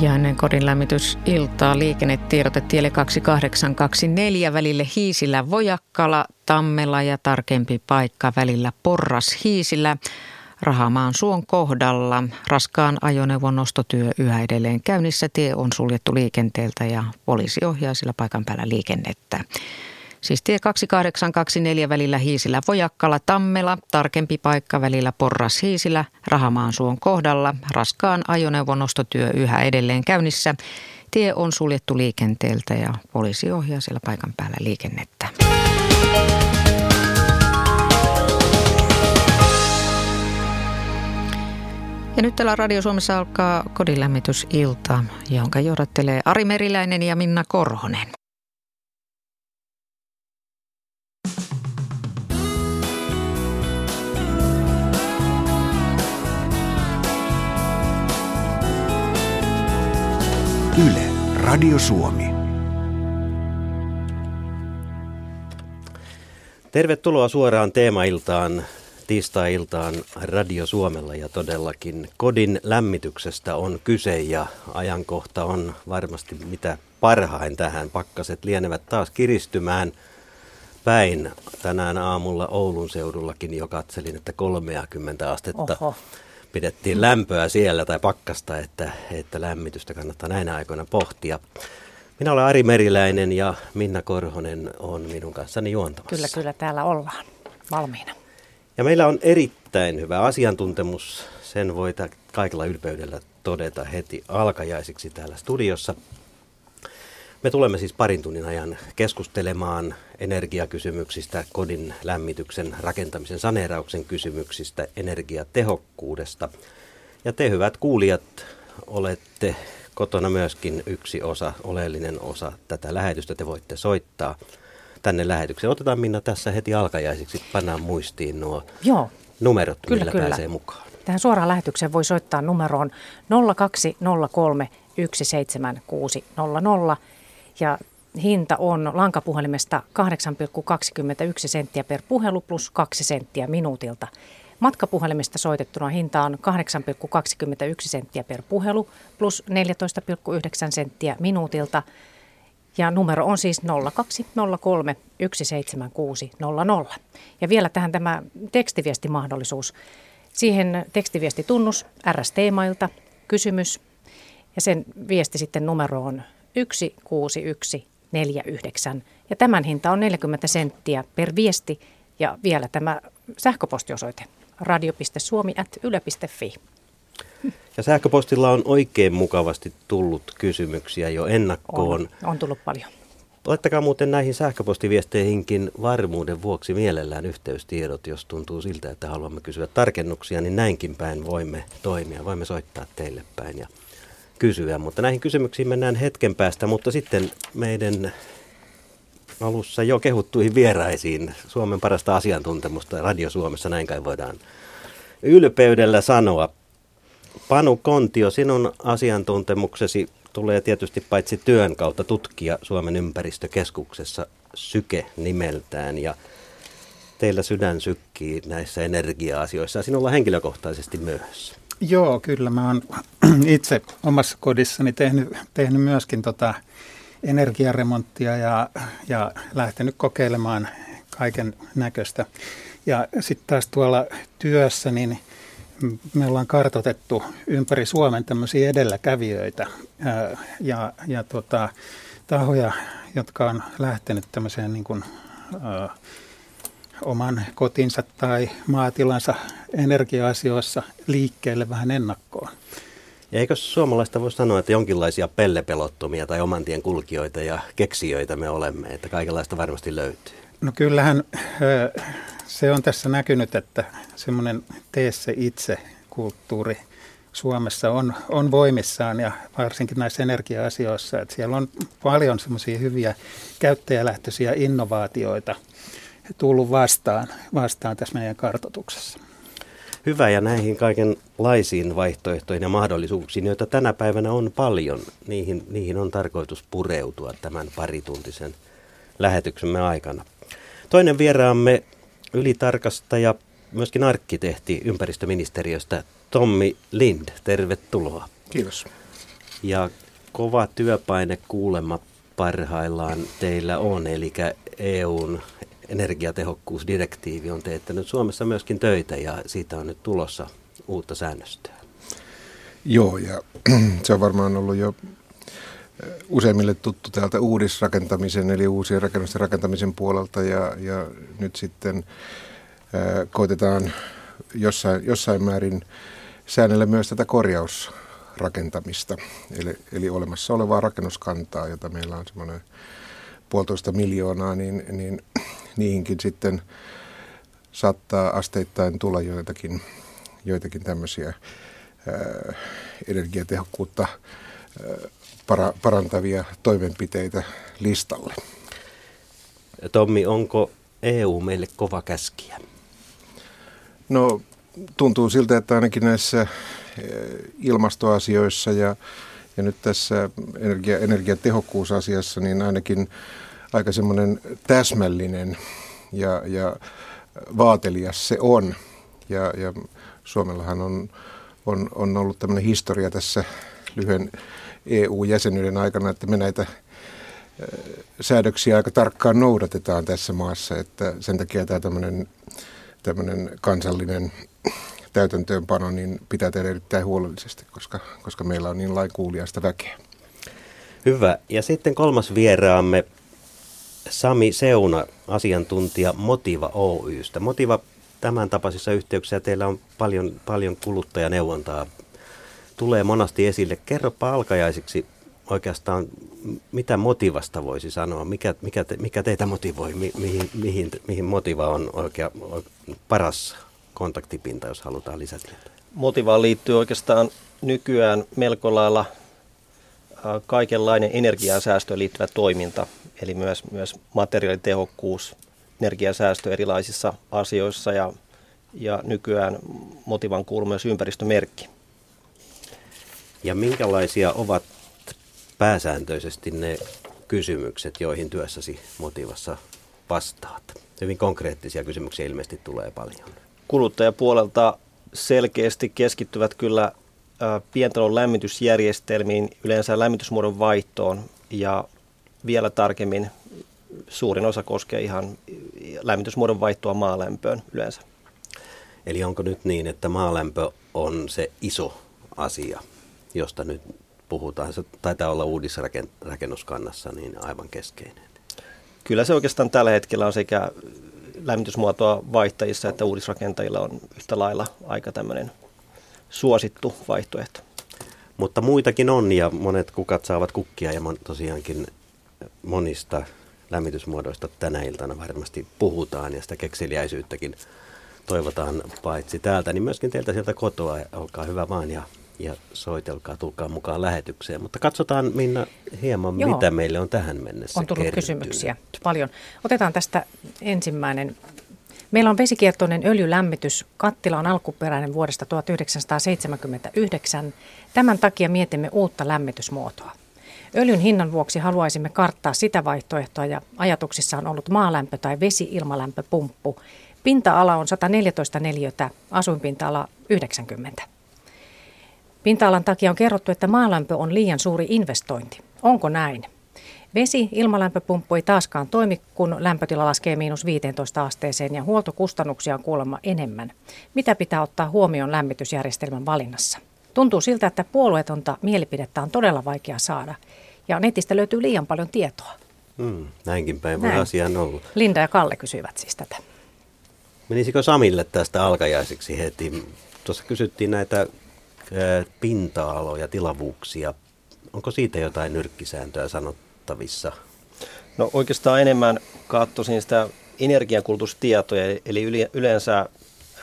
Ja ennen kodin lämmitysiltaa liikennetiedote tielle 2824 välille Hiisillä Vojakkala, Tammela ja tarkempi paikka välillä Porras Hiisillä. Rahamaan suon kohdalla. Raskaan ajoneuvon nostotyö yhä edelleen käynnissä. Tie on suljettu liikenteeltä ja poliisi ohjaa sillä paikan päällä liikennettä. Siis tie 2824 välillä Hiisillä Vojakkala Tammela, tarkempi paikka välillä Porras Rahamaan suon kohdalla, raskaan ajoneuvon nostotyö yhä edelleen käynnissä. Tie on suljettu liikenteeltä ja poliisi ohjaa siellä paikan päällä liikennettä. Ja nyt täällä Radio Suomessa alkaa kodinlämmitysilta, jonka johdattelee Ari Meriläinen ja Minna Korhonen. Yle, Radio Suomi. Tervetuloa suoraan teemailtaan, tiistai-iltaan Radio Suomella ja todellakin kodin lämmityksestä on kyse ja ajankohta on varmasti mitä parhain tähän. Pakkaset lienevät taas kiristymään päin. Tänään aamulla Oulun seudullakin jo katselin, että 30 astetta Oho pidettiin lämpöä siellä tai pakkasta, että, että lämmitystä kannattaa näinä aikoina pohtia. Minä olen Ari Meriläinen ja Minna Korhonen on minun kanssani juontamassa. Kyllä, kyllä, täällä ollaan valmiina. Ja meillä on erittäin hyvä asiantuntemus. Sen voi kaikilla ylpeydellä todeta heti alkajaisiksi täällä studiossa. Me tulemme siis parin tunnin ajan keskustelemaan energiakysymyksistä, kodin lämmityksen, rakentamisen, saneerauksen kysymyksistä, energiatehokkuudesta. Ja te hyvät kuulijat olette kotona myöskin yksi osa, oleellinen osa tätä lähetystä. Te voitte soittaa tänne lähetykseen. Otetaan Minna tässä heti alkajaisiksi, pannaan muistiin nuo Joo. numerot, kyllä, millä kyllä. pääsee mukaan. Tähän suoraan lähetykseen voi soittaa numeroon 0203 17600 ja hinta on lankapuhelimesta 8,21 senttiä per puhelu plus 2 senttiä minuutilta. Matkapuhelimesta soitettuna hinta on 8,21 senttiä per puhelu plus 14,9 senttiä minuutilta. Ja numero on siis 0203 17600. Ja vielä tähän tämä tekstiviestimahdollisuus. Siihen tekstiviestitunnus RST-mailta, kysymys ja sen viesti sitten numeroon 16149. Ja tämän hinta on 40 senttiä per viesti ja vielä tämä sähköpostiosoite radio.suomi.yle.fi. Ja sähköpostilla on oikein mukavasti tullut kysymyksiä jo ennakkoon. On, on tullut paljon. Laittakaa muuten näihin sähköpostiviesteihinkin varmuuden vuoksi mielellään yhteystiedot, jos tuntuu siltä, että haluamme kysyä tarkennuksia, niin näinkin päin voimme toimia. Voimme soittaa teille päin ja kysyä, mutta näihin kysymyksiin mennään hetken päästä, mutta sitten meidän alussa jo kehuttuihin vieraisiin Suomen parasta asiantuntemusta Radio Suomessa, näin kai voidaan ylpeydellä sanoa. Panu Kontio, sinun asiantuntemuksesi tulee tietysti paitsi työn kautta tutkia Suomen ympäristökeskuksessa Syke nimeltään ja teillä sydän sykkii näissä energia-asioissa ja sinulla henkilökohtaisesti myös. Joo, kyllä mä oon itse omassa kodissani tehnyt, tehnyt myöskin tota energiaremonttia ja, ja lähtenyt kokeilemaan kaiken näköistä. Ja sitten taas tuolla työssä, niin me ollaan kartotettu ympäri Suomen tämmöisiä edelläkävijöitä ja, ja, tota, tahoja, jotka on lähtenyt tämmöiseen niin kuin, oman kotinsa tai maatilansa energia-asioissa liikkeelle vähän ennakkoon. Ja eikö suomalaista voi sanoa, että jonkinlaisia pellepelottomia tai oman tien kulkijoita ja keksijöitä me olemme, että kaikenlaista varmasti löytyy? No kyllähän se on tässä näkynyt, että semmoinen tee se itse kulttuuri Suomessa on, on voimissaan ja varsinkin näissä energia-asioissa, että siellä on paljon semmoisia hyviä käyttäjälähtöisiä innovaatioita – tullut vastaan, vastaan tässä meidän kartotuksessa. Hyvä ja näihin kaikenlaisiin vaihtoehtoihin ja mahdollisuuksiin, joita tänä päivänä on paljon, niihin, niihin on tarkoitus pureutua tämän parituntisen lähetyksemme aikana. Toinen vieraamme ylitarkastaja, myöskin arkkitehti ympäristöministeriöstä Tommi Lind. Tervetuloa. Kiitos. Ja kova työpaine kuulemma parhaillaan teillä on, eli EUn energiatehokkuusdirektiivi on teettänyt Suomessa myöskin töitä ja siitä on nyt tulossa uutta säännöstöä. Joo, ja se on varmaan ollut jo useimmille tuttu täältä uudisrakentamisen eli uusien rakennusten rakentamisen puolelta ja, ja nyt sitten ää, koitetaan jossain, jossain määrin säännellä myös tätä korjausrakentamista, eli, eli olemassa olevaa rakennuskantaa, jota meillä on semmoinen puolitoista miljoonaa, niin, niin niihinkin sitten saattaa asteittain tulla joitakin, joitakin tämmöisiä ää, energiatehokkuutta ää, para, parantavia toimenpiteitä listalle. Tommi, onko EU meille kova käskiä? No tuntuu siltä, että ainakin näissä ilmastoasioissa ja, ja nyt tässä energia, energiatehokkuusasiassa, niin ainakin aika semmoinen täsmällinen ja, ja vaatelias se on. Ja, ja Suomellahan on, on, on ollut tämmöinen historia tässä lyhyen EU-jäsenyyden aikana, että me näitä säädöksiä aika tarkkaan noudatetaan tässä maassa, että sen takia tämä tämmöinen, tämmöinen kansallinen täytäntöönpano niin pitää tehdä erittäin huolellisesti, koska, koska meillä on niin lainkuuliaista väkeä. Hyvä. Ja sitten kolmas vieraamme, Sami Seuna, asiantuntija Motiva Oystä. Motiva tämän tapaisissa yhteyksissä teillä on paljon, paljon kuluttajaneuvontaa tulee monasti esille. Kerropa alkajaisiksi oikeastaan, mitä motivasta voisi sanoa, mikä, mikä, te, mikä teitä motivoi, mi, mihin, mihin, mihin motiva on oikea, paras kontaktipinta, jos halutaan lisätietoja? Motivaan liittyy oikeastaan nykyään melko lailla kaikenlainen energiansäästöön liittyvä toiminta, eli myös, myös materiaalitehokkuus, energiansäästö erilaisissa asioissa ja, ja nykyään motivan kuuluu myös ympäristömerkki. Ja minkälaisia ovat pääsääntöisesti ne kysymykset, joihin työssäsi motivassa vastaat? Hyvin konkreettisia kysymyksiä ilmeisesti tulee paljon. Kuluttajapuolelta selkeästi keskittyvät kyllä pientalon lämmitysjärjestelmiin, yleensä lämmitysmuodon vaihtoon ja vielä tarkemmin suurin osa koskee ihan lämmitysmuodon vaihtoa maalämpöön yleensä. Eli onko nyt niin, että maalämpö on se iso asia josta nyt puhutaan, se taitaa olla uudisrakennuskannassa niin aivan keskeinen. Kyllä se oikeastaan tällä hetkellä on sekä lämmitysmuotoa vaihtajissa että uudisrakentajilla on yhtä lailla aika tämmöinen suosittu vaihtoehto. Mutta muitakin on ja monet kukat saavat kukkia ja tosiaankin monista lämmitysmuodoista tänä iltana varmasti puhutaan ja sitä kekseliäisyyttäkin toivotaan paitsi täältä, niin myöskin teiltä sieltä kotoa. Olkaa hyvä vaan ja ja soitelkaa, tulkaa mukaan lähetykseen. Mutta katsotaan Minna hieman, Joo. mitä meille on tähän mennessä On tullut kertynyt. kysymyksiä paljon. Otetaan tästä ensimmäinen. Meillä on vesikiertoinen öljylämmitys. Kattila on alkuperäinen vuodesta 1979. Tämän takia mietimme uutta lämmitysmuotoa. Öljyn hinnan vuoksi haluaisimme karttaa sitä vaihtoehtoa ja ajatuksissa on ollut maalämpö- tai vesi-ilmalämpöpumppu. Pinta-ala on 114 neliötä, asuinpinta-ala 90. Pinta-alan takia on kerrottu, että maalämpö on liian suuri investointi. Onko näin? Vesi, ilmalämpöpumppu ei taaskaan toimi, kun lämpötila laskee miinus 15 asteeseen ja huoltokustannuksia on kuulemma enemmän. Mitä pitää ottaa huomioon lämmitysjärjestelmän valinnassa? Tuntuu siltä, että puolueetonta mielipidettä on todella vaikea saada ja netistä löytyy liian paljon tietoa. Hmm, näinkin päin voi asiaan olla. Linda ja Kalle kysyivät siis tätä. Menisikö Samille tästä alkajaisiksi heti? Tuossa kysyttiin näitä pinta-aloja, tilavuuksia. Onko siitä jotain nyrkkisääntöä sanottavissa? No oikeastaan enemmän katsoisin sitä energiankulutustietoja, eli yleensä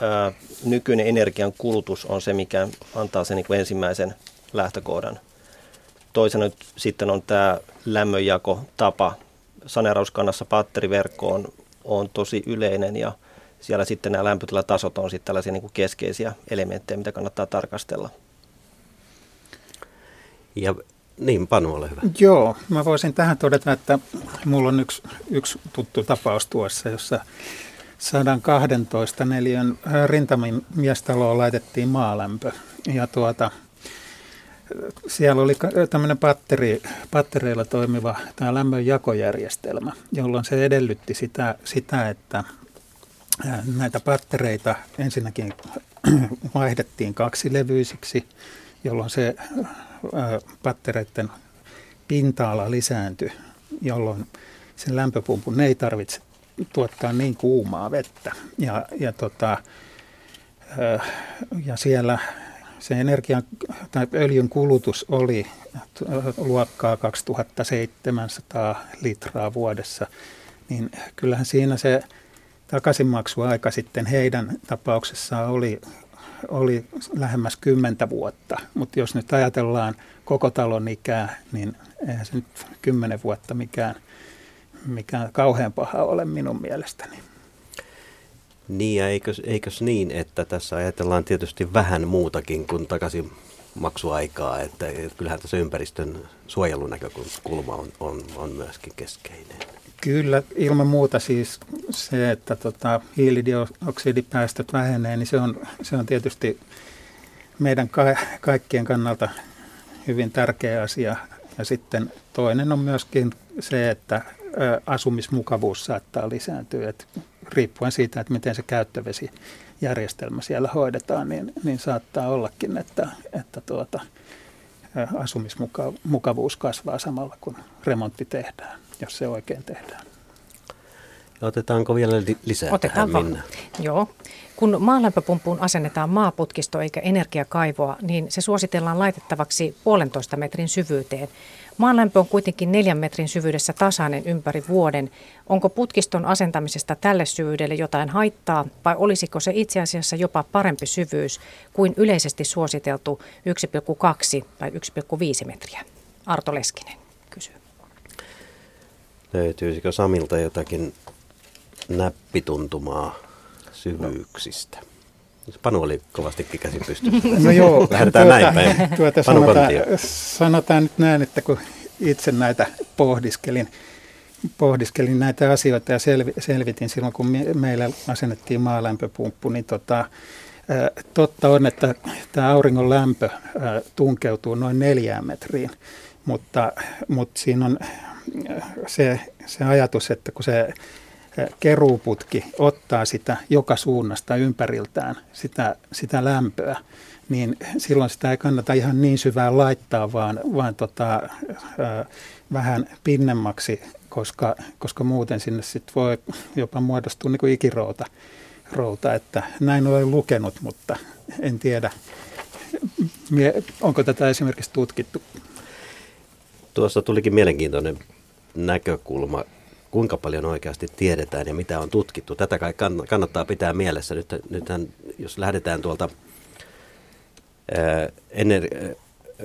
ää, nykyinen energian kulutus on se, mikä antaa sen niin ensimmäisen lähtökohdan. Toisena nyt sitten on tämä lämmönjakotapa. Saneerauskannassa patteriverkko on, on tosi yleinen ja – siellä sitten nämä lämpötilatasot on sitten tällaisia niin kuin keskeisiä elementtejä, mitä kannattaa tarkastella. Ja niin, Panu, ole hyvä. Joo, mä voisin tähän todeta, että mulla on yksi, yksi tuttu tapaus tuossa, jossa 112 neliön rintamimiestaloon laitettiin maalämpö. Ja tuota, siellä oli tämmöinen patteri, pattereilla toimiva tämä lämmönjakojärjestelmä, jolloin se edellytti sitä, sitä että näitä pattereita ensinnäkin vaihdettiin kaksilevyisiksi, jolloin se pattereiden pinta-ala lisääntyi, jolloin sen lämpöpumpun ei tarvitse tuottaa niin kuumaa vettä. Ja, ja, tota, ja siellä se energian tai öljyn kulutus oli luokkaa 2700 litraa vuodessa, niin kyllähän siinä se takaisinmaksuaika sitten heidän tapauksessaan oli, oli lähemmäs kymmentä vuotta. Mutta jos nyt ajatellaan koko talon ikää, niin eihän se nyt kymmenen vuotta mikään, mikään kauhean paha ole minun mielestäni. Niin ja eikös, eikös niin, että tässä ajatellaan tietysti vähän muutakin kuin takaisin maksuaikaa, että, että kyllähän tässä ympäristön suojelun näkökulma on, on, on myöskin keskeinen. Kyllä, ilman muuta siis se, että tota, hiilidioksidipäästöt vähenee, niin se on, se on tietysti meidän ka- kaikkien kannalta hyvin tärkeä asia. Ja sitten toinen on myöskin se, että asumismukavuus saattaa lisääntyä. Et riippuen siitä, että miten se käyttövesijärjestelmä siellä hoidetaan, niin, niin saattaa ollakin, että, että tuota, asumismukavuus kasvaa samalla, kun remontti tehdään, jos se oikein tehdään. Otetaanko vielä lisää Otetaan tähän, Minna? Joo. Kun maalämpöpumppuun asennetaan maaputkisto eikä energiakaivoa, niin se suositellaan laitettavaksi puolentoista metrin syvyyteen. Maanlämpö on kuitenkin neljän metrin syvyydessä tasainen ympäri vuoden. Onko putkiston asentamisesta tälle syvyydelle jotain haittaa vai olisiko se itse asiassa jopa parempi syvyys kuin yleisesti suositeltu 1,2 tai 1,5 metriä? Arto Leskinen. Löytyisikö Samilta jotakin näppituntumaa syvyyksistä? Panu oli kovastikin käsi pystyssä. No joo. Lähdetään tuota, näin päin. Tuota, sanotaan, sanotaan nyt näin, että kun itse näitä pohdiskelin, pohdiskelin näitä asioita ja selvi, selvitin silloin, kun me, meillä asennettiin maalämpöpumppu, niin tota, totta on, että tämä auringon lämpö tunkeutuu noin neljään metriin, mutta, mutta siinä on se, se ajatus, että kun se keruuputki ottaa sitä joka suunnasta ympäriltään, sitä, sitä lämpöä, niin silloin sitä ei kannata ihan niin syvään laittaa, vaan, vaan tota, vähän pinnemmaksi, koska, koska muuten sinne sit voi jopa muodostua niin kuin ikirouta. Routa, että näin olen lukenut, mutta en tiedä, onko tätä esimerkiksi tutkittu. Tuossa tulikin mielenkiintoinen näkökulma kuinka paljon oikeasti tiedetään ja mitä on tutkittu. Tätä kai kannattaa pitää mielessä. Nyt, nythän, jos lähdetään tuolta ää, ener,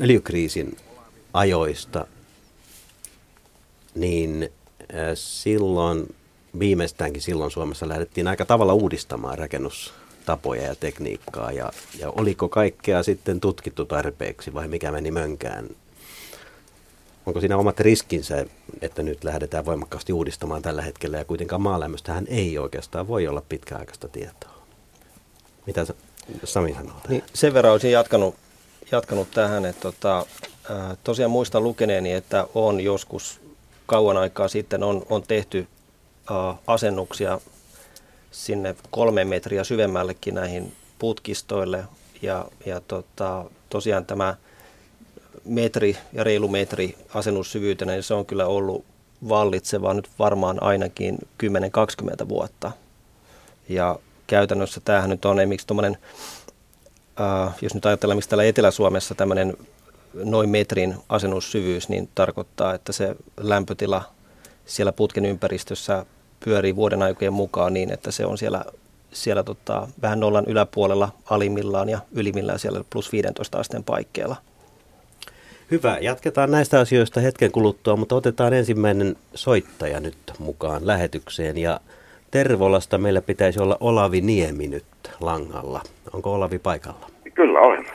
öljykriisin ajoista, niin ää, silloin, viimeistäänkin silloin Suomessa lähdettiin aika tavalla uudistamaan rakennustapoja ja tekniikkaa. Ja, ja oliko kaikkea sitten tutkittu tarpeeksi vai mikä meni mönkään onko siinä omat riskinsä, että nyt lähdetään voimakkaasti uudistamaan tällä hetkellä ja kuitenkaan maalämmöstähän ei oikeastaan voi olla pitkäaikaista tietoa. Mitä Sami sanoo tähän? Niin, sen verran olisin jatkanut, jatkanut tähän, että tota, tosiaan muistan lukeneeni, että on joskus kauan aikaa sitten on, on tehty asennuksia sinne kolme metriä syvemmällekin näihin putkistoille ja, ja tota, tosiaan tämä metri ja reilu metri asennussyvyytenä, niin se on kyllä ollut vallitseva nyt varmaan ainakin 10-20 vuotta. Ja käytännössä tämähän nyt on esimerkiksi tuommoinen, äh, jos nyt ajatellaan, mistä täällä Etelä-Suomessa tämmöinen noin metrin asennussyvyys, niin tarkoittaa, että se lämpötila siellä putken ympäristössä pyörii vuoden aikojen mukaan niin, että se on siellä, siellä tota, vähän nollan yläpuolella alimmillaan ja ylimmillään siellä plus 15 asteen paikkeilla – Hyvä, jatketaan näistä asioista hetken kuluttua, mutta otetaan ensimmäinen soittaja nyt mukaan lähetykseen. Ja Tervolasta meillä pitäisi olla Olavi Niemi nyt langalla. Onko Olavi paikalla? Kyllä olen.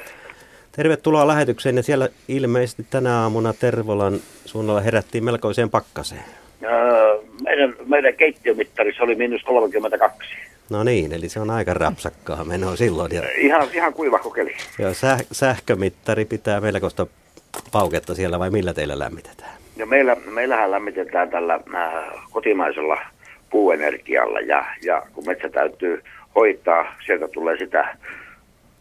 Tervetuloa lähetykseen ja siellä ilmeisesti tänä aamuna Tervolan suunnalla herättiin melkoiseen pakkaseen. Öö, meidän, meidän keittiömittarissa oli miinus 32. No niin, eli se on aika rapsakkaa menoa silloin. Ja, Ihan, ihan kuiva kokeli. ja säh, sähkömittari pitää melkoista pauketta siellä vai millä teillä lämmitetään? Ja meillä, meillähän lämmitetään tällä äh, kotimaisella puuenergialla ja, ja kun metsä täytyy hoitaa, sieltä tulee sitä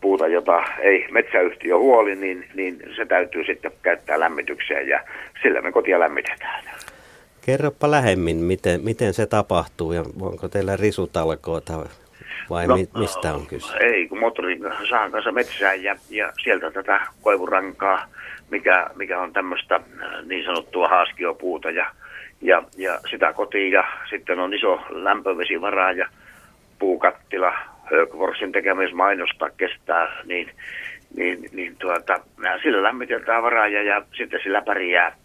puuta, jota ei metsäyhtiö huoli, niin, niin se täytyy sitten käyttää lämmitykseen ja sillä me kotia lämmitetään. Kerropa lähemmin, miten, miten se tapahtuu ja onko teillä risutalkoota vai no, mi, mistä on kyse? Ei, kun moottori saan kanssa metsään ja, ja sieltä tätä koivurankaa, mikä, mikä on tämmöistä äh, niin sanottua haaskiopuuta ja, ja, ja sitä kotiin ja sitten on iso lämpövesivara ja puukattila, Högvorsin tekemismainosta kestää, niin, niin, niin tuota, sillä lämmitetään varaaja ja sitten sillä pärjää äh,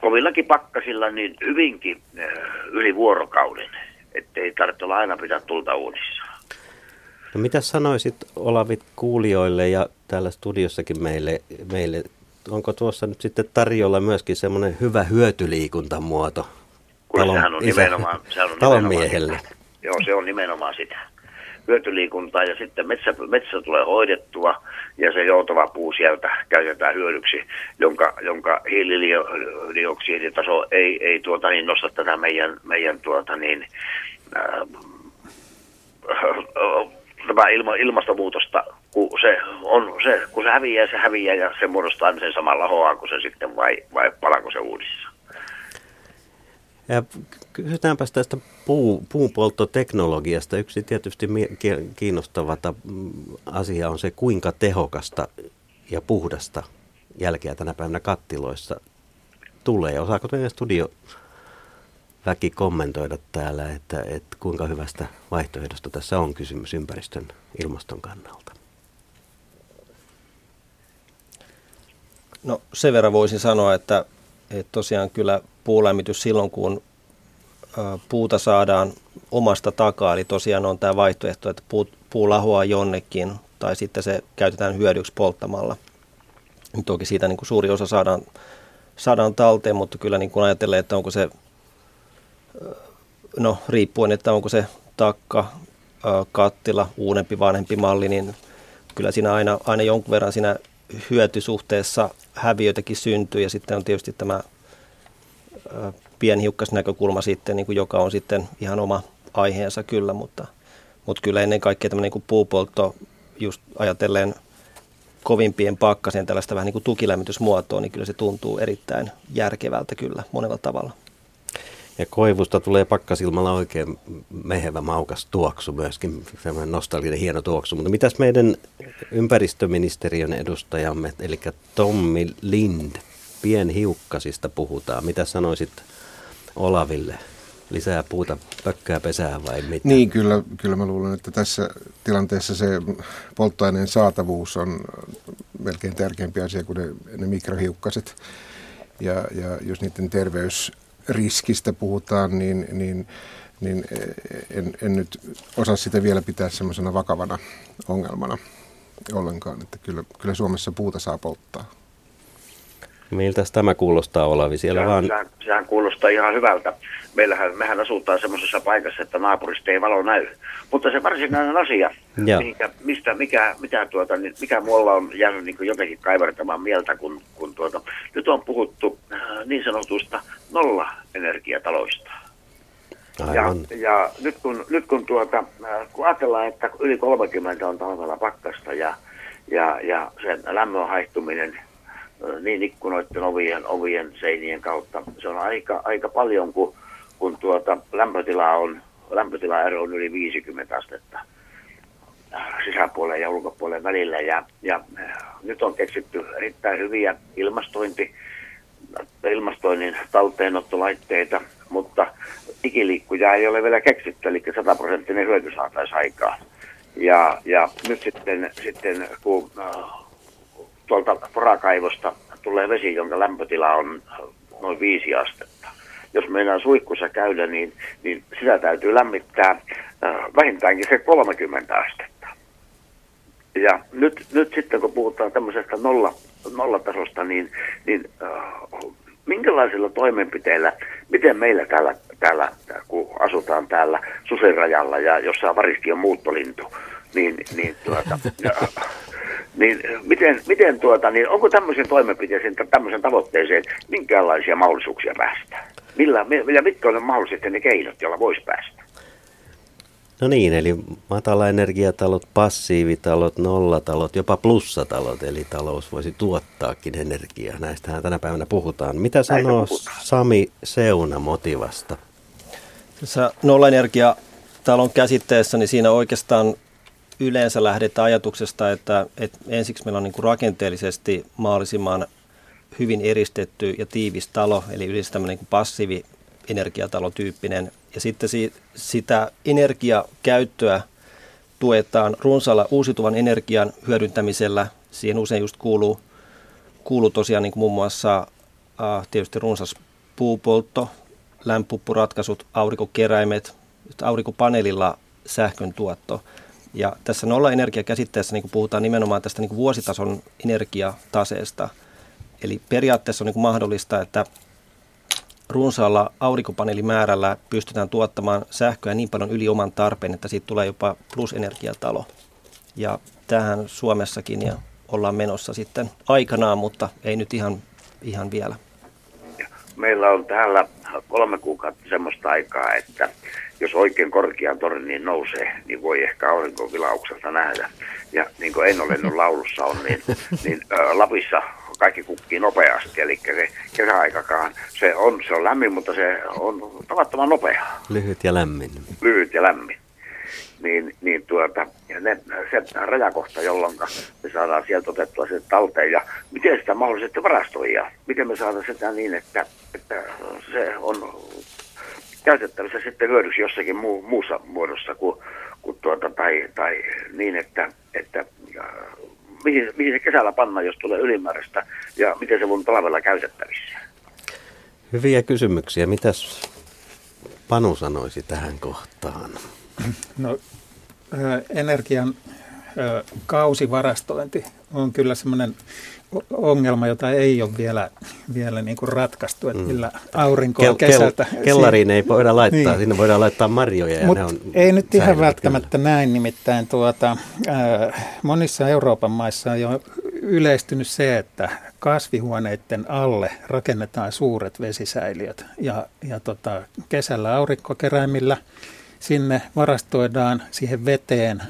kovillakin pakkasilla niin hyvinkin äh, yli vuorokauden, ettei tarvitse olla aina pitää tulta uudissa. No mitä sanoisit Olavit kuulijoille ja täällä studiossakin meille, meille, onko tuossa nyt sitten tarjolla myöskin semmoinen hyvä hyötyliikuntamuoto Kuule, sehän on isä- nimenomaan, sehän on talon nimenomaan miehelle? sitä. Joo, se on nimenomaan sitä. Hyötyliikuntaa ja sitten metsä, metsä tulee hoidettua ja se joutava puu sieltä käytetään hyödyksi, jonka, jonka hiilidioksiditaso ei, ei tuota, niin nosta tätä meidän, meidän tuota, niin, ää, tämä ilma, ilmastonmuutosta, kun se, on, se, kun se häviää, se häviää ja se muodostaa sen samalla hoaa kuin se sitten vai, vai palako se uudissa. Ja kysytäänpäs tästä puu, puunpolttoteknologiasta. Yksi tietysti kiinnostava ta- mm, asia on se, kuinka tehokasta ja puhdasta jälkeä tänä päivänä kattiloissa tulee. Osaako teidän studio väki kommentoida täällä, että, että kuinka hyvästä vaihtoehdosta tässä on kysymys ympäristön ilmaston kannalta? No sen verran voisin sanoa, että, että tosiaan kyllä puulämmitys silloin, kun puuta saadaan omasta takaa, eli tosiaan on tämä vaihtoehto, että puu, puu lahoaa jonnekin tai sitten se käytetään hyödyksi polttamalla. Toki siitä niin kuin suuri osa saadaan, saadaan talteen, mutta kyllä niin kuin ajattelee, että onko se, no riippuen, että onko se takka, kattila, uudempi, vanhempi malli, niin kyllä siinä aina, aina jonkun verran siinä hyötysuhteessa häviöitäkin syntyy ja sitten on tietysti tämä pienhiukkasnäkökulma sitten, niin kuin joka on sitten ihan oma aiheensa kyllä, mutta, mutta kyllä ennen kaikkea tämmöinen niin kuin puupoltto, just ajatellen kovimpien pakkasen tällaista vähän niin kuin tukilämmitysmuotoa, niin kyllä se tuntuu erittäin järkevältä kyllä monella tavalla. Ja koivusta tulee pakkasilmalla oikein mehevä maukas tuoksu myöskin, semmoinen nostalginen hieno tuoksu. Mutta mitäs meidän ympäristöministeriön edustajamme, eli Tommi Lind, pienhiukkasista puhutaan. Mitä sanoisit Olaville? Lisää puuta pökkää pesää vai mitä? Niin, kyllä, kyllä mä luulen, että tässä tilanteessa se polttoaineen saatavuus on melkein tärkeämpi asia kuin ne, ne mikrohiukkaset. Ja, ja jos niiden terveysriskistä puhutaan, niin, niin, niin en, en nyt osaa sitä vielä pitää semmoisena vakavana ongelmana ollenkaan. Että kyllä, kyllä Suomessa puuta saa polttaa. Miltä tämä kuulostaa Olavi? Siellä sehän, vaan... sehän, sehän kuulostaa ihan hyvältä. Meillähän, mehän asutaan semmoisessa paikassa, että naapurista ei valo näy. Mutta se varsinainen asia, Joo. mihinkä, mistä, mikä, mitä tuota, niin, mikä mulla on jäänyt niin jotenkin kaivertamaan mieltä, kun, kun tuota, nyt on puhuttu äh, niin sanotusta nolla-energiataloista. Ja, Aivan. ja nyt kun, nyt kun, tuota, äh, kun ajatellaan, että yli 30 on talvella pakkasta ja, ja, ja sen lämmön haihtuminen niin ikkunoiden ovien, ovien seinien kautta, se on aika, aika paljon, kun, kun tuota, lämpötila on, lämpötilaero on yli 50 astetta sisäpuolen ja ulkopuolen välillä. Ja, ja äh, nyt on keksitty erittäin hyviä ilmastointi, ilmastoinnin talteenottolaitteita, mutta digiliikkuja ei ole vielä keksitty, eli 100 prosenttinen hyöty saataisiin aikaan. Ja, ja nyt sitten, sitten kun äh, tuolta porakaivosta tulee vesi, jonka lämpötila on noin 5 astetta. Jos meidän suihkussa käydä, niin, niin sitä täytyy lämmittää äh, vähintäänkin se 30 astetta. Ja nyt, nyt sitten kun puhutaan tämmöisestä nolla, nollatasosta, niin, niin äh, minkälaisilla toimenpiteillä, miten meillä täällä, täällä, kun asutaan täällä Susenrajalla ja jossain varisti on muuttolintu, niin, niin, tuota, ja, niin miten, miten tuota, niin onko tämmöisen toimenpiteeseen, tämmöisen tavoitteeseen, minkälaisia mahdollisuuksia päästä? Millä, millä mitkä on mahdolliset ne keinot, joilla voisi päästä? No niin, eli matalaenergiatalot, passiivitalot, nollatalot, jopa plussatalot, eli talous voisi tuottaakin energiaa. Näistähän tänä päivänä puhutaan. Mitä sanoo Sami Seuna Motivasta? Tässä nollaenergiatalon käsitteessä, niin siinä oikeastaan yleensä lähdetään ajatuksesta, että, että ensiksi meillä on niin kuin rakenteellisesti mahdollisimman hyvin eristetty ja tiivis talo, eli yleensä tämmöinen niin passiivi energiatalotyyppinen. Ja sitten si, sitä energiakäyttöä tuetaan runsaalla uusiutuvan energian hyödyntämisellä. Siihen usein just kuuluu, kuuluu tosiaan niin kuin muun muassa äh, tietysti runsas puupoltto, lämpuppuratkaisut, aurinkokeräimet, aurinkopaneelilla sähkön tuotto. Ja tässä nollaenergiakäsitteessä niin puhutaan nimenomaan tästä niin vuositason energiataseesta. Eli periaatteessa on niin mahdollista, että runsaalla aurinkopaneelimäärällä pystytään tuottamaan sähköä niin paljon yli oman tarpeen, että siitä tulee jopa plusenergiatalo. Ja tähän Suomessakin ja ollaan menossa sitten aikanaan, mutta ei nyt ihan, ihan vielä. Meillä on täällä kolme kuukautta semmoista aikaa, että jos oikein korkean torniin nousee, niin voi ehkä aurinkovilaukselta nähdä. Ja niin kuin en ole laulussa on, niin, niin ä, Lapissa kaikki kukkii nopeasti, eli se kesäaikakaan, se on, se on lämmin, mutta se on tavattoman nopea. Lyhyt ja lämmin. Lyhyt ja lämmin. Niin, niin tuota, ja ne, se rajakohta, jolloin me saadaan sieltä otettua se talteen ja miten sitä mahdollisesti varastoja, miten me saadaan sitä niin, että, että se on käytettävissä sitten hyödyksi jossakin muu, muussa muodossa kuin, kuin tuota, tai, tai niin, että, että mihin, mihin se kesällä panna, jos tulee ylimääräistä, ja miten se on talvella käytettävissä? Hyviä kysymyksiä. Mitäs Panu sanoisi tähän kohtaan? No, energian kausivarastointi on kyllä semmoinen ongelma, jota ei ole vielä, vielä niin kuin ratkaistu, että mm. millä aurinkoa kel, kesältä. Kel, kellariin ei voida laittaa, niin. sinne voidaan laittaa marjoja ja Mut ne on Ei nyt ihan välttämättä kyllä. näin, nimittäin tuota, äh, monissa Euroopan maissa on jo yleistynyt se, että kasvihuoneiden alle rakennetaan suuret vesisäiliöt ja, ja tota, kesällä aurinkokeräimillä sinne varastoidaan siihen veteen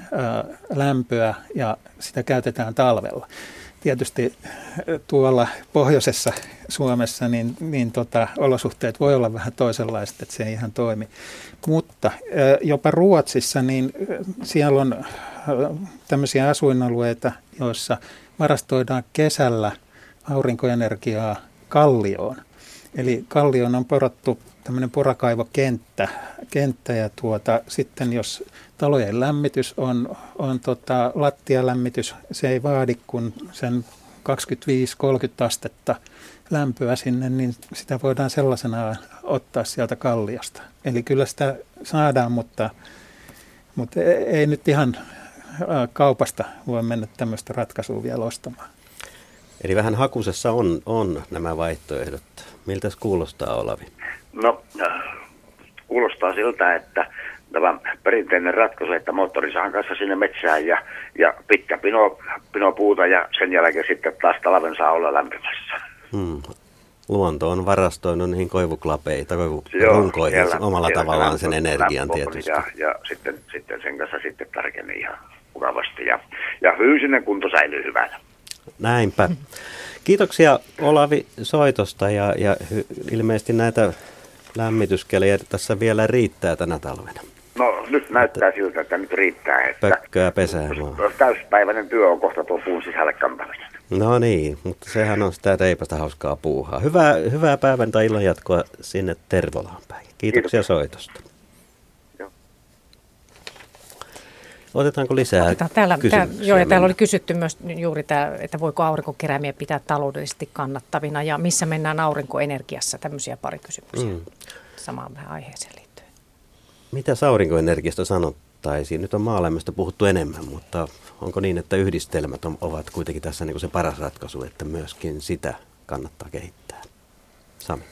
lämpöä ja sitä käytetään talvella tietysti tuolla pohjoisessa Suomessa niin, niin tota, olosuhteet voi olla vähän toisenlaiset, että se ei ihan toimi. Mutta jopa Ruotsissa, niin siellä on tämmöisiä asuinalueita, joissa varastoidaan kesällä aurinkoenergiaa kallioon. Eli kallioon on porattu tämmöinen porakaivokenttä kenttä, ja tuota, sitten jos talojen lämmitys on, on tota, lattialämmitys, se ei vaadi kuin sen 25-30 astetta lämpöä sinne, niin sitä voidaan sellaisena ottaa sieltä kalliosta. Eli kyllä sitä saadaan, mutta, mutta ei nyt ihan kaupasta voi mennä tämmöistä ratkaisua vielä ostamaan. Eli vähän hakusessa on, on nämä vaihtoehdot. Miltä kuulostaa Olavi? No, kuulostaa siltä, että tämä perinteinen ratkaisu, että moottorisahan kanssa sinne metsään ja, ja pitkä pino, pino puuta ja sen jälkeen sitten taas talven saa olla lämpimässä. Hmm. Luonto on varastoinut niihin koivuklapeita, koivurunkoihin siellä, omalla siellä tavallaan sen energian tietysti. Ja, ja sitten, sitten sen kanssa sitten tarkemmin ihan mukavasti ja, ja fyysinen kunto säilyy hyvänä. Näinpä. Kiitoksia Olavi soitosta ja, ja ilmeisesti näitä lämmityskelejä tässä vielä riittää tänä talvena. No nyt näyttää että siltä, että nyt riittää. Että pökköä pesää Täyspäiväinen työ on kohta tuo puun sisälle kantamista. No niin, mutta sehän on sitä teipästä hauskaa puuhaa. Hyvää, hyvää päivän tai illan jatkoa sinne Tervolaan päin. Kiitoksia Kiitos. soitosta. Otetaanko lisää Otetaan täällä, tää, joo, ja täällä oli kysytty myös juuri tämä, että voiko aurinkokeräimiä pitää taloudellisesti kannattavina ja missä mennään aurinkoenergiassa, tämmöisiä pari kysymyksiä mm. samaan vähän aiheeseen liittyen. Mitä aurinkoenergiasta sanottaisiin? Nyt on maalämmöstä puhuttu enemmän, mutta onko niin, että yhdistelmät ovat kuitenkin tässä niin kuin se paras ratkaisu, että myöskin sitä kannattaa kehittää? Sami.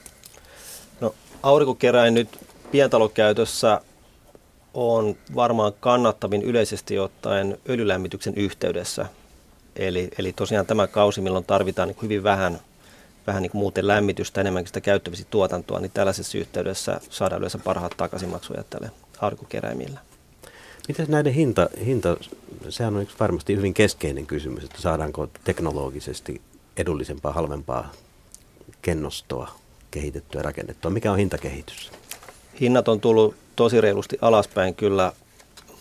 No aurinkokeräin nyt pientalokäytössä on varmaan kannattavin yleisesti ottaen öljylämmityksen yhteydessä. Eli, eli tosiaan tämä kausi, milloin tarvitaan niin hyvin vähän, vähän niin muuten lämmitystä, enemmänkin sitä käyttövesituotantoa, niin tällaisessa yhteydessä saadaan yleensä parhaat takaisinmaksuja tälle aurinkokeräimillä. Miten näiden hinta, hinta, sehän on yksi varmasti hyvin keskeinen kysymys, että saadaanko teknologisesti edullisempaa, halvempaa kennostoa kehitettyä ja rakennettua. Mikä on hintakehitys? Hinnat on tullut tosi reilusti alaspäin kyllä,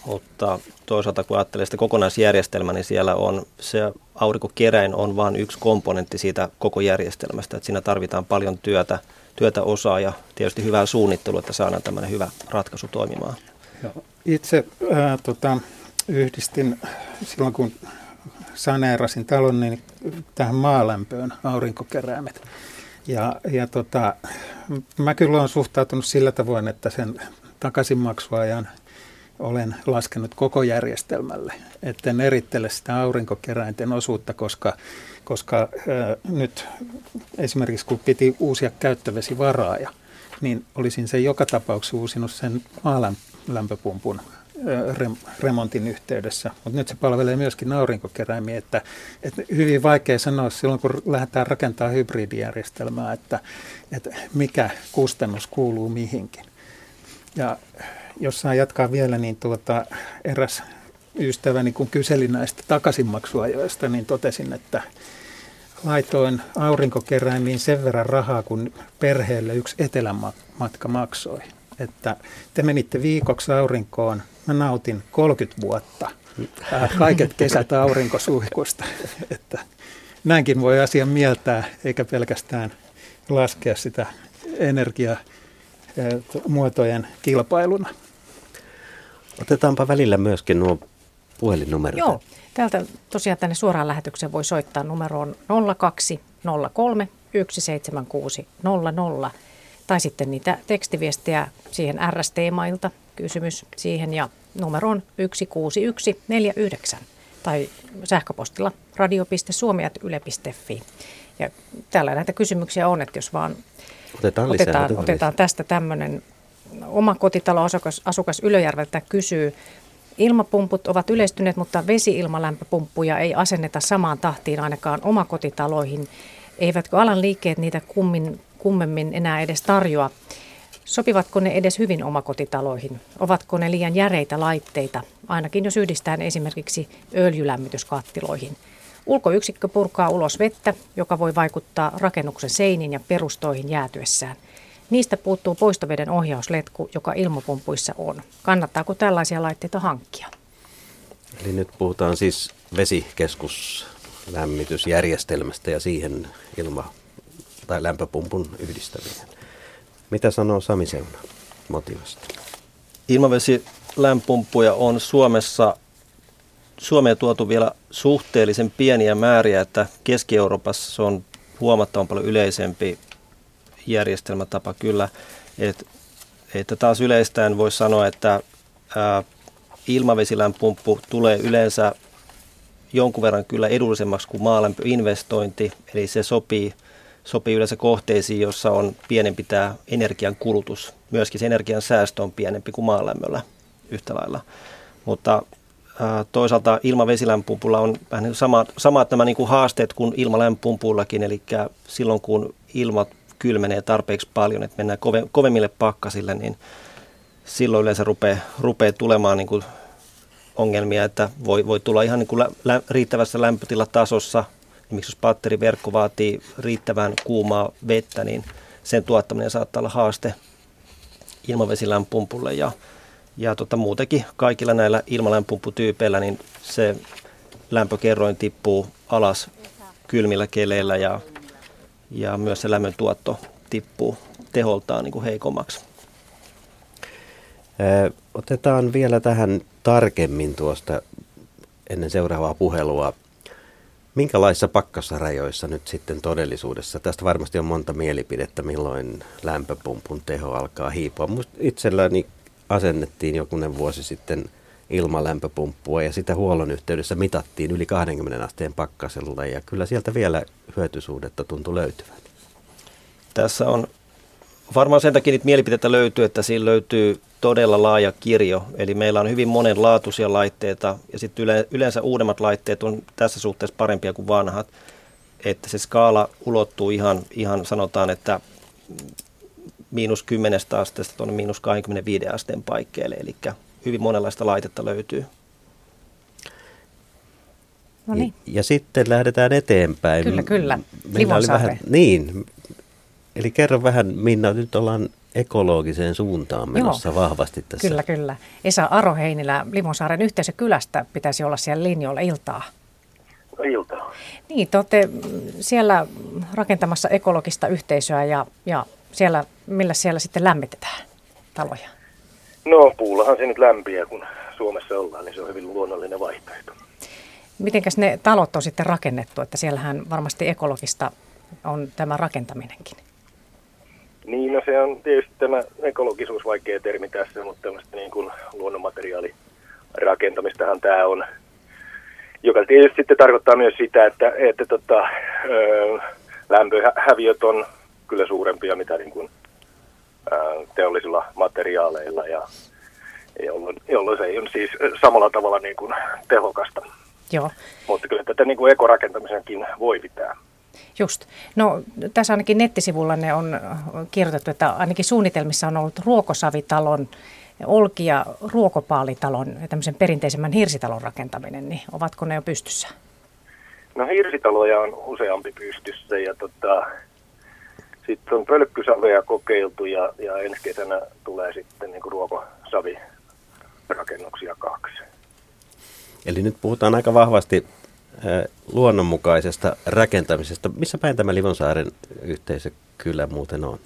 mutta toisaalta kun ajattelee sitä kokonaisjärjestelmää, niin siellä on se aurinkokeräin on vain yksi komponentti siitä koko järjestelmästä. Että siinä tarvitaan paljon työtä, työtä osaa ja tietysti hyvää suunnittelua, että saadaan tämmöinen hyvä ratkaisu toimimaan. Itse ää, tota, yhdistin silloin, kun saneerasin talon, niin tähän maalämpöön aurinkokeräimet. Ja, ja tota, mä kyllä olen suhtautunut sillä tavoin, että sen takaisinmaksuajan olen laskenut koko järjestelmälle. Etten erittele sitä aurinkokeräinten osuutta, koska, koska ää, nyt esimerkiksi kun piti uusia käyttövesivaraaja, niin olisin sen joka tapauksessa uusinut sen maalämpöpumpun remontin yhteydessä, mutta nyt se palvelee myöskin aurinkokeräimiä, että, että hyvin vaikea sanoa silloin, kun lähdetään rakentamaan hybridijärjestelmää, että, että mikä kustannus kuuluu mihinkin. Ja jos saa jatkaa vielä, niin tuota, eräs ystäväni, kun kyseli näistä takaisinmaksuajoista, niin totesin, että laitoin aurinkokeräimiin sen verran rahaa, kun perheelle yksi etelämatka maksoi että te menitte viikoksi aurinkoon, mä nautin 30 vuotta äh, kaiket kesät aurinkosuihkusta. Että näinkin voi asian mieltää, eikä pelkästään laskea sitä energiamuotojen kilpailuna. Otetaanpa välillä myöskin nuo puhelinnumerot. Joo, täältä tosiaan tänne suoraan lähetykseen voi soittaa numeroon 0203 176 00 tai sitten niitä tekstiviestejä siihen RST-mailta, kysymys siihen ja numero on 16149 tai sähköpostilla radio.suomi.yle.fi. Ja täällä näitä kysymyksiä on, että jos vaan otetaan, lisää, otetaan, otetaan, otetaan tästä tämmöinen oma kotitaloasukas asukas Ylöjärveltä kysyy, Ilmapumput ovat yleistyneet, mutta vesi-ilmalämpöpumppuja ei asenneta samaan tahtiin ainakaan omakotitaloihin. Eivätkö alan liikkeet niitä kummin kummemmin enää edes tarjoa. Sopivatko ne edes hyvin omakotitaloihin? Ovatko ne liian järeitä laitteita, ainakin jos yhdistään esimerkiksi öljylämmityskattiloihin? Ulkoyksikkö purkaa ulos vettä, joka voi vaikuttaa rakennuksen seiniin ja perustoihin jäätyessään. Niistä puuttuu poistoveden ohjausletku, joka ilmapumpuissa on. Kannattaako tällaisia laitteita hankkia? Eli nyt puhutaan siis vesikeskuslämmitysjärjestelmästä ja siihen ilma tai lämpöpumpun yhdistäminen. Mitä sanoo Sami Seuna motivasta? Ilmavesilämpöpumppuja on Suomessa Suomeen tuotu vielä suhteellisen pieniä määriä, että Keski-Euroopassa se on huomattavan paljon yleisempi järjestelmätapa kyllä. Et, että taas yleistään voisi sanoa, että ää, ilmavesilämpöpumppu tulee yleensä jonkun verran kyllä edullisemmaksi kuin maalämpöinvestointi, eli se sopii sopii yleensä kohteisiin, jossa on pienempi tämä energian kulutus. Myöskin se energian säästö on pienempi kuin maalämmöllä yhtä lailla. Mutta toisaalta ilmavesilämpumpulla on vähän niin sama, samat nämä niin kuin haasteet kuin ilmalämpumpullakin, eli silloin kun ilmat kylmenee tarpeeksi paljon, että mennään kove, kovemmille pakkasille, niin silloin yleensä rupeaa, rupeaa tulemaan niin kuin ongelmia, että voi, voi tulla ihan niin kuin lä, riittävässä lämpötilatasossa Esimerkiksi jos vaatii riittävän kuumaa vettä, niin sen tuottaminen saattaa olla haaste ilmavesilämpumpulle ja, ja tota, muutenkin kaikilla näillä ilmalämpöpumpputyypeillä niin se lämpökerroin tippuu alas kylmillä keleillä ja, ja myös se lämmön tuotto tippuu teholtaan niin kuin heikommaksi. Otetaan vielä tähän tarkemmin tuosta ennen seuraavaa puhelua Minkälaisissa pakkasrajoissa nyt sitten todellisuudessa? Tästä varmasti on monta mielipidettä, milloin lämpöpumpun teho alkaa hiipua. Musta itselläni asennettiin jokunen vuosi sitten ilmalämpöpumppua ja sitä huollon yhteydessä mitattiin yli 20 asteen pakkasella ja kyllä sieltä vielä hyötysuudetta tuntui löytyvän. Tässä on Varmaan sen takia niitä mielipiteitä löytyy, että siinä löytyy todella laaja kirjo. Eli meillä on hyvin monenlaatuisia laitteita ja sitten yleensä uudemmat laitteet on tässä suhteessa parempia kuin vanhat. Että se skaala ulottuu ihan, ihan sanotaan, että miinus 10 asteesta tuonne miinus 25 asteen paikkeelle. Eli hyvin monenlaista laitetta löytyy. No niin. Ja, ja sitten lähdetään eteenpäin. Kyllä, kyllä. Oli vähän, niin, eli kerro vähän Minna, nyt ollaan ekologiseen suuntaan menossa Joo. vahvasti tässä. Kyllä, kyllä. Esa Aroheinilä Limonsaaren yhteisökylästä pitäisi olla siellä linjoilla iltaa. No, iltaa. Niin, te olette siellä rakentamassa ekologista yhteisöä ja, ja siellä, millä siellä sitten lämmitetään taloja? No puullahan se nyt lämpiä, kun Suomessa ollaan, niin se on hyvin luonnollinen vaihtoehto. Mitenkäs ne talot on sitten rakennettu, että siellähän varmasti ekologista on tämä rakentaminenkin? Niin, no se on tietysti tämä ekologisuus vaikea termi tässä, mutta tämmöistä niin kuin luonnonmateriaalirakentamistahan tämä on, joka tietysti sitten tarkoittaa myös sitä, että, että tota, ö, lämpöhäviöt on kyllä suurempia mitä niin kuin, ö, teollisilla materiaaleilla ja jolloin, jolloin se ei ole siis samalla tavalla niin kuin tehokasta. Joo. Mutta kyllä tätä niin kuin ekorakentamisenkin voi pitää. Just. No tässä ainakin nettisivulla ne on kirjoitettu, että ainakin suunnitelmissa on ollut ruokosavitalon, olki- ja ruokopaalitalon ja tämmöisen perinteisemmän hirsitalon rakentaminen, niin ovatko ne jo pystyssä? No hirsitaloja on useampi pystyssä ja tota, sitten on pölkkysaveja kokeiltu ja, ja ensi kesänä tulee sitten niin ruokosavirakennuksia kaksi. Eli nyt puhutaan aika vahvasti luonnonmukaisesta rakentamisesta. Missä päin tämä Livonsaaren yhteisö kyllä muuten on?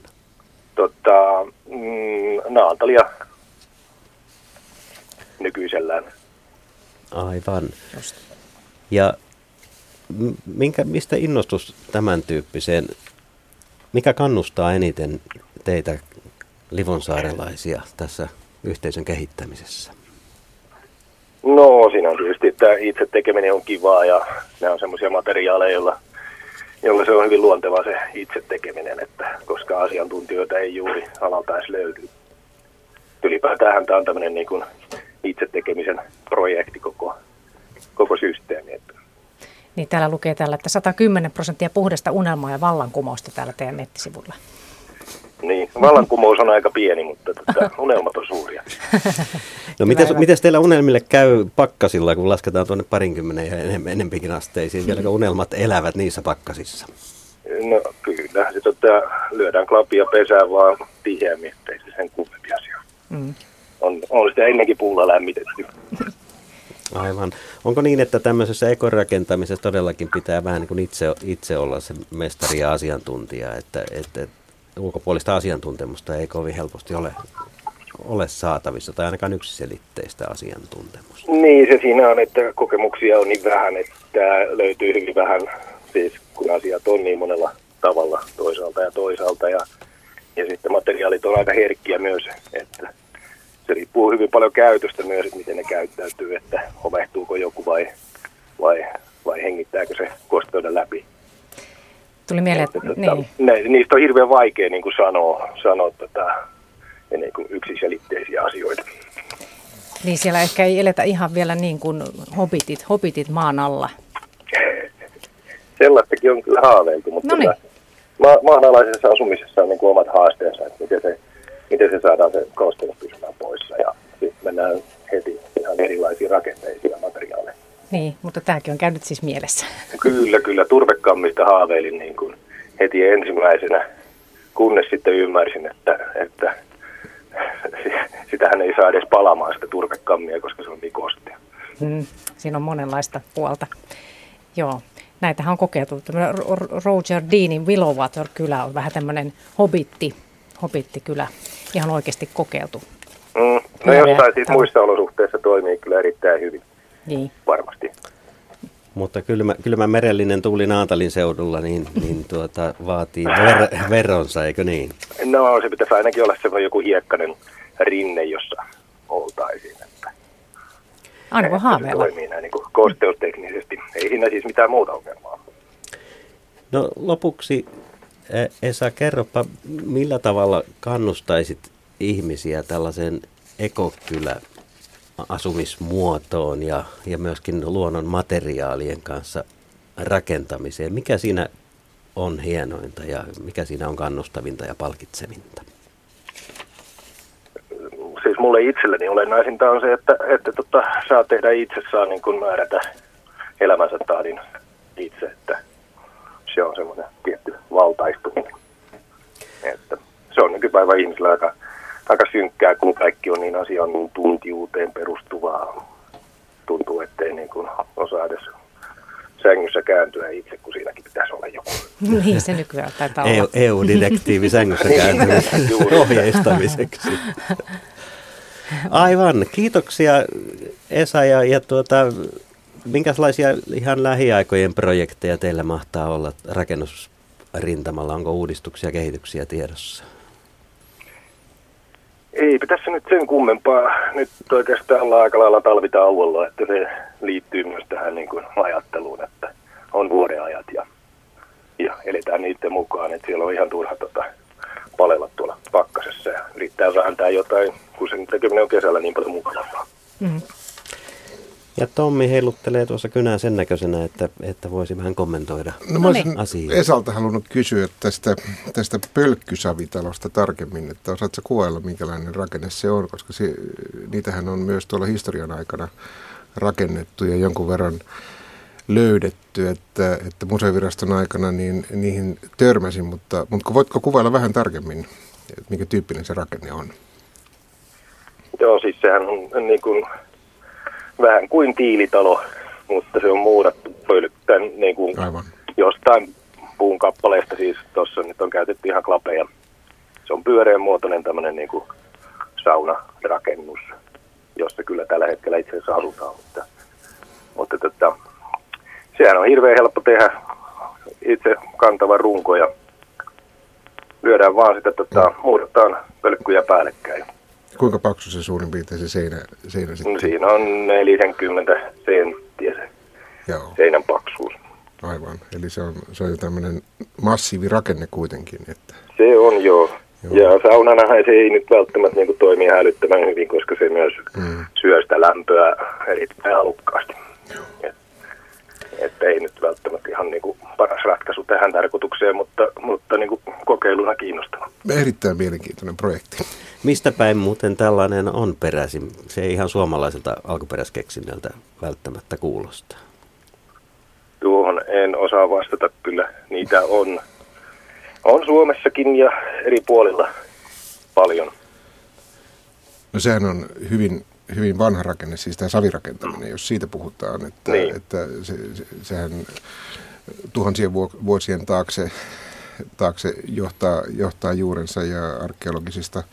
Tota, mm, Naantalia nykyisellään. Aivan. Just. Ja minkä, mistä innostus tämän tyyppiseen, mikä kannustaa eniten teitä livonsaarelaisia tässä yhteisön kehittämisessä? No siinä on tietysti, että itse tekeminen on kivaa ja nämä on semmoisia materiaaleja, joilla, jolla se on hyvin luontevaa se itse tekeminen, että koska asiantuntijoita ei juuri alalta edes löydy. Ylipäätään tämä on tämmöinen niin kuin itse tekemisen projekti koko, koko systeemi. Että. Niin täällä lukee täällä, että 110 prosenttia puhdasta unelmaa ja vallankumousta täällä teidän nettisivulla. Niin, vallankumous on aika pieni, mutta tota, unelmat on suuria. No miten, miten teillä unelmille käy pakkasilla, kun lasketaan tuonne parinkymmenen ja enem, enempikin asteisiin? Vieläkö unelmat elävät niissä pakkasissa? No kyllä, se tota, lyödään klapia pesää vaan tiheämmin, ei se sen kummempi asia. Mm. On, on sitä ennenkin puulla lämmitetty. Aivan. Onko niin, että tämmöisessä ekorakentamisessa todellakin pitää vähän niin kuin itse, itse olla se mestari ja asiantuntija, että, että ulkopuolista asiantuntemusta ei kovin helposti ole, ole saatavissa, tai ainakaan yksiselitteistä asiantuntemusta. Niin, se siinä on, että kokemuksia on niin vähän, että löytyy hyvin vähän, siis kun asiat on niin monella tavalla toisaalta ja toisaalta, ja, ja sitten materiaalit on aika herkkiä myös, että se riippuu hyvin paljon käytöstä myös, että miten ne käyttäytyy, että homehtuuko joku vai, vai, vai hengittääkö se kosteuden läpi. Tuli mieleen, että, että niin. ne, niistä on hirveän vaikea niin kuin sanoa, sanoa tätä, niin kuin yksiselitteisiä asioita. Niin siellä ehkä ei eletä ihan vielä niin kuin hobitit, hobitit maan alla. Sellaistakin on kyllä haaveiltu, mutta no niin. ma- maanalaisessa asumisessa on niin kuin omat haasteensa, että miten se, miten se saadaan se kosteus pysymään poissa ja sitten mennään heti ihan erilaisiin rakenteisiin ja materiaaleihin. Niin, mutta tämäkin on käynyt siis mielessä. Kyllä, kyllä. Turvekammista haaveilin niin kuin heti ensimmäisenä, kunnes sitten ymmärsin, että, että sitähän ei saa edes palamaan sitä turvekammia, koska se on niin kostea. Hmm, siinä on monenlaista puolta. Joo, näitähän on kokeiltu. Roger Deanin Willowwater-kylä on vähän tämmöinen hobitti, hobittikylä, ihan oikeasti kokeiltu. Mm, no jossain siis muissa olosuhteissa toimii kyllä erittäin hyvin. Niin. Varmasti. Mutta kylmä, kylmä merellinen tuuli Naantalin seudulla niin, niin tuota, vaatii ver, veronsa, eikö niin? No se pitäisi ainakin olla se joku hiekkainen rinne, jossa oltaisiin. Että Aina voi haaveilla. Se toimii näin niin kosteusteknisesti. Ei siinä siis mitään muuta ongelmaa. No lopuksi E- Esa, kerropa, millä tavalla kannustaisit ihmisiä tällaiseen ekokylä asumismuotoon ja, ja myöskin luonnon materiaalien kanssa rakentamiseen. Mikä siinä on hienointa ja mikä siinä on kannustavinta ja palkitsevinta? Siis mulle itselleni olennaisinta on se, että, että tota, saa tehdä itse, saa niin kuin määrätä elämänsä tahdin itse, että se on semmoinen tietty valtaistuminen. Että se on nykypäivän ihmisillä aika, aika synkkää, kun kaikki on niin asian niin tuntijuuteen perustuvaa. Tuntuu, ettei niin kuin osaa edes sängyssä kääntyä itse, kun siinäkin pitäisi olla joku. niin se nykyään taitaa EU, olla. EU-direktiivi sängyssä kääntymisen Juuri. ohjeistamiseksi. Aivan, kiitoksia Esa ja, ja tuota, minkälaisia ihan lähiaikojen projekteja teillä mahtaa olla rakennusrintamalla? Onko uudistuksia, kehityksiä tiedossa? Eipä tässä nyt sen kummempaa. Nyt oikeastaan ollaan aika lailla talvitauolla, että se liittyy myös tähän niin kuin ajatteluun, että on vuodenajat ja, ja eletään niiden mukaan, että siellä on ihan turha tota, palella tuolla pakkasessa ja yrittää vääntää jotain, kun sen tekeminen on kesällä niin paljon mukavampaa. Mm. Ja Tommi heiluttelee tuossa kynää sen näköisenä, että, että voisi vähän kommentoida No mä olisin asiaa. Esalta halunnut kysyä tästä, tästä pölkkysavitalosta tarkemmin, että osaatko kuvailla minkälainen rakenne se on, koska se, niitähän on myös tuolla historian aikana rakennettu ja jonkun verran löydetty, että, että museoviraston aikana niin, niihin törmäsin, mutta, mutta voitko kuvailla vähän tarkemmin, että minkä tyyppinen se rakenne on? Joo, siis sehän on niin kuin, vähän kuin tiilitalo, mutta se on muurattu pölkkän niin kuin Aivan. jostain puun kappaleesta. Siis tuossa nyt on käytetty ihan klapeja. Se on pyöreän muotoinen tämmöinen niin kuin saunarakennus, jossa kyllä tällä hetkellä itse asiassa asutaan. Mutta, mutta tota, sehän on hirveän helppo tehdä itse kantava runko ja lyödään vaan sitä, tota, muurataan pölkkyjä päällekkäin. Kuinka paksu se suurin piirtein se seinä, seinä No, sitten? siinä on 40 senttiä se Joo, seinän paksuus. aivan. Eli se on, se on jo tämmöinen massiivirakenne kuitenkin, että Se on joo. Joo. Ja saunanahan se ei nyt välttämättä niin toimi hälyttävän hyvin, koska se myös Mm. syö sitä lämpöä erittäin halukkaasti. Et, että ei nyt välttämättä ihan niin kuin paras ratkaisu tähän tarkoitukseen, mutta, mutta niin kuin kokeiluna kiinnostava. erittäin mielenkiintoinen projekti. Mistä päin muuten tällainen on peräisin? Se ei ihan suomalaiselta alkuperäiskeksinnöltä välttämättä kuulosta. Tuohon en osaa vastata kyllä. Niitä on, on Suomessakin ja eri puolilla paljon. No sehän on hyvin, hyvin vanha rakenne, siis tämä savirakentaminen, jos siitä puhutaan, että, Niin. että se, se, sehän tuhansien vuo- vuosien taakse, taakse johtaa, johtaa juurensa ja arkeologisista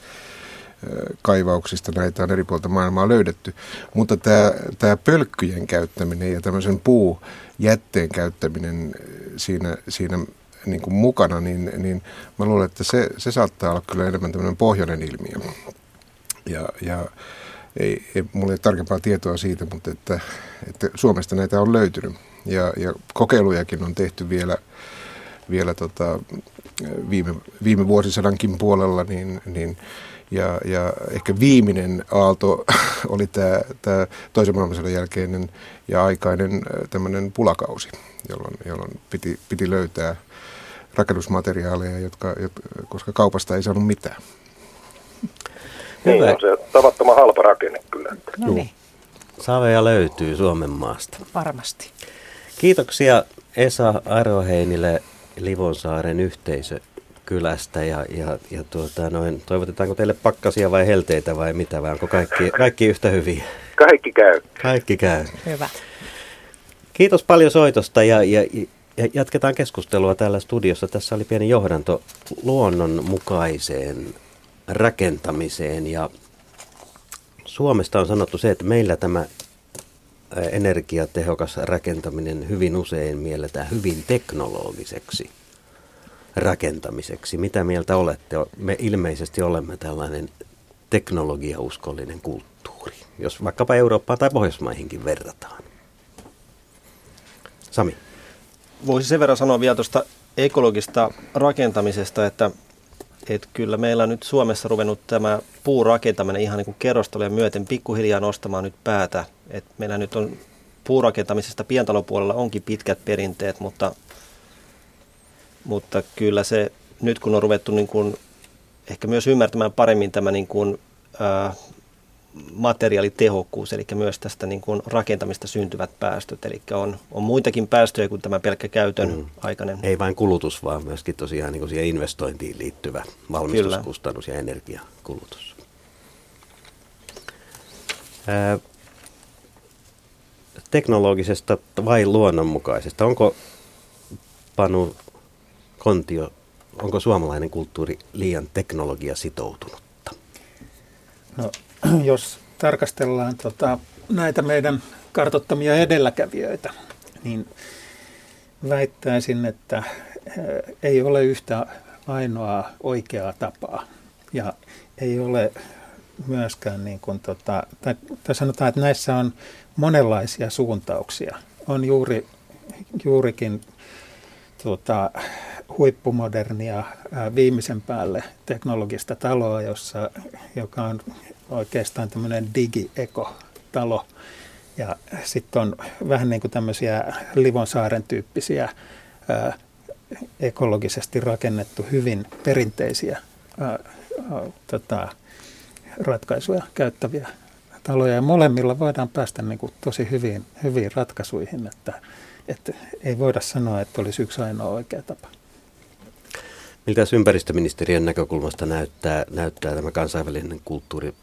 kaivauksista näitä on eri puolta maailmaa löydetty. Mutta tämä, tämä pölkkyjen käyttäminen ja tämmöisen puujätteen käyttäminen siinä, siinä niin kuin mukana, niin, niin mä luulen, että se, se saattaa olla kyllä enemmän tämmöinen pohjoinen ilmiö. Ja, ja ei, ei, mulla ei tarkempaa tietoa siitä, mutta että, että Suomesta näitä on löytynyt. Ja, ja kokeilujakin on tehty vielä, vielä tota, viime, viime vuosisadankin puolella, niin, niin, ja, ja ehkä viimeinen aalto oli tämä, tämä toisen maailmansodan jälkeinen ja aikainen äh, tämmöinen pulakausi, jolloin, jolloin piti, piti löytää rakennusmateriaaleja, jotka, jotka, koska kaupasta ei saanut mitään. Niin on se tavattoman halpa rakenne kyllä. No niin, Saveja löytyy Suomen maasta. varmasti. Kiitoksia Esa Aroheinille Livonsaaren yhteisökylästä ja, ja, ja tuota, noin, toivotetaanko teille pakkasia vai helteitä vai mitä vai onko kaikki, kaikki yhtä hyviä? Kaikki käy. Kaikki käy. Hyvä. Kiitos paljon soitosta ja, ja, ja jatketaan keskustelua täällä studiossa. Tässä oli pieni johdanto luonnonmukaiseen rakentamiseen ja Suomesta on sanottu se, että meillä tämä energiatehokas rakentaminen hyvin usein mielletään hyvin teknologiseksi rakentamiseksi. Mitä mieltä olette? Me ilmeisesti olemme tällainen teknologiauskollinen kulttuuri, jos vaikkapa Eurooppaan tai Pohjoismaihinkin verrataan. Sami. Voisi sen verran sanoa vielä tuosta ekologista rakentamisesta, että, että kyllä meillä on nyt Suomessa ruvennut tämä puurakentaminen ihan niin kuin kerrostaloja myöten pikkuhiljaa nostamaan nyt päätä. että meillä nyt on puurakentamisesta pientalopuolella onkin pitkät perinteet, mutta, mutta kyllä se nyt kun on ruvettu niin kuin ehkä myös ymmärtämään paremmin tämä niin kuin, ää, materiaalitehokkuus, eli myös tästä niin kuin rakentamista syntyvät päästöt. Eli on, on muitakin päästöjä kuin tämä pelkkä käytön mm. aikainen. Ei vain kulutus, vaan myöskin tosiaan niin kuin siihen investointiin liittyvä valmistuskustannus Kyllä. ja energiakulutus. Ää, teknologisesta vai luonnonmukaisesta? Onko Panu Kontio, onko suomalainen kulttuuri liian teknologia sitoutunutta? No, jos tarkastellaan tota, näitä meidän kartottamia edelläkävijöitä, niin väittäisin, että eh, ei ole yhtä ainoaa oikeaa tapaa. Ja ei ole myöskään, niin kuin, tota, tai, tai sanotaan, että näissä on monenlaisia suuntauksia. On juuri, juurikin tota, huippumodernia ää, viimeisen päälle teknologista taloa, jossa, joka on oikeastaan tämmöinen digi-eko-talo. Ja sitten on vähän niin kuin tämmöisiä Livonsaaren tyyppisiä ää, ekologisesti rakennettu hyvin perinteisiä ää, ää, tota, ratkaisuja käyttäviä taloja. Ja molemmilla voidaan päästä niin kuin tosi hyviin, hyviin ratkaisuihin, että, että ei voida sanoa, että olisi yksi ainoa oikea tapa. Miltä ympäristöministeriön näkökulmasta näyttää, näyttää tämä kansainvälinen kulttuuri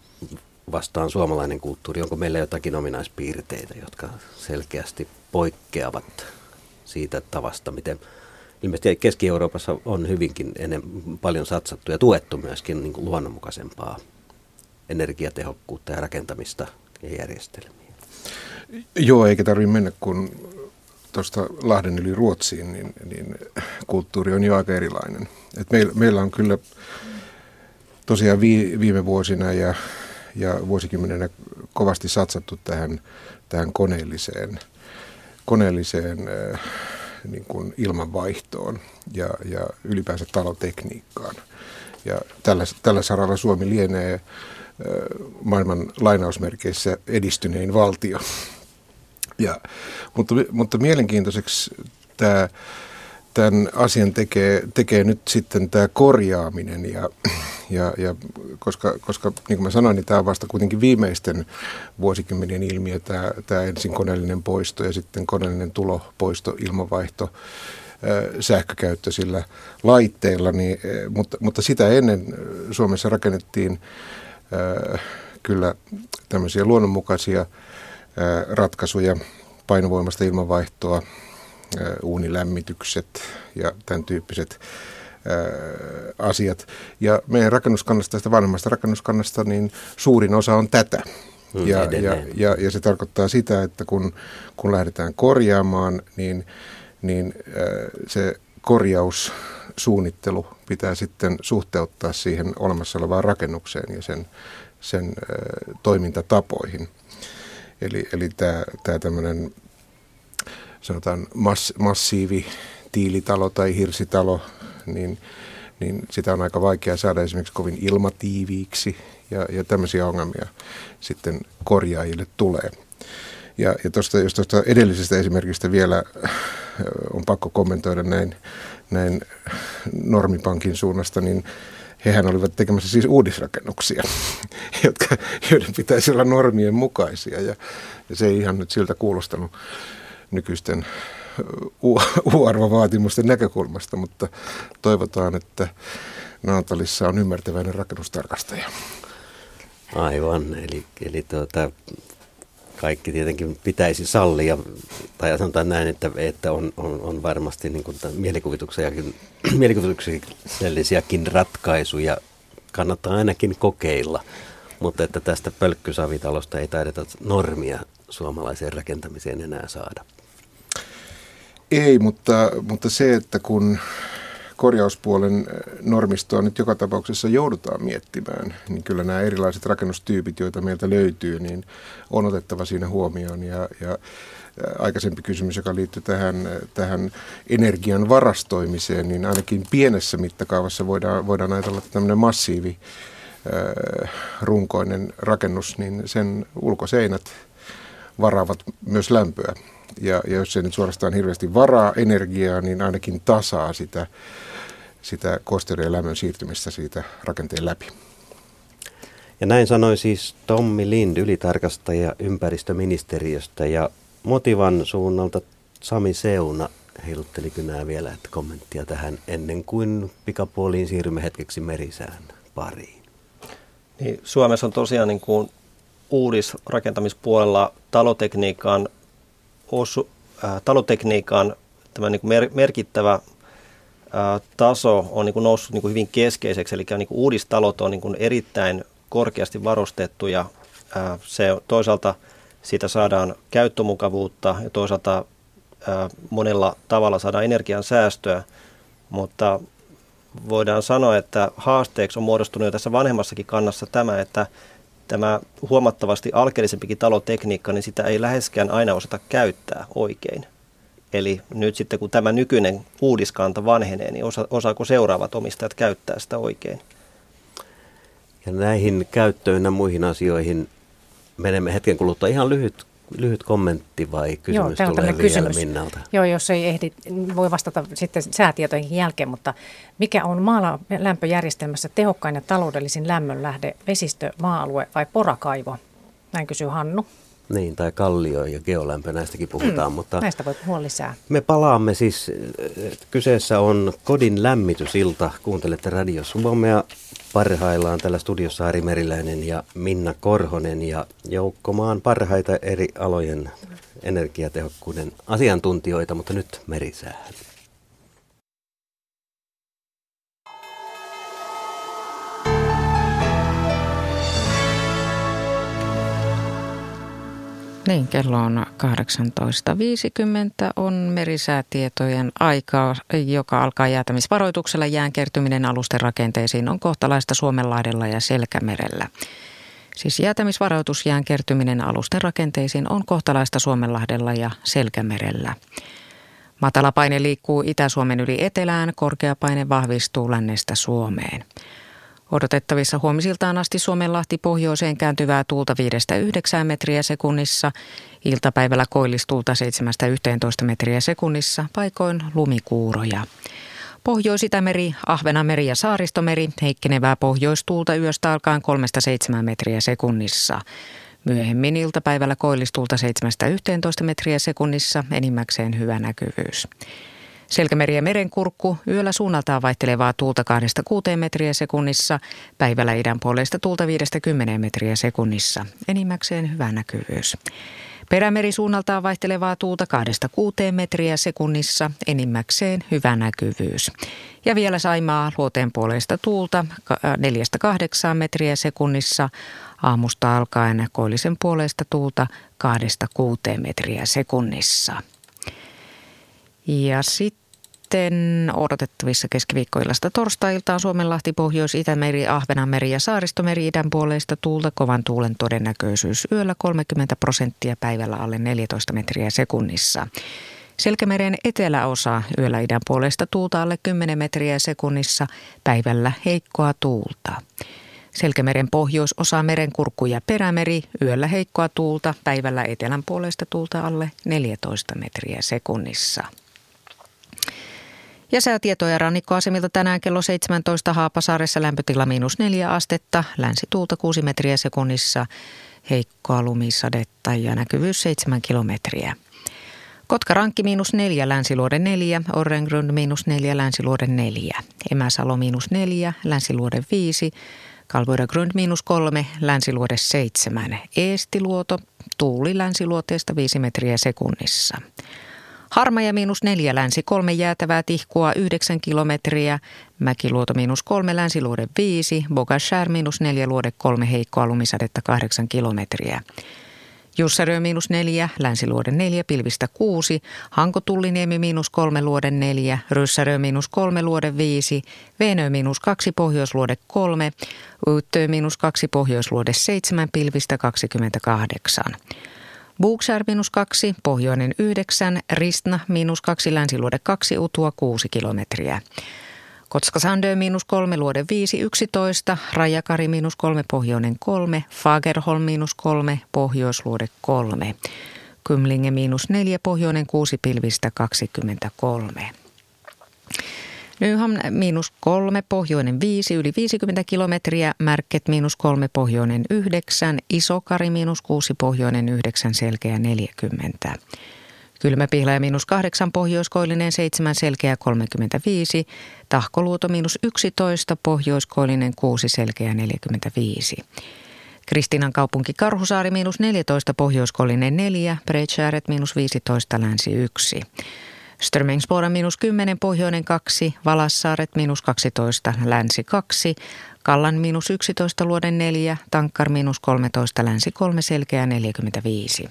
vastaan suomalainen kulttuuri? Onko meillä jotakin ominaispiirteitä, jotka selkeästi poikkeavat siitä tavasta, miten ilmeisesti Keski-Euroopassa on hyvinkin ennen, paljon satsattu ja tuettu myöskin niin kuin luonnonmukaisempaa energiatehokkuutta ja rakentamista ja järjestelmiä. Joo, eikä tarvitse mennä kun tuosta Lahden yli Ruotsiin, niin, niin kulttuuri on jo aika erilainen. Et meillä, meillä on kyllä tosiaan vi, viime vuosina ja, ja vuosikymmenenä kovasti satsattu tähän, tähän koneelliseen, koneelliseen äh, niin kuin ilmanvaihtoon ja, ja ylipäänsä talotekniikkaan. Ja tällä, tällä saralla Suomi lienee äh, maailman lainausmerkeissä edistynein valtio. Ja, mutta, mutta mielenkiintoiseksi tämä tämän asian tekee, tekee nyt sitten tämä korjaaminen ja, ja, ja koska, koska niin kuin mä sanoin, niin tämä on vasta kuitenkin viimeisten vuosikymmenien ilmiö, tämä, tämä ensin koneellinen poisto ja sitten koneellinen tulo, poisto, ilmanvaihto, sähkökäyttö sillä laitteilla, niin, mutta, mutta sitä ennen Suomessa rakennettiin kyllä tämmöisiä luonnonmukaisia ratkaisuja, painovoimasta ilmanvaihtoa, uunilämmitykset ja tämän tyyppiset asiat. Ja meidän rakennuskannasta, tästä vanhemmasta rakennuskannasta, niin suurin osa on tätä. Mm, ja, ja, ja, ja se tarkoittaa sitä, että kun, kun lähdetään korjaamaan, niin, niin se korjaussuunnittelu pitää sitten suhteuttaa siihen olemassa olevaan rakennukseen ja sen, sen toimintatapoihin. Eli, eli tämä, tämä tämmöinen sanotaan mass, massiivi tiilitalo tai hirsitalo, niin, niin sitä on aika vaikea saada esimerkiksi kovin ilmatiiviiksi ja, ja tämmöisiä ongelmia sitten korjaajille tulee. Ja, ja tosta, jos tuosta edellisestä esimerkistä vielä on pakko kommentoida näin, näin Normipankin suunnasta, niin hehän olivat tekemässä siis uudisrakennuksia, jotka, joiden pitäisi olla normien mukaisia. Ja, ja se ei ihan nyt siltä kuulostanut nykyisten U-arvovaatimusten näkökulmasta, mutta toivotaan, että Naantalissa on ymmärtäväinen rakennustarkastaja. Aivan, eli, eli tuota, kaikki tietenkin pitäisi sallia, tai sanotaan näin, että, että on, on, on varmasti niin mielikuvituksellisiakin ratkaisuja, kannattaa ainakin kokeilla, mutta että tästä pölkkysavitalosta ei taideta normia suomalaiseen rakentamiseen enää saada. Ei, mutta, mutta se, että kun korjauspuolen normistoa nyt joka tapauksessa joudutaan miettimään, niin kyllä nämä erilaiset rakennustyypit, joita meiltä löytyy, niin on otettava siinä huomioon. Ja, ja aikaisempi kysymys, joka liittyy tähän, tähän energian varastoimiseen, niin ainakin pienessä mittakaavassa voidaan, voidaan ajatella, että tämmöinen massiivi runkoinen rakennus, niin sen ulkoseinät varaavat myös lämpöä. Ja, ja jos se nyt suorastaan hirveästi varaa energiaa, niin ainakin tasaa sitä, sitä kosteuden ja lämmön siirtymistä siitä rakenteen läpi. Ja näin sanoi siis Tommi Lind, ylitarkastaja ympäristöministeriöstä ja Motivan suunnalta Sami Seuna heilutteli kynää vielä että kommenttia tähän ennen kuin pikapuoliin siirrymme hetkeksi merisään pariin. Niin, Suomessa on tosiaan niin kuin uudisrakentamispuolella talotekniikan, osu, äh, talotekniikan tämä niin mer, merkittävä äh, taso on niin kuin noussut niin kuin hyvin keskeiseksi, eli niin kuin uudistalot on niin kuin erittäin korkeasti varustettu ja äh, se toisaalta siitä saadaan käyttömukavuutta ja toisaalta äh, monella tavalla saadaan energian säästöä, mutta voidaan sanoa, että haasteeksi on muodostunut jo tässä vanhemmassakin kannassa tämä, että tämä huomattavasti alkeellisempikin talotekniikka, niin sitä ei läheskään aina osata käyttää oikein. Eli nyt sitten kun tämä nykyinen uudiskanta vanhenee, niin osa, osaako seuraavat omistajat käyttää sitä oikein? Ja näihin käyttöön ja muihin asioihin menemme hetken kuluttua. Ihan lyhyt, lyhyt kommentti vai kysymys Joo, tulee kysymys. Minnalta? Joo, jos ei ehdi, voi vastata sitten säätietoihin jälkeen, mutta mikä on maalämpöjärjestelmässä tehokkain ja taloudellisin lämmönlähde, vesistö, maa-alue vai porakaivo? Näin kysyy Hannu. Niin, tai kallio ja geolämpö, näistäkin puhutaan. Mm, mutta näistä voi puhua lisää. Me palaamme siis, kyseessä on kodin lämmitysilta. Kuuntelette Radio Suomea. Parhaillaan tällä studiossa Ari Meriläinen ja Minna Korhonen ja joukkomaan parhaita eri alojen energiatehokkuuden asiantuntijoita, mutta nyt merisäähän. Niin, kello on 18.50 on merisäätietojen aika, joka alkaa jäätämisvaroituksella. Jään kertyminen alusten rakenteisiin on kohtalaista Suomenlahdella ja Selkämerellä. Siis jäätämisvaroitus jään kertyminen alusten rakenteisiin on kohtalaista Suomenlahdella ja Selkämerellä. Matalapaine liikkuu Itä-Suomen yli etelään, korkeapaine vahvistuu lännestä Suomeen. Odotettavissa huomisiltaan asti Suomenlahti pohjoiseen kääntyvää tuulta 5-9 metriä sekunnissa, iltapäivällä koillistuulta 7-11 metriä sekunnissa, paikoin lumikuuroja. Pohjois-Itämeri, Ahvenameri ja Saaristomeri heikkenevää pohjoistuulta yöstä alkaen 3-7 metriä sekunnissa. Myöhemmin iltapäivällä koillistuulta 7-11 metriä sekunnissa, enimmäkseen hyvä näkyvyys. Selkämeri ja merenkurkku, yöllä suunnaltaan vaihtelevaa tuulta 2-6 metriä sekunnissa, päivällä idän puolesta tuulta 5-10 metriä sekunnissa, enimmäkseen hyvä näkyvyys. Perämeri suunnaltaan vaihtelevaa tuulta 2-6 metriä sekunnissa, enimmäkseen hyvä näkyvyys. Ja vielä Saimaa luoteen puolesta tuulta 4-8 metriä sekunnissa, aamusta alkaen koillisen puolesta tuulta 2-6 metriä sekunnissa. Ja sitten sitten odotettavissa keskiviikkoillasta torstailtaan Suomenlahti, Pohjois-Itämeri, Ahvenanmeri ja Saaristomeri idän puolesta tuulta kovan tuulen todennäköisyys yöllä 30 prosenttia päivällä alle 14 metriä sekunnissa. Selkämeren eteläosa yöllä idän puolesta tuulta alle 10 metriä sekunnissa, päivällä heikkoa tuulta. Selkämeren pohjoisosa merenkurkku ja perämeri, yöllä heikkoa tuulta, päivällä etelän puolesta tuulta alle 14 metriä sekunnissa. Ja säätietoja rannikkoasemilta tänään kello 17 Haapasaaressa lämpötila miinus 4 astetta, länsituulta 6 metriä sekunnissa, heikkoa lumisadetta ja näkyvyys 7 kilometriä. Kotkarankki miinus 4, Länsiluoden 4, Orrengrund miinus 4, Länsiluoden 4, Emäsalo miinus 4, Länsiluoden 5, Kalvoida Grund miinus 3, Länsiluode 7, Eestiluoto, tuuli länsiluoteesta 5 metriä sekunnissa. Harmaja miinus neljä länsi, kolme jäätävää tihkua, yhdeksän kilometriä. Mäkiluoto miinus kolme länsiluode viisi. Bogashär miinus neljä luode kolme heikkoa lumisadetta kahdeksan kilometriä. Jussarö miinus neljä, länsiluode neljä, pilvistä kuusi, Hanko-Tulliniemi miinus kolme luode neljä, Ryssärö miinus kolme luode viisi, Veenö miinus kaksi pohjoisluode kolme, Uyttö miinus kaksi pohjoisluode seitsemän, pilvistä 28. Buksär miinus 2, pohjoinen 9, Ristna miinus 2, länsiluode 2, Utua 6 kilometriä. Kotskasandö miinus 3, luode 5, 11, Rajakari miinus 3, pohjoinen 3, Fagerholm miinus 3, pohjoisluode 3. Kymlinge miinus 4, pohjoinen 6, pilvistä 23. Nyham miinus kolme, pohjoinen viisi, yli 50 kilometriä, Märket miinus kolme, pohjoinen yhdeksän, Isokari miinus kuusi, pohjoinen yhdeksän, selkeä 40. Kylmäpihlaja miinus kahdeksan, pohjoiskoillinen seitsemän, selkeä 35, Tahkoluoto miinus 11, pohjoiskoillinen kuusi, selkeä 45. Kristinan kaupunki Karhusaari miinus 14, pohjoiskollinen 4, Breitsääret miinus 15, länsi 1. Strömingsboda miinus 10, pohjoinen 2, Valassaaret miinus 12, länsi 2, Kallan miinus 11, luoden 4, Tankkar miinus 13, länsi 3, selkeä 45.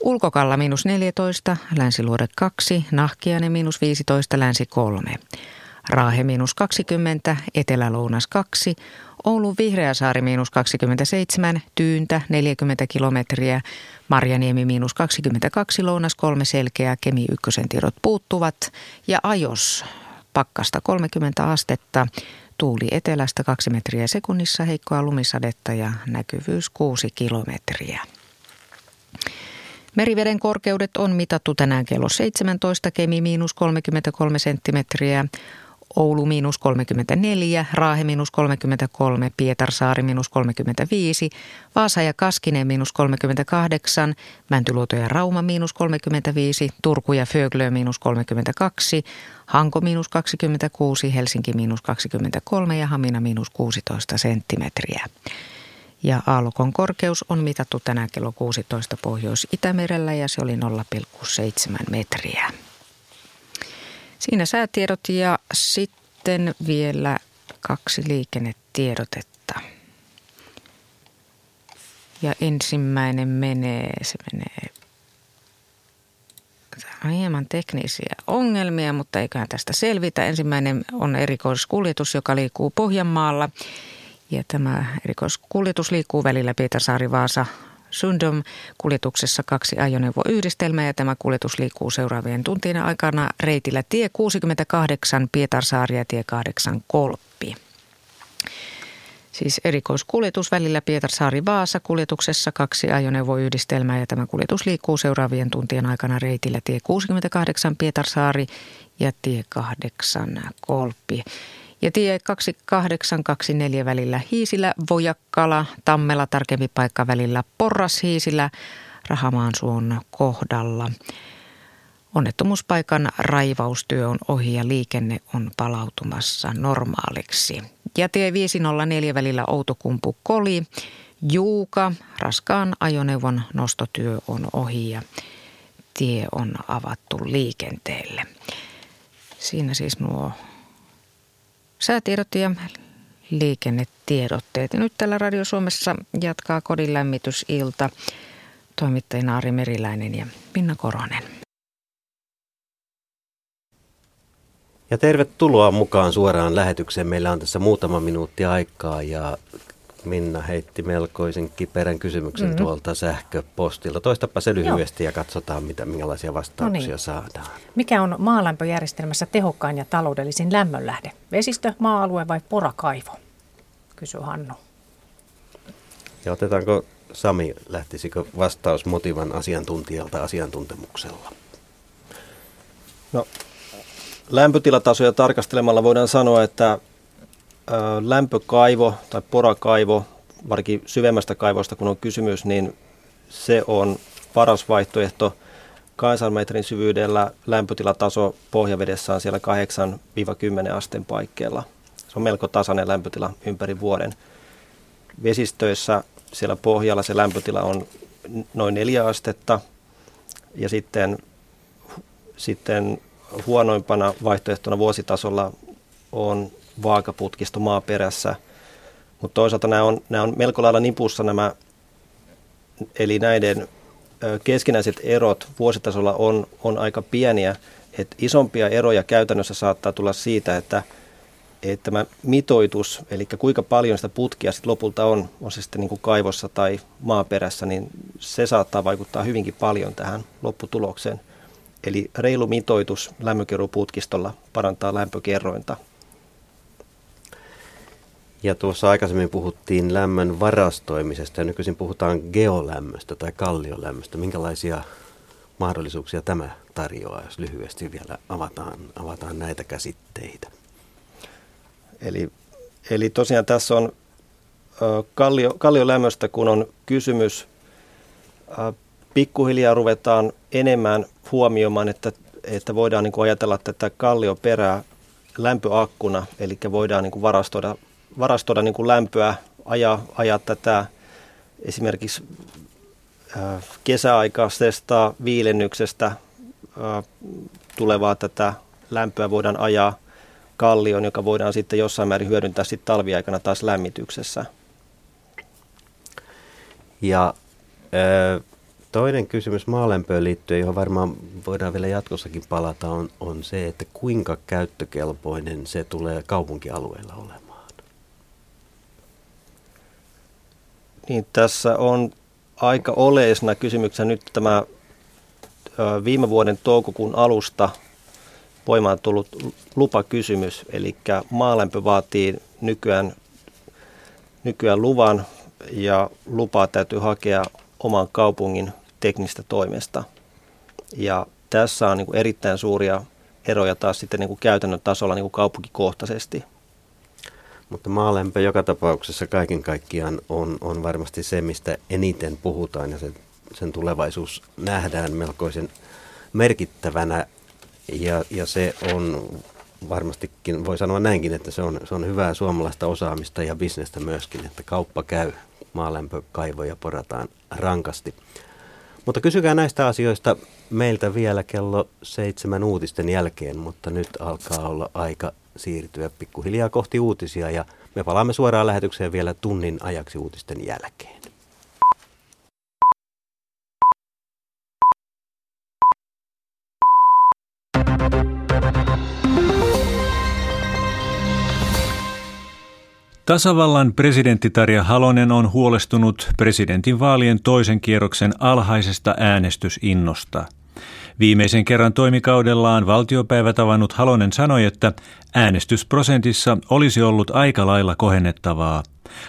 Ulkokalla miinus 14, länsiluode 2, Nahkiainen miinus 15, länsi 3. Raahe miinus 20, etelä-lounas 2, Oulun Vihreäsaari miinus 27, Tyyntä 40 kilometriä, Marjaniemi miinus 22, Lounas 3 selkeää, Kemi ykkösen tiedot puuttuvat ja Ajos pakkasta 30 astetta, tuuli etelästä 2 metriä sekunnissa, heikkoa lumisadetta ja näkyvyys 6 kilometriä. Meriveden korkeudet on mitattu tänään kello 17, Kemi miinus 33 senttimetriä, Oulu miinus 34, Raahe miinus 33, Pietarsaari miinus 35, Vaasa ja Kaskinen miinus 38, Mäntyluoto ja Rauma miinus 35, Turku ja Föglö miinus 32, Hanko miinus 26, Helsinki miinus 23 ja Hamina miinus 16 senttimetriä. Ja aallokon korkeus on mitattu tänään kello 16 Pohjois-Itämerellä ja se oli 0,7 metriä. Siinä säätiedot ja sitten vielä kaksi liikennetiedotetta. Ja ensimmäinen menee, se menee hieman teknisiä ongelmia, mutta eiköhän tästä selvitä. Ensimmäinen on erikoiskuljetus, joka liikkuu Pohjanmaalla. Ja tämä erikoiskuljetus liikkuu välillä Pietarsaari-Vaasa Sundom kuljetuksessa kaksi ajoneuvoyhdistelmää ja tämä kuljetus liikkuu seuraavien tuntien aikana reitillä tie 68 Pietarsaari ja tie 8 Kolppi. Siis erikoiskuljetus välillä Pietarsaari-Vaasa kuljetuksessa kaksi ajoneuvoyhdistelmää ja tämä kuljetus liikkuu seuraavien tuntien aikana reitillä tie 68 Pietarsaari ja tie 8 Kolppi. Ja tie 2824 välillä Hiisillä, Vojakkala, Tammela tarkempi paikka välillä Porras Hiisillä, Rahamaan suon kohdalla. Onnettomuuspaikan raivaustyö on ohi ja liikenne on palautumassa normaaliksi. Ja tie 504 välillä Outokumpu Koli, Juuka, raskaan ajoneuvon nostotyö on ohi ja tie on avattu liikenteelle. Siinä siis nuo säätiedot ja liikennetiedotteet. Nyt täällä Radio Suomessa jatkaa kodin lämmitysilta toimittajina Ari Meriläinen ja Minna Koronen. Ja tervetuloa mukaan suoraan lähetykseen. Meillä on tässä muutama minuutti aikaa ja Minna heitti melkoisen kiperän kysymyksen mm-hmm. tuolta sähköpostilta. Toistapa se lyhyesti Joo. ja katsotaan, mitä, minkälaisia vastauksia no niin. saadaan. Mikä on maalämpöjärjestelmässä tehokkain ja taloudellisin lämmönlähde? Vesistö, maa-alue vai porakaivo? Kysyy Hannu. Ja otetaanko Sami, lähtisikö vastaus motivan asiantuntijalta asiantuntemuksella? No, lämpötilatasoja tarkastelemalla voidaan sanoa, että lämpökaivo tai porakaivo, varsinkin syvemmästä kaivosta kun on kysymys, niin se on paras vaihtoehto. 200 metrin syvyydellä lämpötilataso pohjavedessä on siellä 8-10 asteen paikkeilla. Se on melko tasainen lämpötila ympäri vuoden. Vesistöissä siellä pohjalla se lämpötila on noin 4 astetta ja sitten, sitten huonoimpana vaihtoehtona vuositasolla on vaakaputkisto maaperässä. Mutta toisaalta nämä on, nämä on melko lailla nipussa nämä, eli näiden keskinäiset erot vuositasolla on, on aika pieniä. Et isompia eroja käytännössä saattaa tulla siitä, että että tämä mitoitus, eli kuinka paljon sitä putkia sitten lopulta on, on se sitten niin kuin kaivossa tai maaperässä, niin se saattaa vaikuttaa hyvinkin paljon tähän lopputulokseen. Eli reilu mitoitus lämmönkeruuputkistolla parantaa lämpökerrointa. Ja tuossa aikaisemmin puhuttiin lämmön varastoimisesta ja nykyisin puhutaan geolämmöstä tai kalliolämmöstä. Minkälaisia mahdollisuuksia tämä tarjoaa, jos lyhyesti vielä avataan, avataan näitä käsitteitä? Eli, eli tosiaan tässä on kallio, kalliolämmöstä, kun on kysymys, pikkuhiljaa ruvetaan enemmän huomioimaan, että, että voidaan niin kuin ajatella tätä kallioperää lämpöakkuna, eli voidaan niin kuin varastoida, varastoida niin kuin lämpöä, ajaa, ajaa tätä esimerkiksi kesäaikaisesta viilennyksestä tulevaa tätä lämpöä voidaan ajaa kallion, joka voidaan sitten jossain määrin hyödyntää sitten talviaikana taas lämmityksessä. Ja toinen kysymys maalämpöön liittyen, johon varmaan voidaan vielä jatkossakin palata, on, on se, että kuinka käyttökelpoinen se tulee kaupunkialueella olemaan. Niin, tässä on aika oleisena kysymyksenä nyt tämä viime vuoden toukokuun alusta voimaan tullut lupakysymys, eli maalämpö vaatii nykyään, nykyään luvan ja lupaa täytyy hakea oman kaupungin teknistä toimesta. Ja tässä on niin kuin erittäin suuria eroja taas sitten niin kuin käytännön tasolla niin kuin kaupunkikohtaisesti. Mutta maalämpö joka tapauksessa kaiken kaikkiaan on, on varmasti se, mistä eniten puhutaan ja sen, sen tulevaisuus nähdään melkoisen merkittävänä ja, ja se on varmastikin, voi sanoa näinkin, että se on, se on hyvää suomalaista osaamista ja bisnestä myöskin, että kauppa käy, maalämpökaivoja porataan rankasti. Mutta kysykää näistä asioista meiltä vielä kello seitsemän uutisten jälkeen, mutta nyt alkaa olla aika siirtyä pikkuhiljaa kohti uutisia ja me palaamme suoraan lähetykseen vielä tunnin ajaksi uutisten jälkeen. Tasavallan presidentti Tarja Halonen on huolestunut presidentin vaalien toisen kierroksen alhaisesta äänestysinnosta. Viimeisen kerran toimikaudellaan valtiopäivät avannut Halonen sanoi, että äänestysprosentissa olisi ollut aika lailla kohennettavaa.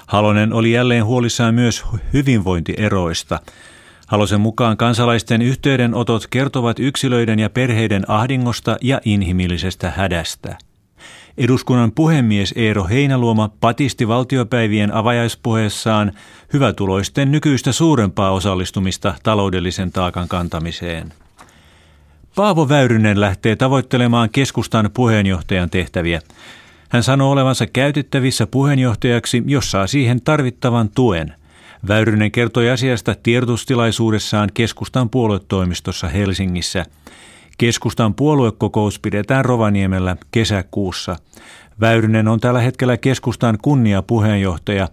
Halonen oli jälleen huolissaan myös hyvinvointieroista. Halosen mukaan kansalaisten yhteydenotot kertovat yksilöiden ja perheiden ahdingosta ja inhimillisestä hädästä. Eduskunnan puhemies Eero Heinaluoma patisti valtiopäivien avajaispuheessaan hyvätuloisten nykyistä suurempaa osallistumista taloudellisen taakan kantamiseen. Paavo Väyrynen lähtee tavoittelemaan keskustan puheenjohtajan tehtäviä. Hän sanoo olevansa käytettävissä puheenjohtajaksi, jos saa siihen tarvittavan tuen. Väyrynen kertoi asiasta tiedotustilaisuudessaan keskustan puoluetoimistossa Helsingissä – Keskustan puoluekokous pidetään Rovaniemellä kesäkuussa. Väyrynen on tällä hetkellä keskustan kunniapuheenjohtaja.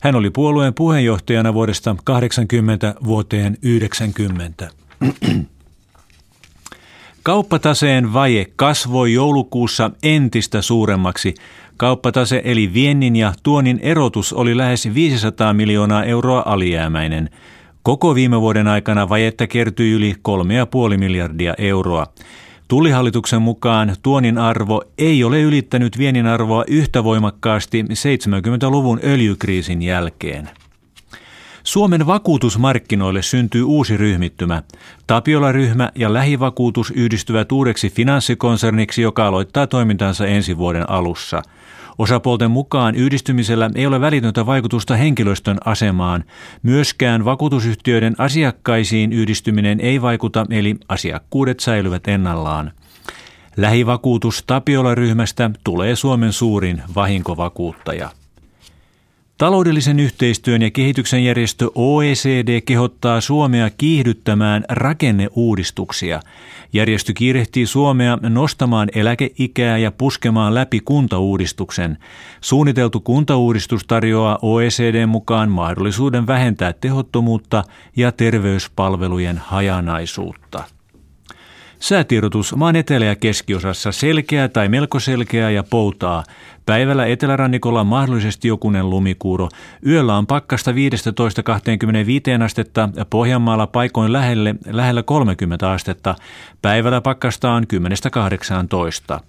Hän oli puolueen puheenjohtajana vuodesta 80 vuoteen 90. Kauppataseen vaje kasvoi joulukuussa entistä suuremmaksi. Kauppatase eli viennin ja tuonin erotus oli lähes 500 miljoonaa euroa alijäämäinen. Koko viime vuoden aikana vajetta kertyi yli 3,5 miljardia euroa. Tullihallituksen mukaan tuonin arvo ei ole ylittänyt viennin arvoa yhtä voimakkaasti 70-luvun öljykriisin jälkeen. Suomen vakuutusmarkkinoille syntyy uusi ryhmittymä. Tapiola-ryhmä ja lähivakuutus yhdistyvät uudeksi finanssikonserniksi, joka aloittaa toimintansa ensi vuoden alussa – Osapuolten mukaan yhdistymisellä ei ole välitöntä vaikutusta henkilöstön asemaan. Myöskään vakuutusyhtiöiden asiakkaisiin yhdistyminen ei vaikuta, eli asiakkuudet säilyvät ennallaan. Lähivakuutus Tapiola-ryhmästä tulee Suomen suurin vahinkovakuuttaja. Taloudellisen yhteistyön ja kehityksen järjestö OECD kehottaa Suomea kiihdyttämään rakenneuudistuksia. Järjestö kiirehtii Suomea nostamaan eläkeikää ja puskemaan läpi kuntauudistuksen. Suunniteltu kuntauudistus tarjoaa OECD mukaan mahdollisuuden vähentää tehottomuutta ja terveyspalvelujen hajanaisuutta. Säätiedotus maan etelä- ja keskiosassa selkeää tai melko selkeää ja poutaa. Päivällä etelärannikolla mahdollisesti jokunen lumikuuro. Yöllä on pakkasta 15-25 astetta, Pohjanmaalla paikoin lähelle, lähellä 30 astetta. Päivällä pakkasta on 10-18.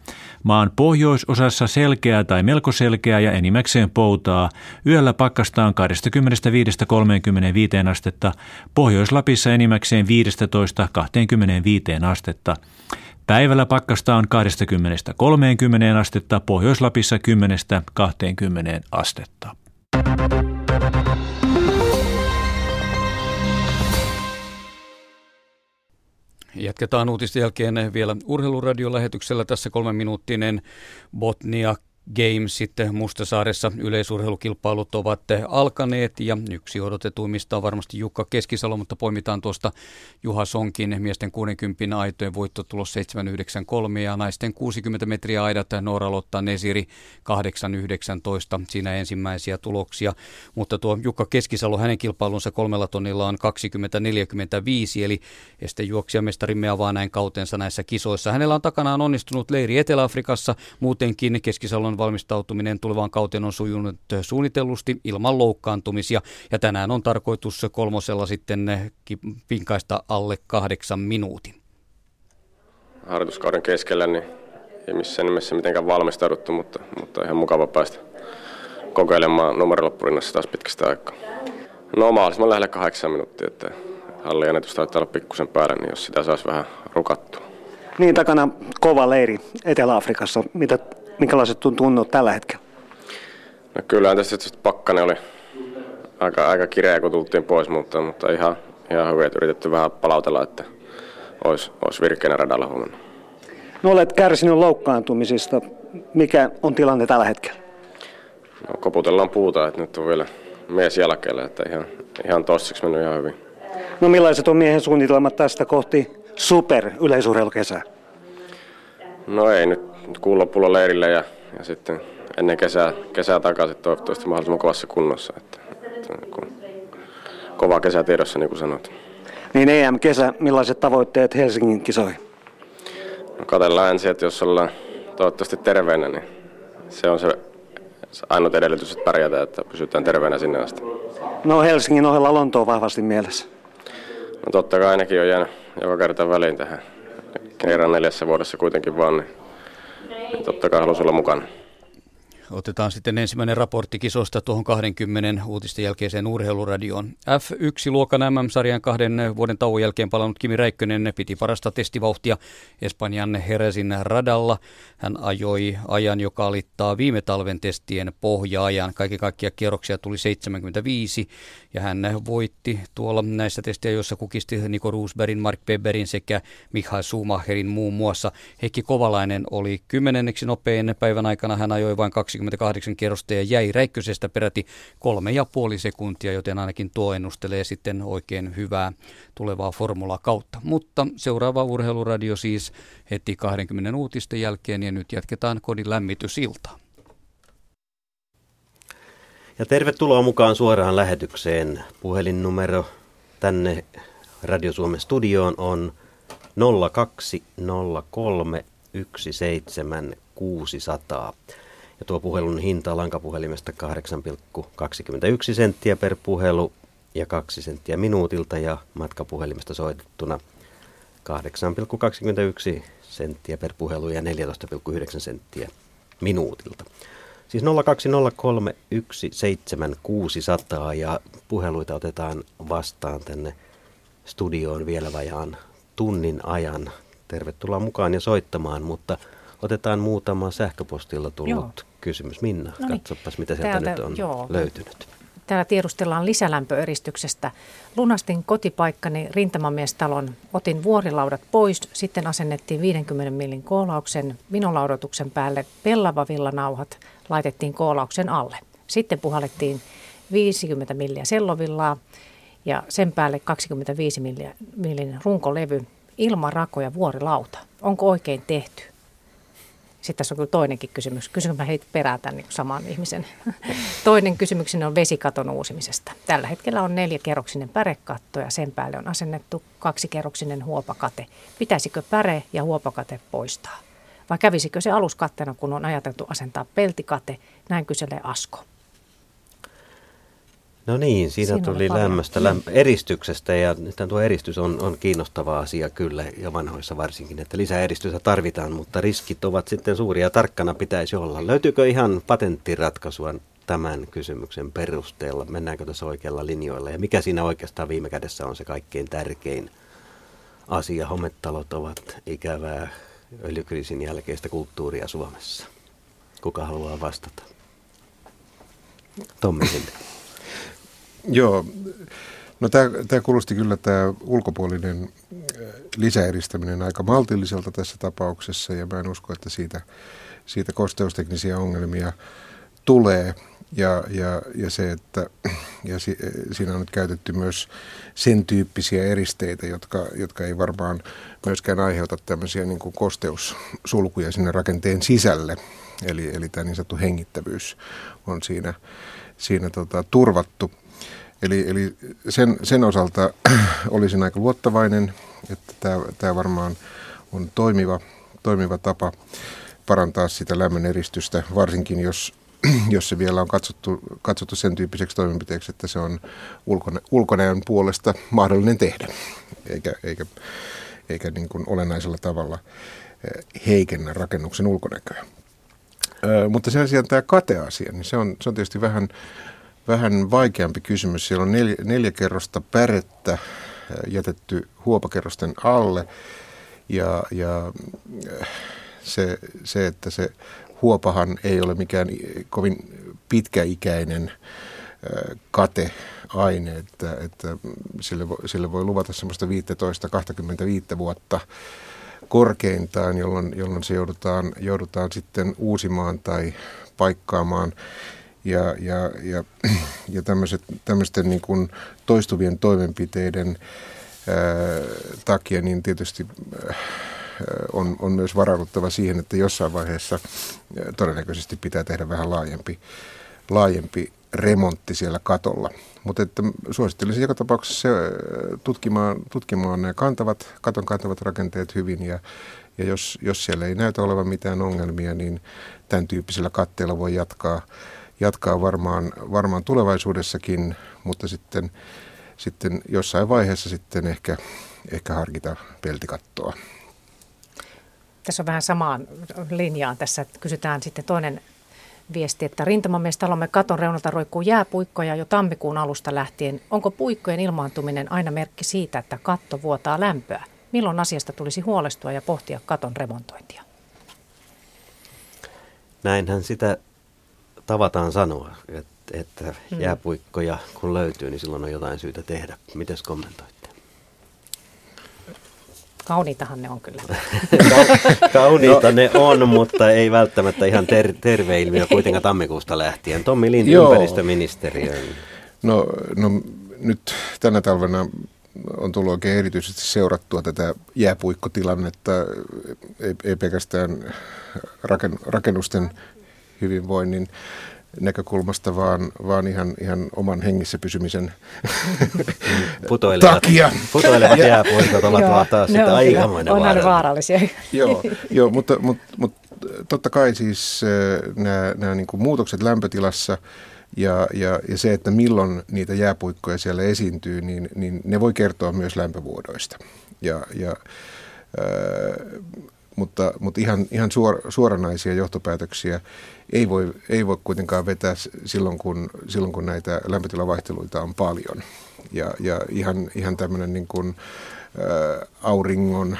Maan pohjoisosassa selkeää tai melko selkeää ja enimmäkseen poutaa. Yöllä pakkasta on 25-35 astetta. Pohjois-Lapissa enimmäkseen 15-25 astetta. Päivällä pakkasta on 20-30 astetta, Pohjois-Lapissa 10-20 astetta. Jatketaan uutisten jälkeen vielä urheiluradiolähetyksellä. Tässä kolme minuuttinen Botnia Games sitten Mustasaaressa. Yleisurheilukilpailut ovat alkaneet ja yksi odotetuimmista on varmasti Jukka Keskisalo, mutta poimitaan tuosta Juha Sonkin miesten 60 aitojen voittotulos 793 ja naisten 60 metriä aidat Noora Lotta Nesiri 819 siinä ensimmäisiä tuloksia, mutta tuo Jukka Keskisalo hänen kilpailunsa kolmella tonnilla on 2045 eli estejuoksijamestarimme avaa näin kautensa näissä kisoissa. Hänellä on takanaan onnistunut leiri Etelä-Afrikassa, muutenkin Keskisalon valmistautuminen tulevaan kauteen on sujunut suunnitellusti ilman loukkaantumisia ja tänään on tarkoitus kolmosella sitten pinkaista alle kahdeksan minuutin. Harjoituskauden keskellä niin ei missään nimessä mitenkään valmistauduttu, mutta, mutta ihan mukava päästä kokeilemaan numeroloppurinnassa taas pitkästä aikaa. No mahdollisimman lähellä kahdeksan minuuttia, että halliennätys taitaa olla pikkusen päällä, niin jos sitä saisi vähän rukattua. Niin, takana kova leiri Etelä-Afrikassa. Mitä Minkälaiset tunnut tällä hetkellä? No kyllähän tässä tietysti pakkanen oli aika, aika kireä, kun tultiin pois, mutta, mutta ihan, ihan hyvin, että yritetty vähän palautella, että olisi, olisi virkeänä radalla huomenna. No olet kärsinyt loukkaantumisista. Mikä on tilanne tällä hetkellä? No koputellaan puuta, että nyt on vielä mies jälkeellä, että ihan, ihan tossiksi mennyt ihan hyvin. No millaiset on miehen suunnitelmat tästä kohti super yleisurheilukesää? No ei nyt kuun lopulla leirille ja, ja sitten ennen kesää, kesää takaisin toivottavasti mahdollisimman kovassa kunnossa. Että, että kun kova kesä tiedossa, niin kuin sanoit. Niin EM-kesä, millaiset tavoitteet Helsingin kisoihin? No katellaan ensin, että jos ollaan toivottavasti terveenä, niin se on se ainut edellytys, että pärjätään, että pysytään terveenä sinne asti. No Helsingin ohella Lonto on vahvasti mielessä. No totta kai ainakin on jäänyt joka kerta väliin tähän. Kerran neljässä vuodessa kuitenkin vaan, niin niin totta kai halusi olla mukana. Otetaan sitten ensimmäinen raportti kisosta tuohon 20 uutisten jälkeiseen urheiluradioon. F1-luokan MM-sarjan kahden vuoden tauon jälkeen palannut Kimi Räikkönen piti parasta testivauhtia Espanjan Heresin radalla. Hän ajoi ajan, joka alittaa viime talven testien pohjaajan. Kaikki kaikkia kierroksia tuli 75 ja hän voitti tuolla näissä testejä, joissa kukisti Niko Roosbergin, Mark Beberin sekä Michael Schumacherin muun muassa. Heikki Kovalainen oli kymmenenneksi nopein päivän aikana. Hän ajoi vain 28 kierrosta ja jäi Räikkösestä peräti kolme ja puoli sekuntia, joten ainakin tuo ennustelee sitten oikein hyvää tulevaa formula kautta. Mutta seuraava urheiluradio siis heti 20 uutisten jälkeen ja nyt jatketaan kodin lämmitysiltaa. Ja tervetuloa mukaan suoraan lähetykseen. Puhelinnumero tänne Radio Suomen studioon on 0203 17600. Ja tuo puhelun hinta lankapuhelimesta 8,21 senttiä per puhelu ja 2 senttiä minuutilta ja matkapuhelimesta soitettuna 8,21 senttiä per puhelu ja 14,9 senttiä minuutilta. Siis 020317600 ja puheluita otetaan vastaan tänne studioon vielä vajaan tunnin ajan. Tervetuloa mukaan ja soittamaan, mutta otetaan muutama sähköpostilla tullut Joo. kysymys. Minna, no niin. katsopas mitä sieltä Täältä, nyt on joo. löytynyt. Täällä tiedustellaan lisälämpöeristyksestä. Lunastin kotipaikkani rintamamiestalon. Otin vuorilaudat pois, sitten asennettiin 50 millin koolauksen minolaudotuksen päälle pellavavillanauhat laitettiin koolauksen alle. Sitten puhallettiin 50 milliä sellovillaa ja sen päälle 25 millin runkolevy ilman rakoja vuorilauta. Onko oikein tehty? Sitten tässä on kyllä toinenkin kysymys. Kysyn mä heitä perään tämän niin saman ihmisen. Toinen kysymys on vesikaton uusimisesta. Tällä hetkellä on neljäkerroksinen pärekatto ja sen päälle on asennettu kaksikerroksinen huopakate. Pitäisikö päre ja huopakate poistaa? vai kävisikö se aluskatteena, kun on ajateltu asentaa peltikate? Näin kyselee Asko. No niin, siinä, siinä tuli lämmöstä, läm- eristyksestä ja tuo eristys on, on kiinnostava asia kyllä ja vanhoissa varsinkin, että lisää eristystä tarvitaan, mutta riskit ovat sitten suuria tarkkana pitäisi olla. Löytyykö ihan patenttiratkaisua tämän kysymyksen perusteella? Mennäänkö tässä oikealla linjoilla ja mikä siinä oikeastaan viime kädessä on se kaikkein tärkein asia? Hometalot ovat ikävää öljykriisin jälkeistä kulttuuria Suomessa. Kuka haluaa vastata? Tommi sinne. Joo, no tämä kuulosti kyllä tämä ulkopuolinen äh, lisäeristäminen aika maltilliselta tässä tapauksessa ja mä en usko, että siitä, siitä kosteusteknisiä ongelmia tulee. Ja, ja, ja se, että ja si, siinä on nyt käytetty myös sen tyyppisiä eristeitä, jotka, jotka ei varmaan myöskään aiheuta tämmöisiä niin kuin kosteussulkuja sinne rakenteen sisälle. Eli, eli tämä niin sanottu hengittävyys on siinä, siinä tota, turvattu. Eli, eli sen, sen osalta olisin aika luottavainen, että tämä, varmaan on toimiva, toimiva tapa parantaa sitä lämmön eristystä, varsinkin jos, jos se vielä on katsottu, katsottu sen tyyppiseksi toimenpiteeksi, että se on ulkona, ulkonäön puolesta mahdollinen tehdä, eikä, eikä, eikä niin kuin olennaisella tavalla eh, heikennä rakennuksen ulkonäköä. Ö, mutta sen sijaan tämä kateasia, niin se on, se on tietysti vähän vähän vaikeampi kysymys. Siellä on neljä, neljä kerrosta pärettä äh, jätetty huopakerrosten alle ja, ja äh, se, se, että se huopahan ei ole mikään kovin pitkäikäinen äh, kateaine, että, että sille, voi, sille voi luvata semmoista 15-25 vuotta korkeintaan, jolloin, jolloin se joudutaan, joudutaan sitten uusimaan tai paikkaamaan ja, ja, ja, ja tämmöiset, tämmöisten niin kuin toistuvien toimenpiteiden ää, takia niin tietysti ää, on, on myös varauduttava siihen, että jossain vaiheessa ää, todennäköisesti pitää tehdä vähän laajempi, laajempi remontti siellä katolla. Mutta että suosittelisin joka tapauksessa tutkimaan, tutkimaan nämä kantavat, katon kantavat rakenteet hyvin ja, ja jos, jos siellä ei näytä olevan mitään ongelmia, niin tämän tyyppisellä katteella voi jatkaa jatkaa varmaan, varmaan tulevaisuudessakin, mutta sitten, sitten jossain vaiheessa sitten ehkä, ehkä harkita peltikattoa. Tässä on vähän samaan linjaan. Tässä kysytään sitten toinen viesti, että rintamamiestalomme katon reunalta roikkuu jääpuikkoja jo tammikuun alusta lähtien. Onko puikkojen ilmaantuminen aina merkki siitä, että katto vuotaa lämpöä? Milloin asiasta tulisi huolestua ja pohtia katon remontointia? Näinhän sitä tavataan sanoa, että, että hmm. jääpuikkoja kun löytyy, niin silloin on jotain syytä tehdä. Miten kommentoitte? Kauniitahan ne on kyllä. Kauniita no. ne on, mutta ei välttämättä ihan ter- terve ilmiö kuitenkaan tammikuusta lähtien. Tommi Lind, ympäristöministeriön. No, no nyt tänä talvena on tullut oikein erityisesti seurattua tätä jääpuikkotilannetta, ei, ei pelkästään rakennusten hyvinvoinnin näkökulmasta, vaan, vaan ihan, ihan oman hengissä pysymisen putoilevat, takia. Putoilevat jääpuikot ovat taas sitä aikamoinen on vaarallisia. vaarallisia. joo, joo mutta, mutta, mutta totta kai siis nämä, nämä niin kuin muutokset lämpötilassa ja, ja, ja se, että milloin niitä jääpuikkoja siellä esiintyy, niin, niin ne voi kertoa myös lämpövuodoista. Ja, ja äh, mutta, mutta ihan, ihan suor, suoranaisia johtopäätöksiä ei voi, ei voi kuitenkaan vetää silloin, kun, silloin, kun näitä lämpötilavaihteluita on paljon. Ja, ja ihan, ihan tämmöinen niin kuin, ä, auringon ä,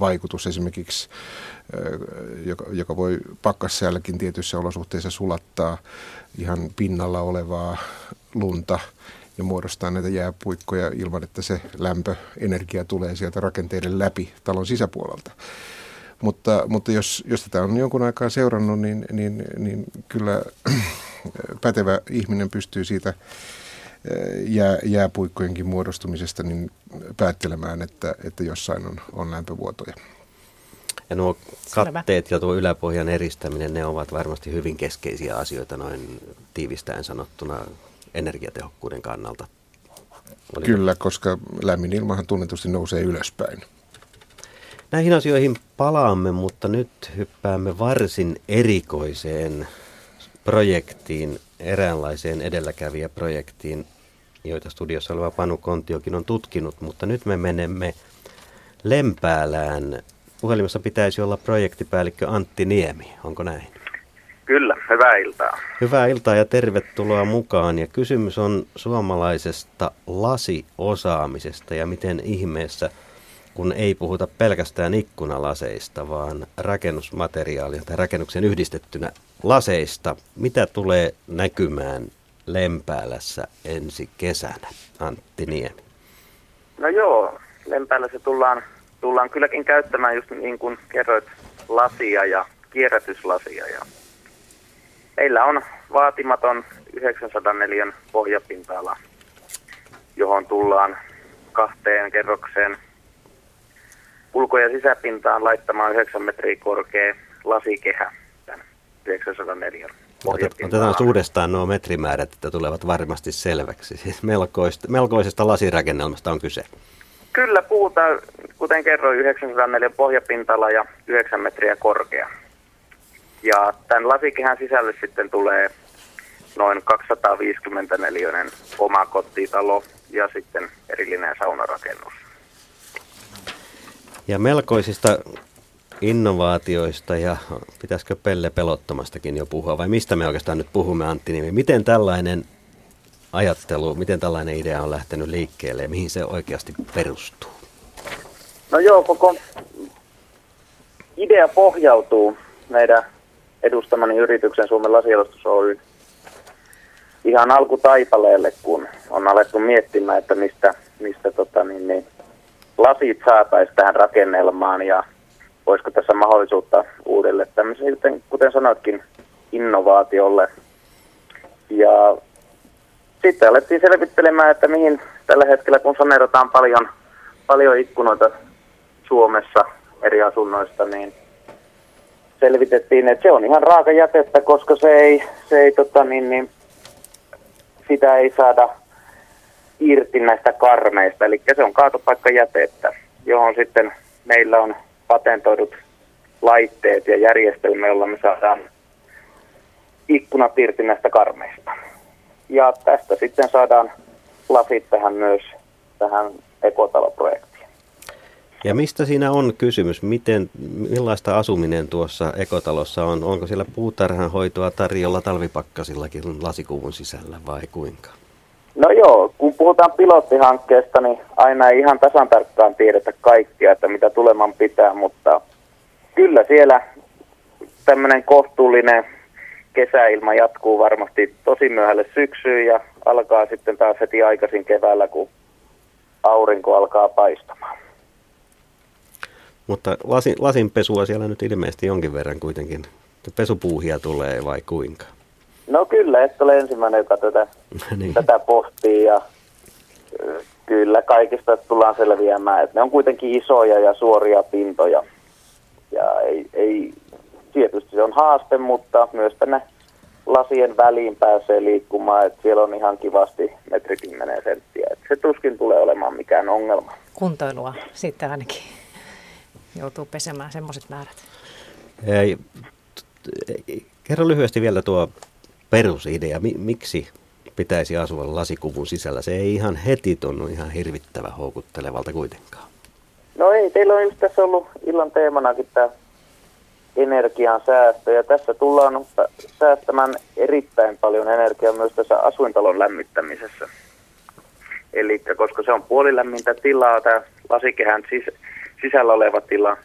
vaikutus esimerkiksi, ä, joka, joka voi pakkassäälläkin tietyissä olosuhteissa sulattaa ihan pinnalla olevaa lunta ja muodostaa näitä jääpuikkoja ilman, että se lämpöenergia tulee sieltä rakenteiden läpi talon sisäpuolelta. Mutta, mutta jos, jos tätä on jonkun aikaa seurannut, niin, niin, niin kyllä pätevä ihminen pystyy siitä eh, jää, jääpuikkojenkin muodostumisesta niin päättelemään, että, että jossain on, on lämpövuotoja. Ja nuo katteet ja tuo yläpohjan eristäminen, ne ovat varmasti hyvin keskeisiä asioita noin tiivistäen sanottuna energiatehokkuuden kannalta. Oliko? Kyllä, koska lämmin ilmahan tunnetusti nousee ylöspäin. Näihin asioihin palaamme, mutta nyt hyppäämme varsin erikoiseen projektiin, eräänlaiseen edelläkävijäprojektiin, joita studiossa oleva Panu Kontiokin on tutkinut, mutta nyt me menemme Lempäälään. Puhelimessa pitäisi olla projektipäällikkö Antti Niemi, onko näin? Kyllä, hyvää iltaa. Hyvää iltaa ja tervetuloa mukaan. Ja kysymys on suomalaisesta lasiosaamisesta ja miten ihmeessä, kun ei puhuta pelkästään ikkunalaseista, vaan rakennusmateriaalien tai rakennuksen yhdistettynä laseista. Mitä tulee näkymään Lempäälässä ensi kesänä, Antti Niemi? No joo, Lempäälässä tullaan, tullaan kylläkin käyttämään just niin kuin kerroit lasia ja kierrätyslasia ja Meillä on vaatimaton 904 pohjapinta-ala, johon tullaan kahteen kerrokseen ulko- ja sisäpintaan laittamaan 9 metriä korkea lasikehä tämän 904 Otetaan uudestaan nuo metrimäärät, että tulevat varmasti selväksi. Siis melkoista, melkoisesta lasirakennelmasta on kyse. Kyllä puhutaan, kuten kerroin, 904 pohjapintala ja 9 metriä korkea. Ja tämän lasikehän sisälle sitten tulee noin 254 oma kotitalo ja sitten erillinen saunarakennus. Ja melkoisista innovaatioista ja pitäisikö Pelle pelottomastakin jo puhua vai mistä me oikeastaan nyt puhumme Antti Nimi? Miten tällainen ajattelu, miten tällainen idea on lähtenyt liikkeelle ja mihin se oikeasti perustuu? No joo, koko idea pohjautuu meidän edustamani yrityksen Suomen lasialostus Oy ihan alkutaipaleelle, kun on alettu miettimään, että mistä, mistä tota, niin, niin, lasit saataisiin tähän rakennelmaan ja olisiko tässä mahdollisuutta uudelle tämmöisen, kuten sanoitkin, innovaatiolle. Ja sitten alettiin selvittelemään, että mihin tällä hetkellä, kun saneerataan paljon, paljon ikkunoita Suomessa eri asunnoista, niin selvitettiin, että se on ihan raaka jätettä, koska se ei, se ei tota, niin, niin, sitä ei saada irti näistä karmeista. Eli se on kaatopaikkajätettä, johon sitten meillä on patentoidut laitteet ja järjestelmä, jolla me saadaan ikkunat irti näistä karmeista. Ja tästä sitten saadaan lasit tähän myös tähän ekotaloprojektiin. Ja mistä siinä on kysymys? Miten, millaista asuminen tuossa ekotalossa on? Onko siellä puutarhanhoitoa tarjolla talvipakkasillakin lasikuvun sisällä vai kuinka? No joo, puhutaan pilottihankkeesta, niin aina ei ihan tasan tarkkaan tiedetä kaikkia, että mitä tuleman pitää, mutta kyllä siellä tämmöinen kohtuullinen kesäilma jatkuu varmasti tosi myöhälle syksyyn ja alkaa sitten taas heti aikaisin keväällä, kun aurinko alkaa paistamaan. Mutta lasin, lasinpesua siellä nyt ilmeisesti jonkin verran kuitenkin. Pesupuuhia tulee vai kuinka? No kyllä, et ole ensimmäinen, joka tätä, niin. tätä pohtii ja kyllä kaikista tullaan selviämään, että ne on kuitenkin isoja ja suoria pintoja. Ja ei, ei, tietysti se on haaste, mutta myös tänne lasien väliin pääsee liikkumaan, että siellä on ihan kivasti metri 10 senttiä. Että se tuskin tulee olemaan mikään ongelma. Kuntoilua sitten ainakin joutuu pesemään semmoiset määrät. Ei, kerro lyhyesti vielä tuo perusidea. Miksi pitäisi asua lasikuvun sisällä? Se ei ihan heti tunnu ihan hirvittävän houkuttelevalta kuitenkaan. No ei, teillä on just tässä ollut illan teemanakin tämä energian säästö ja tässä tullaan säästämään erittäin paljon energiaa myös tässä asuintalon lämmittämisessä. Eli koska se on puolilämmintä tilaa, tämä lasikehän sis- sisällä oleva tila,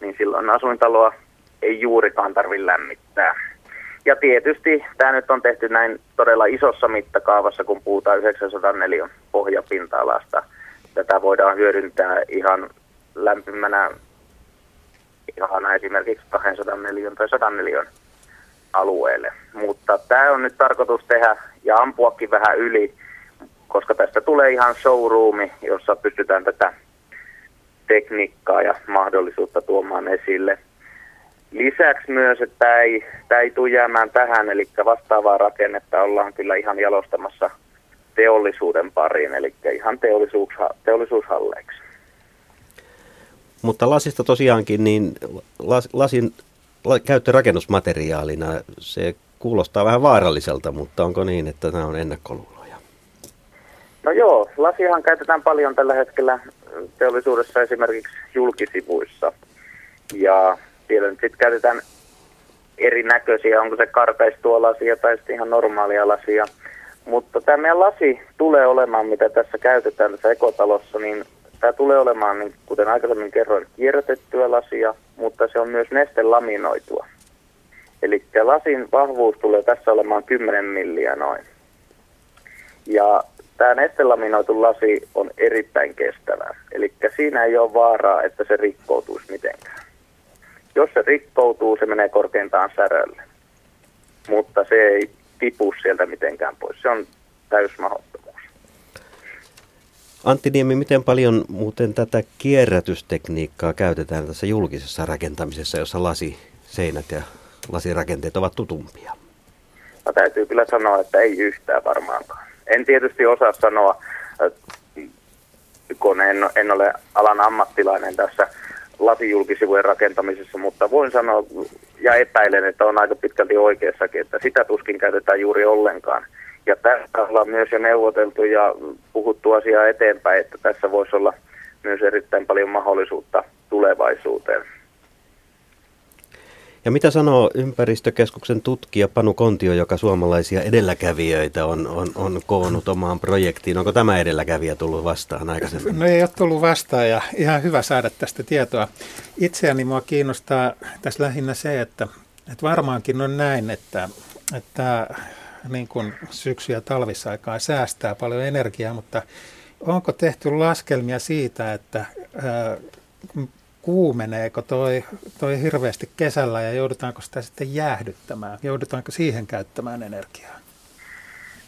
niin silloin asuintaloa ei juurikaan tarvitse lämmittää. Ja tietysti tämä nyt on tehty näin todella isossa mittakaavassa, kun puhutaan 904 pohjapinta-alasta. Tätä voidaan hyödyntää ihan lämpimänä ihan esimerkiksi 204 tai 104 alueelle. Mutta tämä on nyt tarkoitus tehdä ja ampuakin vähän yli, koska tästä tulee ihan showroomi, jossa pystytään tätä tekniikkaa ja mahdollisuutta tuomaan esille. Lisäksi myös, että tämä ei, tämä ei tule jäämään tähän, eli vastaavaa rakennetta ollaan kyllä ihan jalostamassa teollisuuden pariin, eli ihan teollisuus, teollisuushalleiksi. Mutta lasista tosiaankin, niin las, lasin la, käyttö rakennusmateriaalina, se kuulostaa vähän vaaralliselta, mutta onko niin, että nämä on ennakkoluuloja? No joo, lasihan käytetään paljon tällä hetkellä teollisuudessa esimerkiksi julkisivuissa. Ja siellä nyt sitten käytetään erinäköisiä, onko se karpeistua lasia tai sitten ihan normaalia lasia. Mutta tämä meidän lasi tulee olemaan, mitä tässä käytetään tässä ekotalossa, niin tämä tulee olemaan, niin kuten aikaisemmin kerroin, kierrätettyä lasia, mutta se on myös nestelaminoitua. Eli lasin vahvuus tulee tässä olemaan 10 milliä noin. Ja tämä nestelaminoitu lasi on erittäin kestävä. Eli siinä ei ole vaaraa, että se rikkoutuisi mitenkään. Jos se rikkoutuu, se menee korkeintaan särölle. Mutta se ei tipu sieltä mitenkään pois. Se on täysmahdottomuus. Antti Niemi, miten paljon muuten tätä kierrätystekniikkaa käytetään tässä julkisessa rakentamisessa, jossa lasiseinät ja lasirakenteet ovat tutumpia? No, täytyy kyllä sanoa, että ei yhtään varmaankaan. En tietysti osaa sanoa, kun en, en ole alan ammattilainen tässä lasijulkisivujen rakentamisessa, mutta voin sanoa ja epäilen, että on aika pitkälti oikeassakin, että sitä tuskin käytetään juuri ollenkaan. Ja tästä ollaan myös jo neuvoteltu ja puhuttu asiaa eteenpäin, että tässä voisi olla myös erittäin paljon mahdollisuutta tulevaisuuteen. Ja mitä sanoo ympäristökeskuksen tutkija Panu Kontio, joka suomalaisia edelläkävijöitä on, on, on koonnut omaan projektiin? Onko tämä edelläkävijä tullut vastaan aikaisemmin? No ei ole tullut vastaan ja ihan hyvä saada tästä tietoa. Itseäni mua kiinnostaa tässä lähinnä se, että, että varmaankin on näin, että, että niin kuin syksy- ja talvisaikaan säästää paljon energiaa, mutta onko tehty laskelmia siitä, että kuumeneeko toi, toi hirveästi kesällä ja joudutaanko sitä sitten jäähdyttämään? Joudutaanko siihen käyttämään energiaa?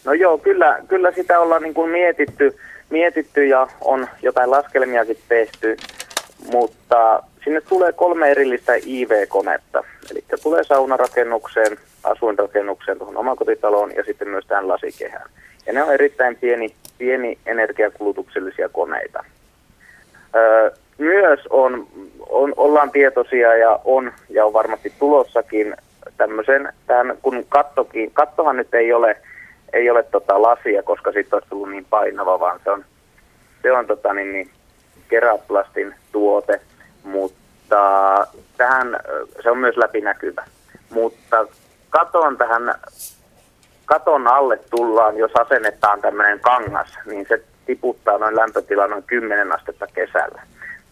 No joo, kyllä, kyllä sitä ollaan niin kuin mietitty, mietitty ja on jotain laskelmiakin tehty, mutta sinne tulee kolme erillistä IV-konetta. Eli tulee saunarakennukseen, asuinrakennukseen, tuohon omakotitaloon ja sitten myös tähän lasikehään. Ja ne on erittäin pieni, pieni energiakulutuksellisia koneita. Öö, myös on, on, ollaan tietoisia ja on, ja on varmasti tulossakin tämmöisen, tämän, kun kattokin, kattohan nyt ei ole, ei ole tota lasia, koska siitä olisi tullut niin painava, vaan se on, se on tota niin, niin keraplastin tuote, mutta tähän, se on myös läpinäkyvä. Mutta katon tähän, katon alle tullaan, jos asennetaan tämmöinen kangas, niin se tiputtaa noin lämpötilan noin 10 astetta kesällä.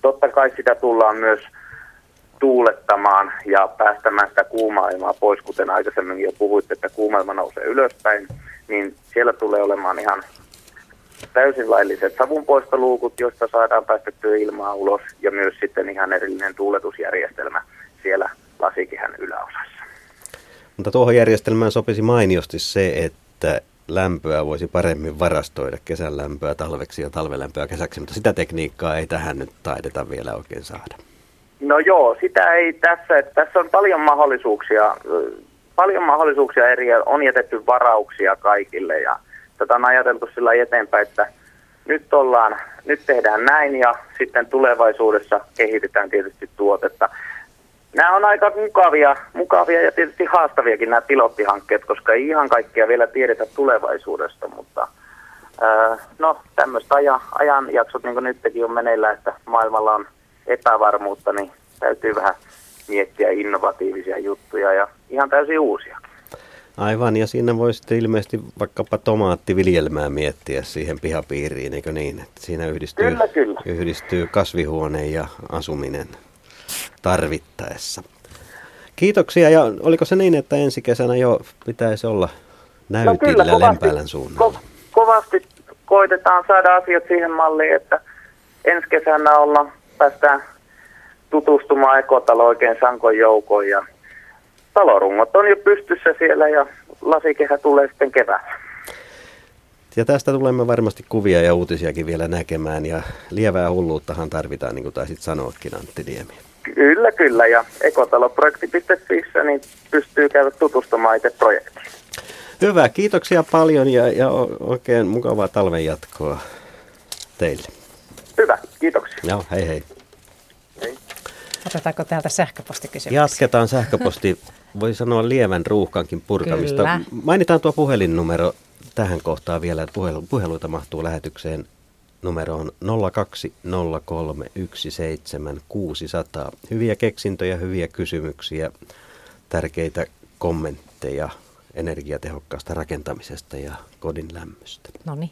Totta kai sitä tullaan myös tuulettamaan ja päästämään sitä kuumaa ilmaa pois, kuten aikaisemmin jo puhuitte, että kuumailma nousee ylöspäin, niin siellä tulee olemaan ihan täysin lailliset savunpoistoluukut, joista saadaan päästettyä ilmaa ulos ja myös sitten ihan erillinen tuuletusjärjestelmä siellä lasikehän yläosassa. Mutta tuohon järjestelmään sopisi mainiosti se, että lämpöä voisi paremmin varastoida, kesän lämpöä talveksi ja talvelämpöä kesäksi, mutta sitä tekniikkaa ei tähän nyt taideta vielä oikein saada. No joo, sitä ei tässä, tässä on paljon mahdollisuuksia, paljon mahdollisuuksia eri, on jätetty varauksia kaikille ja tätä on ajateltu sillä eteenpäin, että nyt, ollaan, nyt tehdään näin ja sitten tulevaisuudessa kehitetään tietysti tuotetta nämä on aika mukavia, mukavia ja tietysti haastaviakin nämä pilottihankkeet, koska ei ihan kaikkea vielä tiedetä tulevaisuudesta, mutta ää, no tämmöistä ajan, ajanjaksot, niin kuin nytkin on meneillä, että maailmalla on epävarmuutta, niin täytyy vähän miettiä innovatiivisia juttuja ja ihan täysin uusia. Aivan, ja siinä voi sitten ilmeisesti vaikkapa tomaattiviljelmää miettiä siihen pihapiiriin, eikö niin? Että siinä yhdistyy, kyllä, kyllä. yhdistyy kasvihuone ja asuminen tarvittaessa. Kiitoksia ja oliko se niin, että ensi kesänä jo pitäisi olla näytillä no Lempäälän suunnalla? Ko- kovasti koitetaan saada asiat siihen malliin, että ensi kesänä olla, päästään tutustumaan ekotalo oikein sankon joukoon ja talorungot on jo pystyssä siellä ja lasikehä tulee sitten keväällä. Ja tästä tulemme varmasti kuvia ja uutisiakin vielä näkemään ja lievää hulluuttahan tarvitaan, niin kuin taisit sanoakin Antti Niemi. Kyllä, kyllä. Ja ekotaloprojekti.fi niin pystyy käydä tutustumaan itse projektiin. Hyvä, kiitoksia paljon ja, ja oikein mukavaa talven jatkoa teille. Hyvä, kiitoksia. Joo, hei hei. Hei. Jatketaanko täältä sähköpostikysymyksiä? Jatketaan sähköposti, voi sanoa lievän ruuhkankin purkamista. Kyllä. Mainitaan tuo puhelinnumero tähän kohtaan vielä, että puhelu, puheluita mahtuu lähetykseen numeroon 020317600. Hyviä keksintöjä, hyviä kysymyksiä, tärkeitä kommentteja energiatehokkaasta rakentamisesta ja kodin lämmöstä. No niin.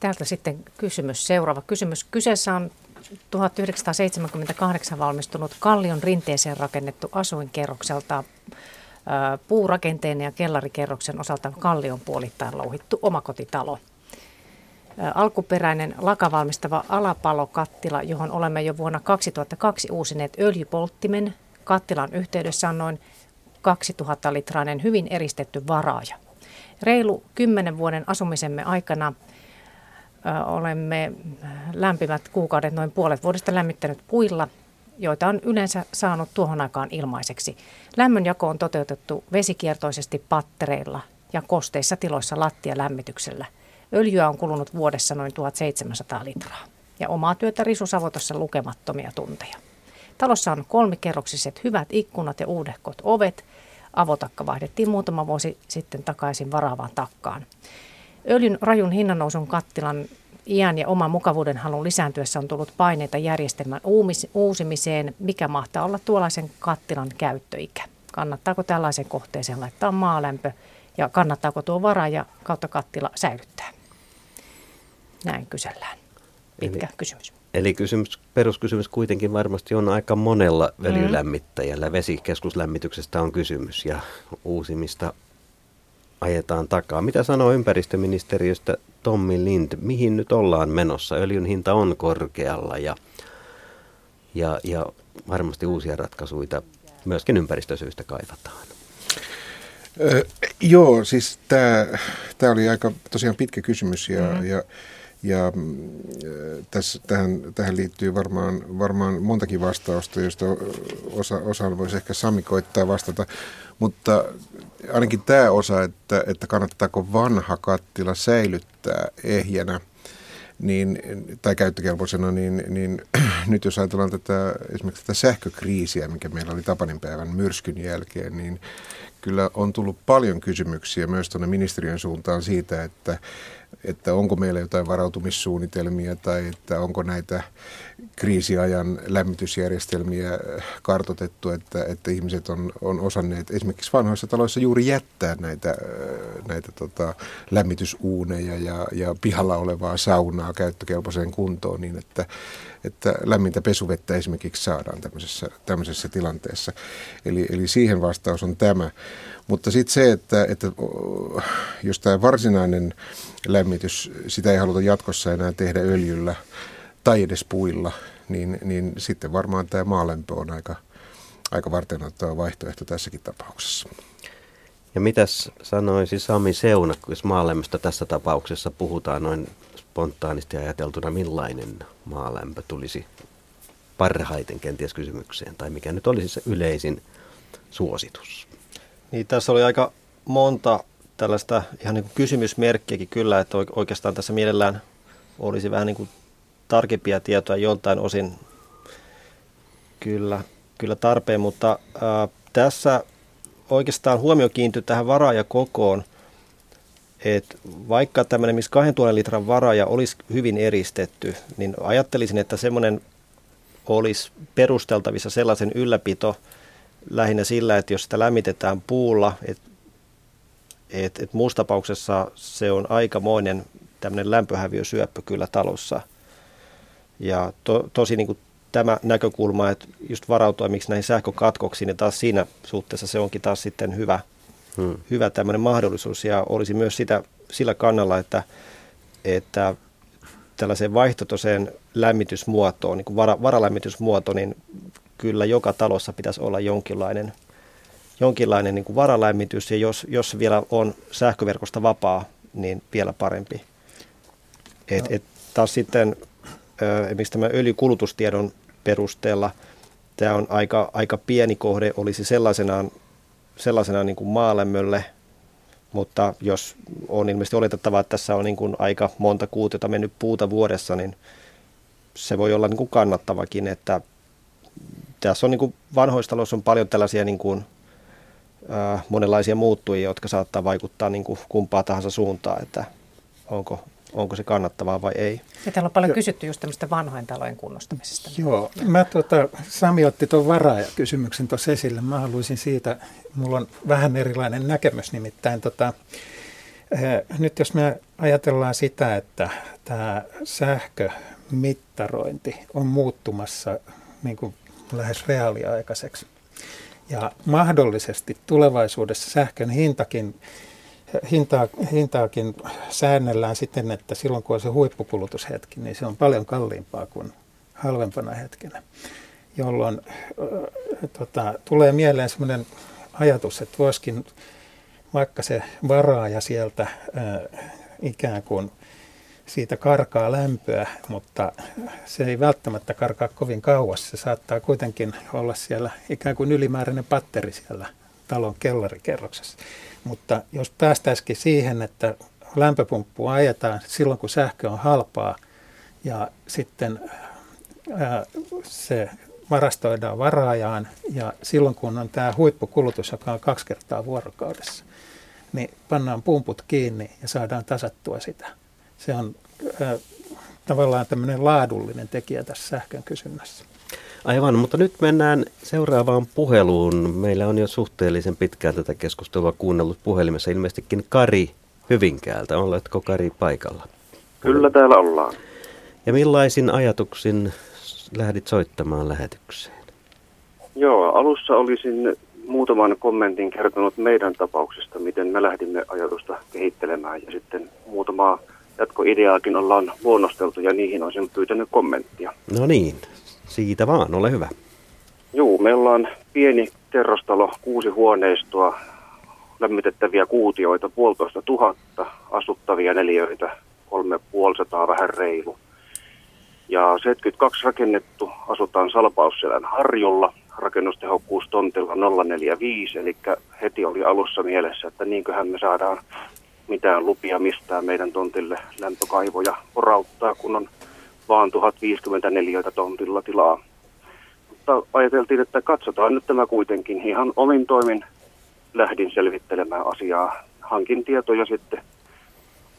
Täältä sitten kysymys, seuraava kysymys. Kyseessä on 1978 valmistunut Kallion rinteeseen rakennettu asuinkerrokselta puurakenteen ja kellarikerroksen osalta Kallion puolittain louhittu omakotitalo. Alkuperäinen lakavalmistava alapalokattila, johon olemme jo vuonna 2002 uusineet öljypolttimen. Kattilan yhteydessä on noin 2000-litrainen hyvin eristetty varaaja. Reilu 10 vuoden asumisemme aikana olemme lämpimät kuukaudet noin puolet vuodesta lämmittänyt puilla, joita on yleensä saanut tuohon aikaan ilmaiseksi. Lämmönjako on toteutettu vesikiertoisesti pattereilla ja kosteissa tiloissa lattialämmityksellä. Öljyä on kulunut vuodessa noin 1700 litraa ja omaa työtä risusavotossa lukemattomia tunteja. Talossa on kolmikerroksiset hyvät ikkunat ja uudehkot ovet. Avotakka vaihdettiin muutama vuosi sitten takaisin varaavaan takkaan. Öljyn rajun hinnannousun kattilan iän ja oman mukavuuden halun lisääntyessä on tullut paineita järjestelmän uusimiseen, mikä mahtaa olla tuollaisen kattilan käyttöikä. Kannattaako tällaisen kohteeseen laittaa maalämpö ja kannattaako tuo vara ja kautta kattila säilyttää? Näin kysellään. Pitkä eli, kysymys. Eli kysymys, peruskysymys kuitenkin varmasti on aika monella öljylämmittäjällä. Mm. Vesikeskuslämmityksestä on kysymys ja uusimista ajetaan takaa. Mitä sanoo ympäristöministeriöstä Tommi Lind? Mihin nyt ollaan menossa? Öljyn hinta on korkealla ja, ja, ja varmasti uusia ratkaisuja myöskin ympäristösyistä kaivataan. Öö, joo, siis tämä oli aika tosiaan pitkä kysymys ja, mm-hmm. ja ja tässä, tähän, tähän liittyy varmaan, varmaan montakin vastausta, joista osa, osa voisi ehkä Sami koittaa vastata. Mutta ainakin tämä osa, että, että kannattaako vanha kattila säilyttää ehjänä niin, tai käyttökelpoisena, niin, niin nyt jos ajatellaan tätä, esimerkiksi tätä sähkökriisiä, mikä meillä oli Tapanin päivän myrskyn jälkeen, niin kyllä on tullut paljon kysymyksiä myös tuonne ministeriön suuntaan siitä, että että onko meillä jotain varautumissuunnitelmia tai että onko näitä kriisiajan lämmitysjärjestelmiä kartotettu, että, että ihmiset on, on osanneet esimerkiksi vanhoissa taloissa juuri jättää näitä, näitä tota, lämmitysuuneja ja, ja pihalla olevaa saunaa käyttökelpoiseen kuntoon niin, että, että lämmintä pesuvettä esimerkiksi saadaan tämmöisessä, tämmöisessä tilanteessa. Eli, eli siihen vastaus on tämä. Mutta sitten se, että, että jos tämä varsinainen lämmitys, sitä ei haluta jatkossa enää tehdä öljyllä tai edes puilla, niin, niin sitten varmaan tämä maalämpö on aika, aika varteenottava vaihtoehto tässäkin tapauksessa. Ja mitäs sanoisi Sami Seuna, jos maalämmöstä tässä tapauksessa puhutaan noin spontaanisti ajateltuna, millainen maalämpö tulisi parhaiten kenties kysymykseen, tai mikä nyt olisi se yleisin suositus? Niin, tässä oli aika monta tällaista ihan niin kuin kysymysmerkkiäkin kyllä, että oikeastaan tässä mielellään olisi vähän niin kuin tarkempia tietoja joltain osin. Kyllä, kyllä tarpeen, mutta ää, tässä oikeastaan huomio kiintyy tähän varaajakokoon, että vaikka tämmöinen, missä 2000 litran varaaja olisi hyvin eristetty, niin ajattelisin, että semmoinen olisi perusteltavissa sellaisen ylläpito lähinnä sillä, että jos sitä lämmitetään puulla, että et, et muussa tapauksessa se on aikamoinen tämmöinen lämpöhäviösyöppö kyllä talossa. Ja to, tosi niin kuin tämä näkökulma, että just varautua miksi näihin sähkökatkoksiin, niin taas siinä suhteessa se onkin taas sitten hyvä, hmm. hyvä tämmöinen mahdollisuus. Ja olisi myös sitä, sillä kannalla, että, että tällaiseen vaihtotaseen lämmitysmuotoon, niin kuin vara, varalämmitysmuoto, niin kyllä joka talossa pitäisi olla jonkinlainen – jonkinlainen niin kuin varalämmitys. Ja jos, jos vielä on sähköverkosta vapaa, niin vielä parempi. Et, et taas sitten esimerkiksi tämän öljykulutustiedon perusteella tämä on aika, aika pieni kohde, olisi sellaisenaan, sellaisenaan niin kuin maalämmölle, mutta jos on ilmeisesti oletettavaa, että tässä on niin kuin aika monta kuutiota mennyt puuta vuodessa, niin se voi olla niin kuin kannattavakin, että tässä on niin kuin vanhoissa taloissa on paljon tällaisia niin kuin, äh, monenlaisia muuttujia, jotka saattaa vaikuttaa niin kuin kumpaa tahansa suuntaan, että onko, onko se kannattavaa vai ei. Ja täällä on paljon jo. kysytty just tämmöistä vanhojen talojen kunnostamisesta. Joo, mä tuota, Sami otti tuon varaajakysymyksen tuossa esille. Mä haluaisin siitä, mulla on vähän erilainen näkemys nimittäin. Tota, nyt jos me ajatellaan sitä, että tämä sähkömittarointi on muuttumassa niin kuin lähes reaaliaikaiseksi. Ja mahdollisesti tulevaisuudessa sähkön hintakin, hintaa, hintaakin säännellään siten, että silloin kun on se huippukulutushetki, niin se on paljon kalliimpaa kuin halvempana hetkenä, jolloin äh, tota, tulee mieleen sellainen ajatus, että voisikin vaikka se varaaja sieltä äh, ikään kuin siitä karkaa lämpöä, mutta se ei välttämättä karkaa kovin kauas. Se saattaa kuitenkin olla siellä ikään kuin ylimääräinen patteri siellä talon kellarikerroksessa. Mutta jos päästäisikin siihen, että lämpöpumppua ajetaan silloin, kun sähkö on halpaa ja sitten ää, se varastoidaan varaajaan ja silloin, kun on tämä huippukulutus, joka on kaksi kertaa vuorokaudessa, niin pannaan pumput kiinni ja saadaan tasattua sitä. Se on äh, tavallaan tämmöinen laadullinen tekijä tässä sähkön kysynnässä. Aivan, mutta nyt mennään seuraavaan puheluun. Meillä on jo suhteellisen pitkään tätä keskustelua kuunnellut puhelimessa ilmeisestikin Kari Hyvinkäältä. Oletko Kari paikalla? Kyllä täällä ollaan. Ja millaisin ajatuksin lähdit soittamaan lähetykseen? Joo, alussa olisin muutaman kommentin kertonut meidän tapauksesta, miten me lähdimme ajatusta kehittelemään ja sitten muutamaa jatkoideaakin ollaan luonnosteltu ja niihin olisin pyytänyt kommenttia. No niin, siitä vaan, ole hyvä. Joo, meillä on pieni terrostalo, kuusi huoneistoa, lämmitettäviä kuutioita, puolitoista tuhatta, asuttavia neliöitä, kolme puolisataa vähän reilu. Ja 72 rakennettu, asutaan Salpausselän harjulla, rakennustehokkuus tontilla 045, eli heti oli alussa mielessä, että niinköhän me saadaan mitään lupia mistään meidän tontille lämpökaivoja porauttaa, kun on vaan 1054 tontilla tilaa. Mutta ajateltiin, että katsotaan nyt tämä kuitenkin. Ihan omin toimin lähdin selvittelemään asiaa. Hankin tietoja sitten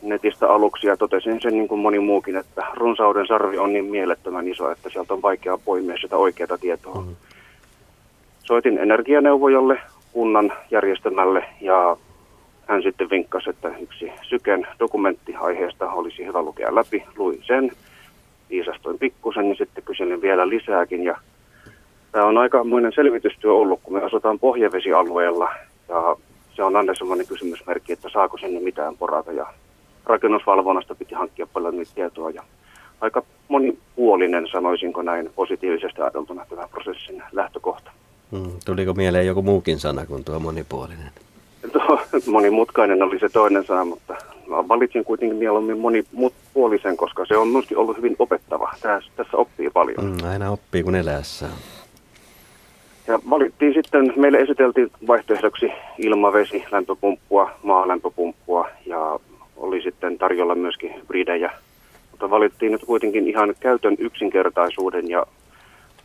netistä aluksi ja totesin sen niin kuin moni muukin, että runsauden sarvi on niin mielettömän iso, että sieltä on vaikea poimia sitä oikeaa tietoa. Mm. Soitin energianeuvojalle, kunnan järjestämälle ja hän sitten vinkkasi, että yksi Syken dokumentti aiheesta olisi hyvä lukea läpi. Luin sen, viisastoin pikkusen ja sitten kyselin vielä lisääkin. Ja tämä on aikamoinen selvitystyö ollut, kun me asutaan pohjavesialueella ja se on aina sellainen kysymysmerkki, että saako sinne mitään porata ja rakennusvalvonnasta piti hankkia paljon niitä tietoa ja aika monipuolinen, sanoisinko näin, positiivisesti ajateltuna tämä prosessin lähtökohta. Hmm, tuliko mieleen joku muukin sana kuin tuo monipuolinen? Monimutkainen oli se toinen sana, mutta mä valitsin kuitenkin mieluummin monipuolisen, koska se on myöskin ollut hyvin opettava. Tässä, tässä oppii paljon. Mm, aina oppii, kun elässä Ja valittiin sitten, meille esiteltiin vaihtoehdoksi ilmavesi, lämpöpumppua, maalämpöpumppua ja oli sitten tarjolla myöskin hybridejä. Mutta valittiin nyt kuitenkin ihan käytön yksinkertaisuuden ja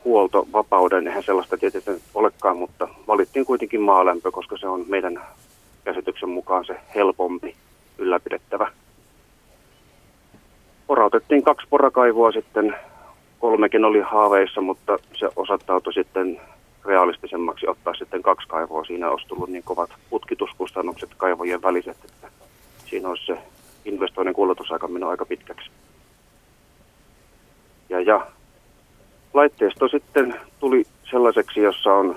huoltovapauden, eihän sellaista tietysti olekaan, mutta valittiin kuitenkin maalämpö, koska se on meidän käsityksen mukaan se helpompi ylläpidettävä. Porautettiin kaksi porakaivoa sitten, kolmekin oli haaveissa, mutta se osoittautui sitten realistisemmaksi ottaa sitten kaksi kaivoa. Siinä olisi tullut niin kovat putkituskustannukset kaivojen väliset, että siinä olisi se investoinnin kuljetusaika mennyt aika pitkäksi. Ja, ja laitteisto sitten tuli sellaiseksi, jossa on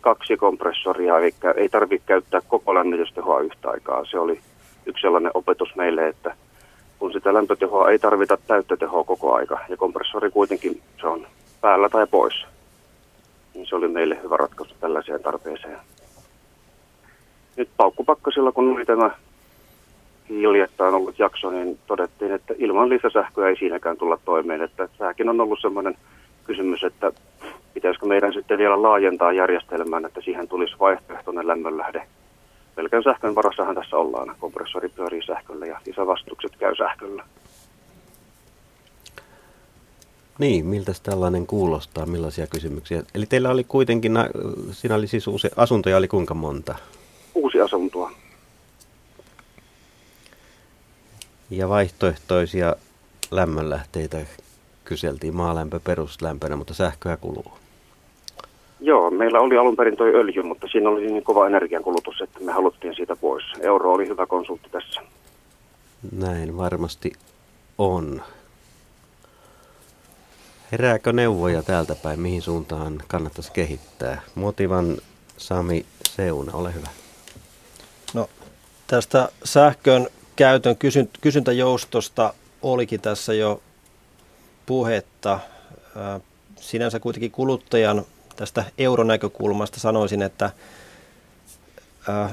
kaksi kompressoria, eli ei tarvitse käyttää koko lämmitystehoa yhtä aikaa. Se oli yksi sellainen opetus meille, että kun sitä lämpötehoa ei tarvita täyttä tehoa koko aika, ja kompressori kuitenkin se on päällä tai pois, niin se oli meille hyvä ratkaisu tällaiseen tarpeeseen. Nyt paukkupakkasilla, kun oli tämä hiljattain ollut jakso, niin todettiin, että ilman lisäsähköä ei siinäkään tulla toimeen. Että tämäkin on ollut sellainen kysymys, että pitäisikö meidän sitten vielä laajentaa järjestelmään, että siihen tulisi vaihtoehtoinen lämmönlähde. Pelkän sähkön varassahan tässä ollaan. Kompressori pyörii sähköllä ja lisävastukset käy sähköllä. Niin, miltä tällainen kuulostaa, millaisia kysymyksiä? Eli teillä oli kuitenkin, siinä oli siis uusi, asuntoja oli kuinka monta? Uusi asuntoa. Ja vaihtoehtoisia lämmönlähteitä kyseltiin maalämpö peruslämpönä, mutta sähköä kuluu. Joo, meillä oli alun perin toi öljy, mutta siinä oli niin kova energiankulutus, että me haluttiin siitä pois. Euro oli hyvä konsultti tässä. Näin varmasti on. Herääkö neuvoja täältä päin, mihin suuntaan kannattaisi kehittää? Motivan Sami Seuna, ole hyvä. No, tästä sähkön käytön kysyntäjoustosta olikin tässä jo puhetta. Sinänsä kuitenkin kuluttajan tästä euronäkökulmasta sanoisin, että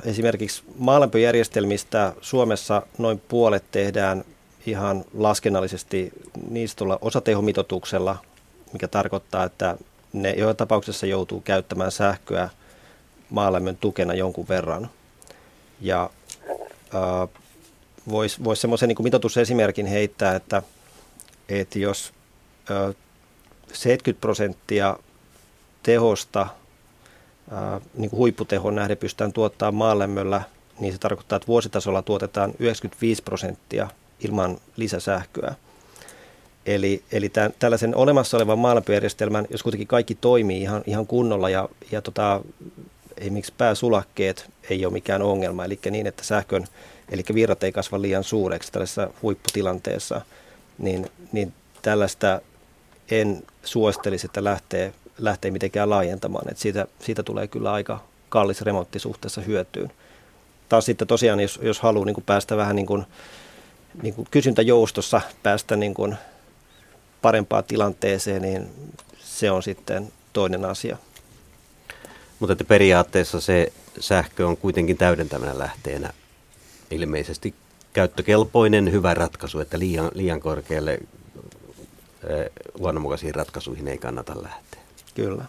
esimerkiksi maalämpöjärjestelmistä Suomessa noin puolet tehdään ihan laskennallisesti niistolla osatehomitotuksella, mikä tarkoittaa, että ne jo tapauksessa joutuu käyttämään sähköä maalämmön tukena jonkun verran. Ja voisi vois semmoisen niin mitoitusesimerkin heittää, että, että jos 70 prosenttia tehosta niin kuin huipputehon nähden pystytään tuottamaan maalämmöllä, niin se tarkoittaa, että vuositasolla tuotetaan 95 prosenttia ilman lisäsähköä. Eli, eli tämän, tällaisen olemassa olevan maalämpöjärjestelmän, jos kuitenkin kaikki toimii ihan, ihan kunnolla ja, ja tota, esimerkiksi pääsulakkeet ei ole mikään ongelma, eli niin, että sähkön, eli virrat ei kasva liian suureksi tällaisessa huipputilanteessa, niin, niin tällaista en suosittelisi, että lähtee lähteä mitenkään laajentamaan. Et siitä, siitä tulee kyllä aika kallis remontti suhteessa hyötyyn. Taas sitten tosiaan, jos, jos haluaa niin päästä vähän niin kuin, niin kuin kysyntäjoustossa, päästä niin kuin parempaan tilanteeseen, niin se on sitten toinen asia. Mutta että periaatteessa se sähkö on kuitenkin täydentävänä lähteenä ilmeisesti käyttökelpoinen hyvä ratkaisu, että liian, liian korkealle luonnonmukaisiin ratkaisuihin ei kannata lähteä. Kyllä.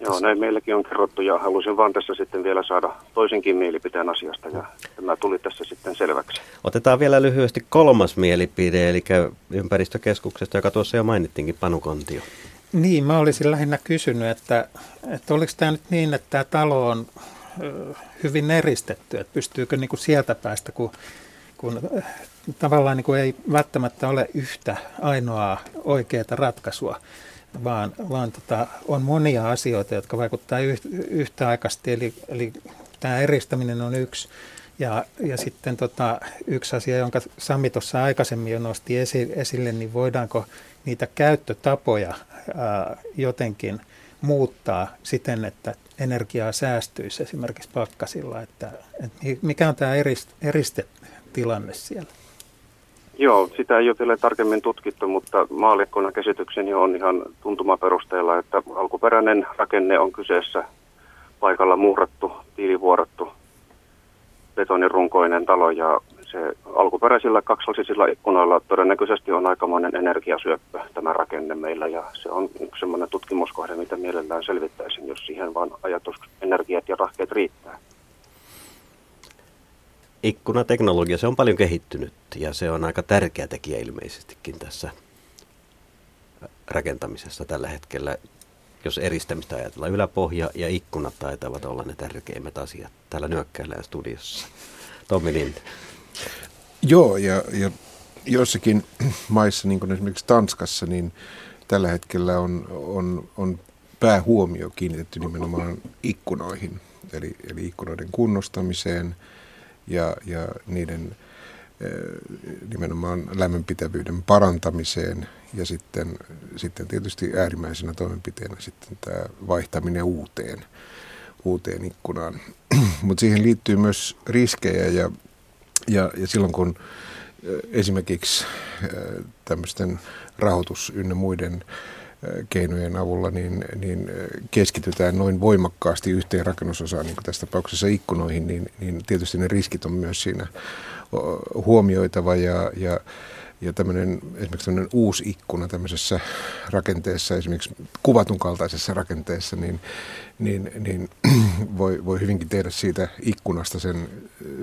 Joo, näin meilläkin on kerrottu ja halusin vaan tässä sitten vielä saada toisenkin mielipiteen asiasta ja tämä tuli tässä sitten selväksi. Otetaan vielä lyhyesti kolmas mielipide, eli ympäristökeskuksesta, joka tuossa jo mainittiinkin, Panu Kontio. Niin, mä olisin lähinnä kysynyt, että, että oliko tämä nyt niin, että tämä talo on hyvin eristetty, että pystyykö niin kuin sieltä päästä, kun, kun tavallaan niin kuin ei välttämättä ole yhtä ainoaa oikeaa ratkaisua vaan, vaan tota, on monia asioita, jotka vaikuttavat yhtä, aikaisesti. Eli, eli tämä eristäminen on yksi. Ja, ja sitten tota, yksi asia, jonka Sami tuossa aikaisemmin jo nosti esille, niin voidaanko niitä käyttötapoja ää, jotenkin muuttaa siten, että energiaa säästyisi esimerkiksi pakkasilla. Että, että mikä on tämä eristetilanne siellä? Joo, sitä ei ole vielä tarkemmin tutkittu, mutta maallikkona käsitykseni on ihan tuntumaperusteella, että alkuperäinen rakenne on kyseessä paikalla muhrattu, tiilivuorattu betonirunkoinen talo ja se alkuperäisillä kaksolisilla ikkunoilla todennäköisesti on aikamoinen energiasyöppö tämä rakenne meillä ja se on yksi sellainen tutkimuskohde, mitä mielellään selvittäisin, jos siihen vaan ajatus, energiat ja rahkeet riittää ikkunateknologia, se on paljon kehittynyt ja se on aika tärkeä tekijä ilmeisestikin tässä rakentamisessa tällä hetkellä. Jos eristämistä ajatellaan, yläpohja ja ikkunat taitavat olla ne tärkeimmät asiat täällä nyökkäillään studiossa. Tommi Lind. Joo, ja, ja joissakin maissa, niin kuin esimerkiksi Tanskassa, niin tällä hetkellä on, on, on päähuomio kiinnitetty nimenomaan ikkunoihin, eli, eli ikkunoiden kunnostamiseen – ja, ja niiden eh, nimenomaan lämmönpitävyyden parantamiseen ja sitten, sitten tietysti äärimmäisenä toimenpiteenä sitten tämä vaihtaminen uuteen, uuteen ikkunaan. Mutta siihen liittyy myös riskejä ja, ja, ja silloin kun eh, esimerkiksi eh, tämmöisten rahoitus ynnä muiden keinojen avulla niin, niin keskitytään noin voimakkaasti yhteen rakennusosaan, niin kuin tässä tapauksessa ikkunoihin, niin, niin tietysti ne riskit on myös siinä huomioitava ja, ja ja tämmöinen, esimerkiksi tämmöinen uusi ikkuna tämmöisessä rakenteessa, esimerkiksi kuvatun kaltaisessa rakenteessa, niin, niin, niin voi, voi hyvinkin tehdä siitä ikkunasta sen,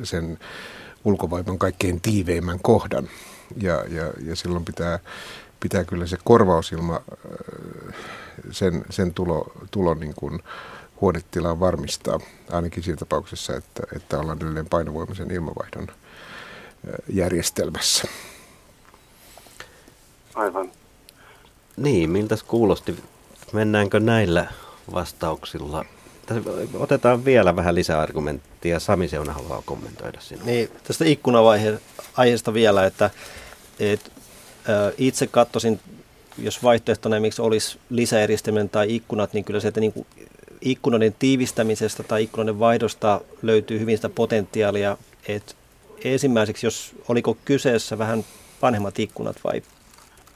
sen ulkovaipan kaikkein tiiveimmän kohdan. Ja, ja, ja silloin pitää pitää kyllä se korvausilma, sen, sen tulo, tulo niin kuin huonetilaan varmistaa, ainakin siinä tapauksessa, että, että ollaan edelleen painovoimaisen ilmavaihdon järjestelmässä. Aivan. Niin, miltä kuulosti? Mennäänkö näillä vastauksilla? Otetaan vielä vähän lisäargumenttia. Sami Seuna haluaa kommentoida sinua. Niin, tästä ikkunavaiheesta vielä, että, että itse katsoisin, jos vaihtoehtona miksi olisi lisäeristelmän tai ikkunat, niin kyllä se, että niin kuin ikkunoiden tiivistämisestä tai ikkunoiden vaihdosta löytyy hyvin sitä potentiaalia, että ensimmäiseksi, jos oliko kyseessä vähän vanhemmat ikkunat vai?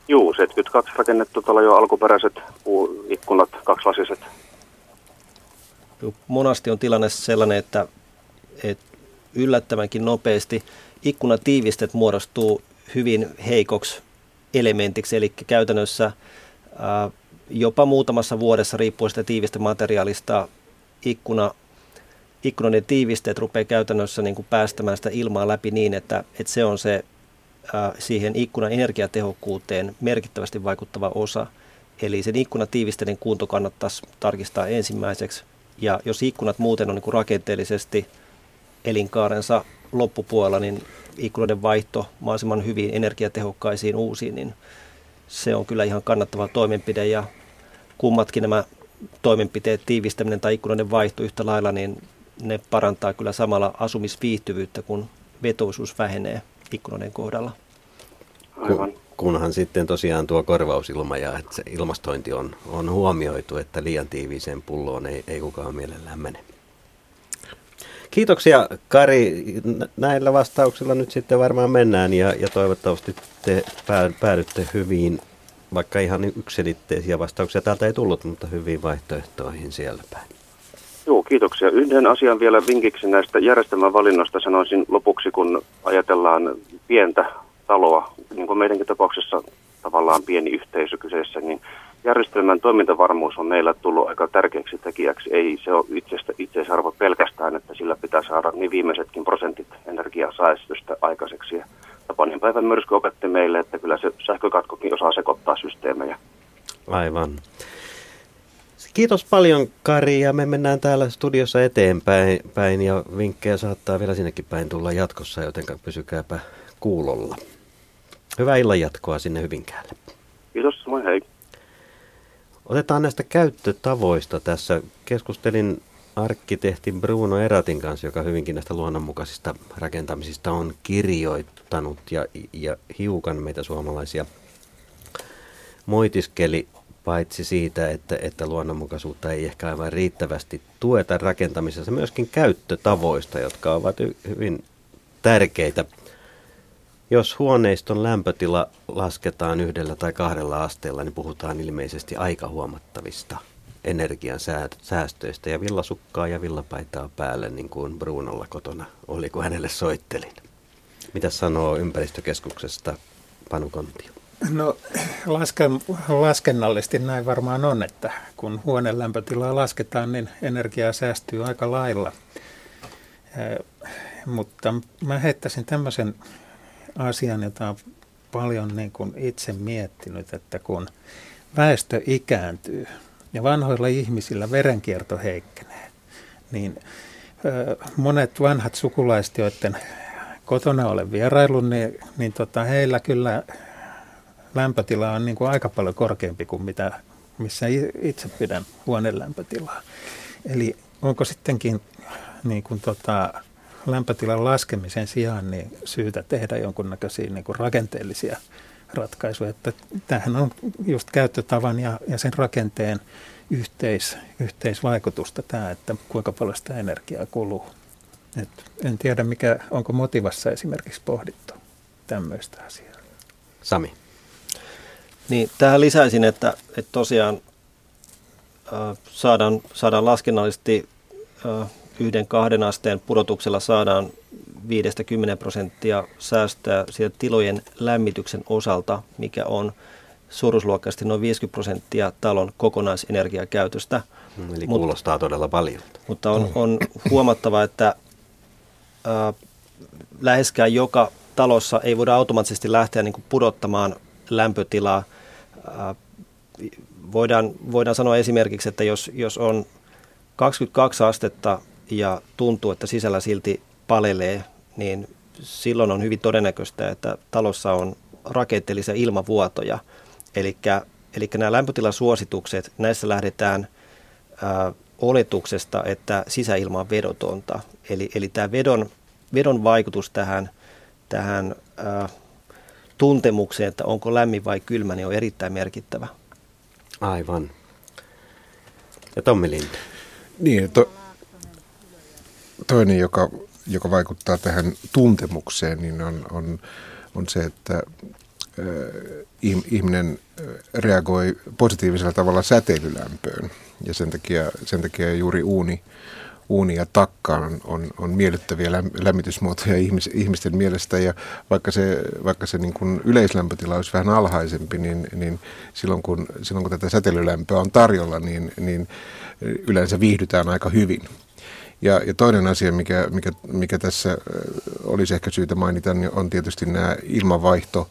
Juu, 72 rakennettu tuolla jo alkuperäiset ikkunat, kaksilasiset. Monasti on tilanne sellainen, että, että yllättävänkin nopeasti ikkunatiivistet muodostuu hyvin heikoksi elementiksi, eli käytännössä ää, jopa muutamassa vuodessa riippuen sitä tiivistä materiaalista ikkuna, ikkunoiden tiivisteet rupeaa käytännössä niin kuin päästämään sitä ilmaa läpi niin, että, että se on se ää, siihen ikkunan energiatehokkuuteen merkittävästi vaikuttava osa. Eli sen ikkunatiivisteiden kunto kannattaisi tarkistaa ensimmäiseksi. Ja jos ikkunat muuten on niin kuin rakenteellisesti elinkaarensa loppupuolella, niin ikkunoiden vaihto mahdollisimman hyvin energiatehokkaisiin uusiin, niin se on kyllä ihan kannattava toimenpide ja kummatkin nämä toimenpiteet, tiivistäminen tai ikkunoiden vaihto yhtä lailla, niin ne parantaa kyllä samalla asumisviihtyvyyttä, kun vetoisuus vähenee ikkunoiden kohdalla. Aivan. Kunhan sitten tosiaan tuo korvausilma ja että se ilmastointi on, on huomioitu, että liian tiiviiseen pulloon ei, ei kukaan mielellään mene. Kiitoksia Kari. Näillä vastauksilla nyt sitten varmaan mennään ja, ja toivottavasti te päädytte hyvin, vaikka ihan yksilitteisiä vastauksia täältä ei tullut, mutta hyviin vaihtoehtoihin siellä päin. Joo, kiitoksia. Yhden asian vielä vinkiksi näistä järjestelmän valinnoista sanoisin lopuksi, kun ajatellaan pientä taloa, niin kuin meidänkin tapauksessa tavallaan pieni yhteisö kyseessä, niin järjestelmän toimintavarmuus on meillä tullut aika tärkeäksi tekijäksi. Ei se ole itsestä, itseisarvo pelkästään, että sillä pitää saada niin viimeisetkin prosentit energiasäästöstä aikaiseksi. Ja Tapanin päivän myrsky opetti meille, että kyllä se sähkökatkokin osaa sekoittaa systeemejä. Aivan. Kiitos paljon Kari ja me mennään täällä studiossa eteenpäin päin, ja vinkkejä saattaa vielä sinnekin päin tulla jatkossa, joten pysykääpä kuulolla. Hyvää illan jatkoa sinne Hyvinkäälle. Kiitos, moi hei. Otetaan näistä käyttötavoista tässä. Keskustelin arkkitehti Bruno Eratin kanssa, joka hyvinkin näistä luonnonmukaisista rakentamisista on kirjoittanut ja, ja hiukan meitä suomalaisia moitiskeli paitsi siitä, että, että luonnonmukaisuutta ei ehkä aivan riittävästi tueta rakentamisessa, myöskin käyttötavoista, jotka ovat hyvin tärkeitä jos huoneiston lämpötila lasketaan yhdellä tai kahdella asteella, niin puhutaan ilmeisesti aika huomattavista energian säästöistä ja villasukkaa ja villapaitaa päälle, niin kuin Brunolla kotona oli, kun hänelle soittelin. Mitä sanoo ympäristökeskuksesta Panu Kontio? No lasken, laskennallisesti näin varmaan on, että kun huoneen lämpötilaa lasketaan, niin energiaa säästyy aika lailla. Eh, mutta mä heittäisin tämmöisen asian, jota on paljon niin kuin itse miettinyt, että kun väestö ikääntyy ja vanhoilla ihmisillä verenkierto heikkenee, niin monet vanhat sukulaiset, joiden kotona olen vierailu, niin, niin tota, heillä kyllä lämpötila on niin kuin aika paljon korkeampi kuin mitä, missä itse pidän huoneen lämpötilaa. Eli onko sittenkin niin kuin tota, lämpötilan laskemisen sijaan niin syytä tehdä jonkunnäköisiä niin kuin rakenteellisia ratkaisuja. Että tämähän on just käyttötavan ja, ja sen rakenteen yhteis, yhteisvaikutusta tämä, että kuinka paljon sitä energiaa kuluu. Et en tiedä, mikä, onko motivassa esimerkiksi pohdittu tämmöistä asiaa. Sami. Niin, tähän lisäisin, että, että tosiaan äh, saadaan, saadaan laskennallisesti äh, yhden kahden asteen pudotuksella saadaan 5-10 prosenttia säästöä siitä tilojen lämmityksen osalta, mikä on suuruusluokkaisesti noin 50 prosenttia talon kokonaisenergiakäytöstä. Mm, eli Mut, kuulostaa todella paljon. Mutta on, on huomattava, että ää, läheskään joka talossa ei voida automaattisesti lähteä niin kuin pudottamaan lämpötila. Voidaan, voidaan sanoa esimerkiksi, että jos, jos on 22 astetta ja tuntuu, että sisällä silti palelee, niin silloin on hyvin todennäköistä, että talossa on rakenteellisia ilmavuotoja. Eli Eli nämä lämpötilasuositukset, näissä lähdetään ää, oletuksesta, että sisäilma on vedotonta. Eli, eli tämä vedon, vedon vaikutus tähän, tähän ää, tuntemukseen, että onko lämmin vai kylmä, niin on erittäin merkittävä. Aivan. Ja Tommi Lind. Niin, to, toinen, joka, joka vaikuttaa tähän tuntemukseen, niin on, on, on se, että ihminen reagoi positiivisella tavalla säteilylämpöön ja sen takia, sen takia juuri uuni, uuni ja takka on, on, on miellyttäviä lämmitysmuotoja ihmis, ihmisten mielestä ja vaikka se, vaikka se niin kuin yleislämpötila olisi vähän alhaisempi, niin, niin silloin, kun, silloin kun tätä säteilylämpöä on tarjolla, niin, niin yleensä viihdytään aika hyvin. Ja, ja toinen asia, mikä, mikä, mikä tässä olisi ehkä syytä mainita, niin on tietysti nämä ilmanvaihto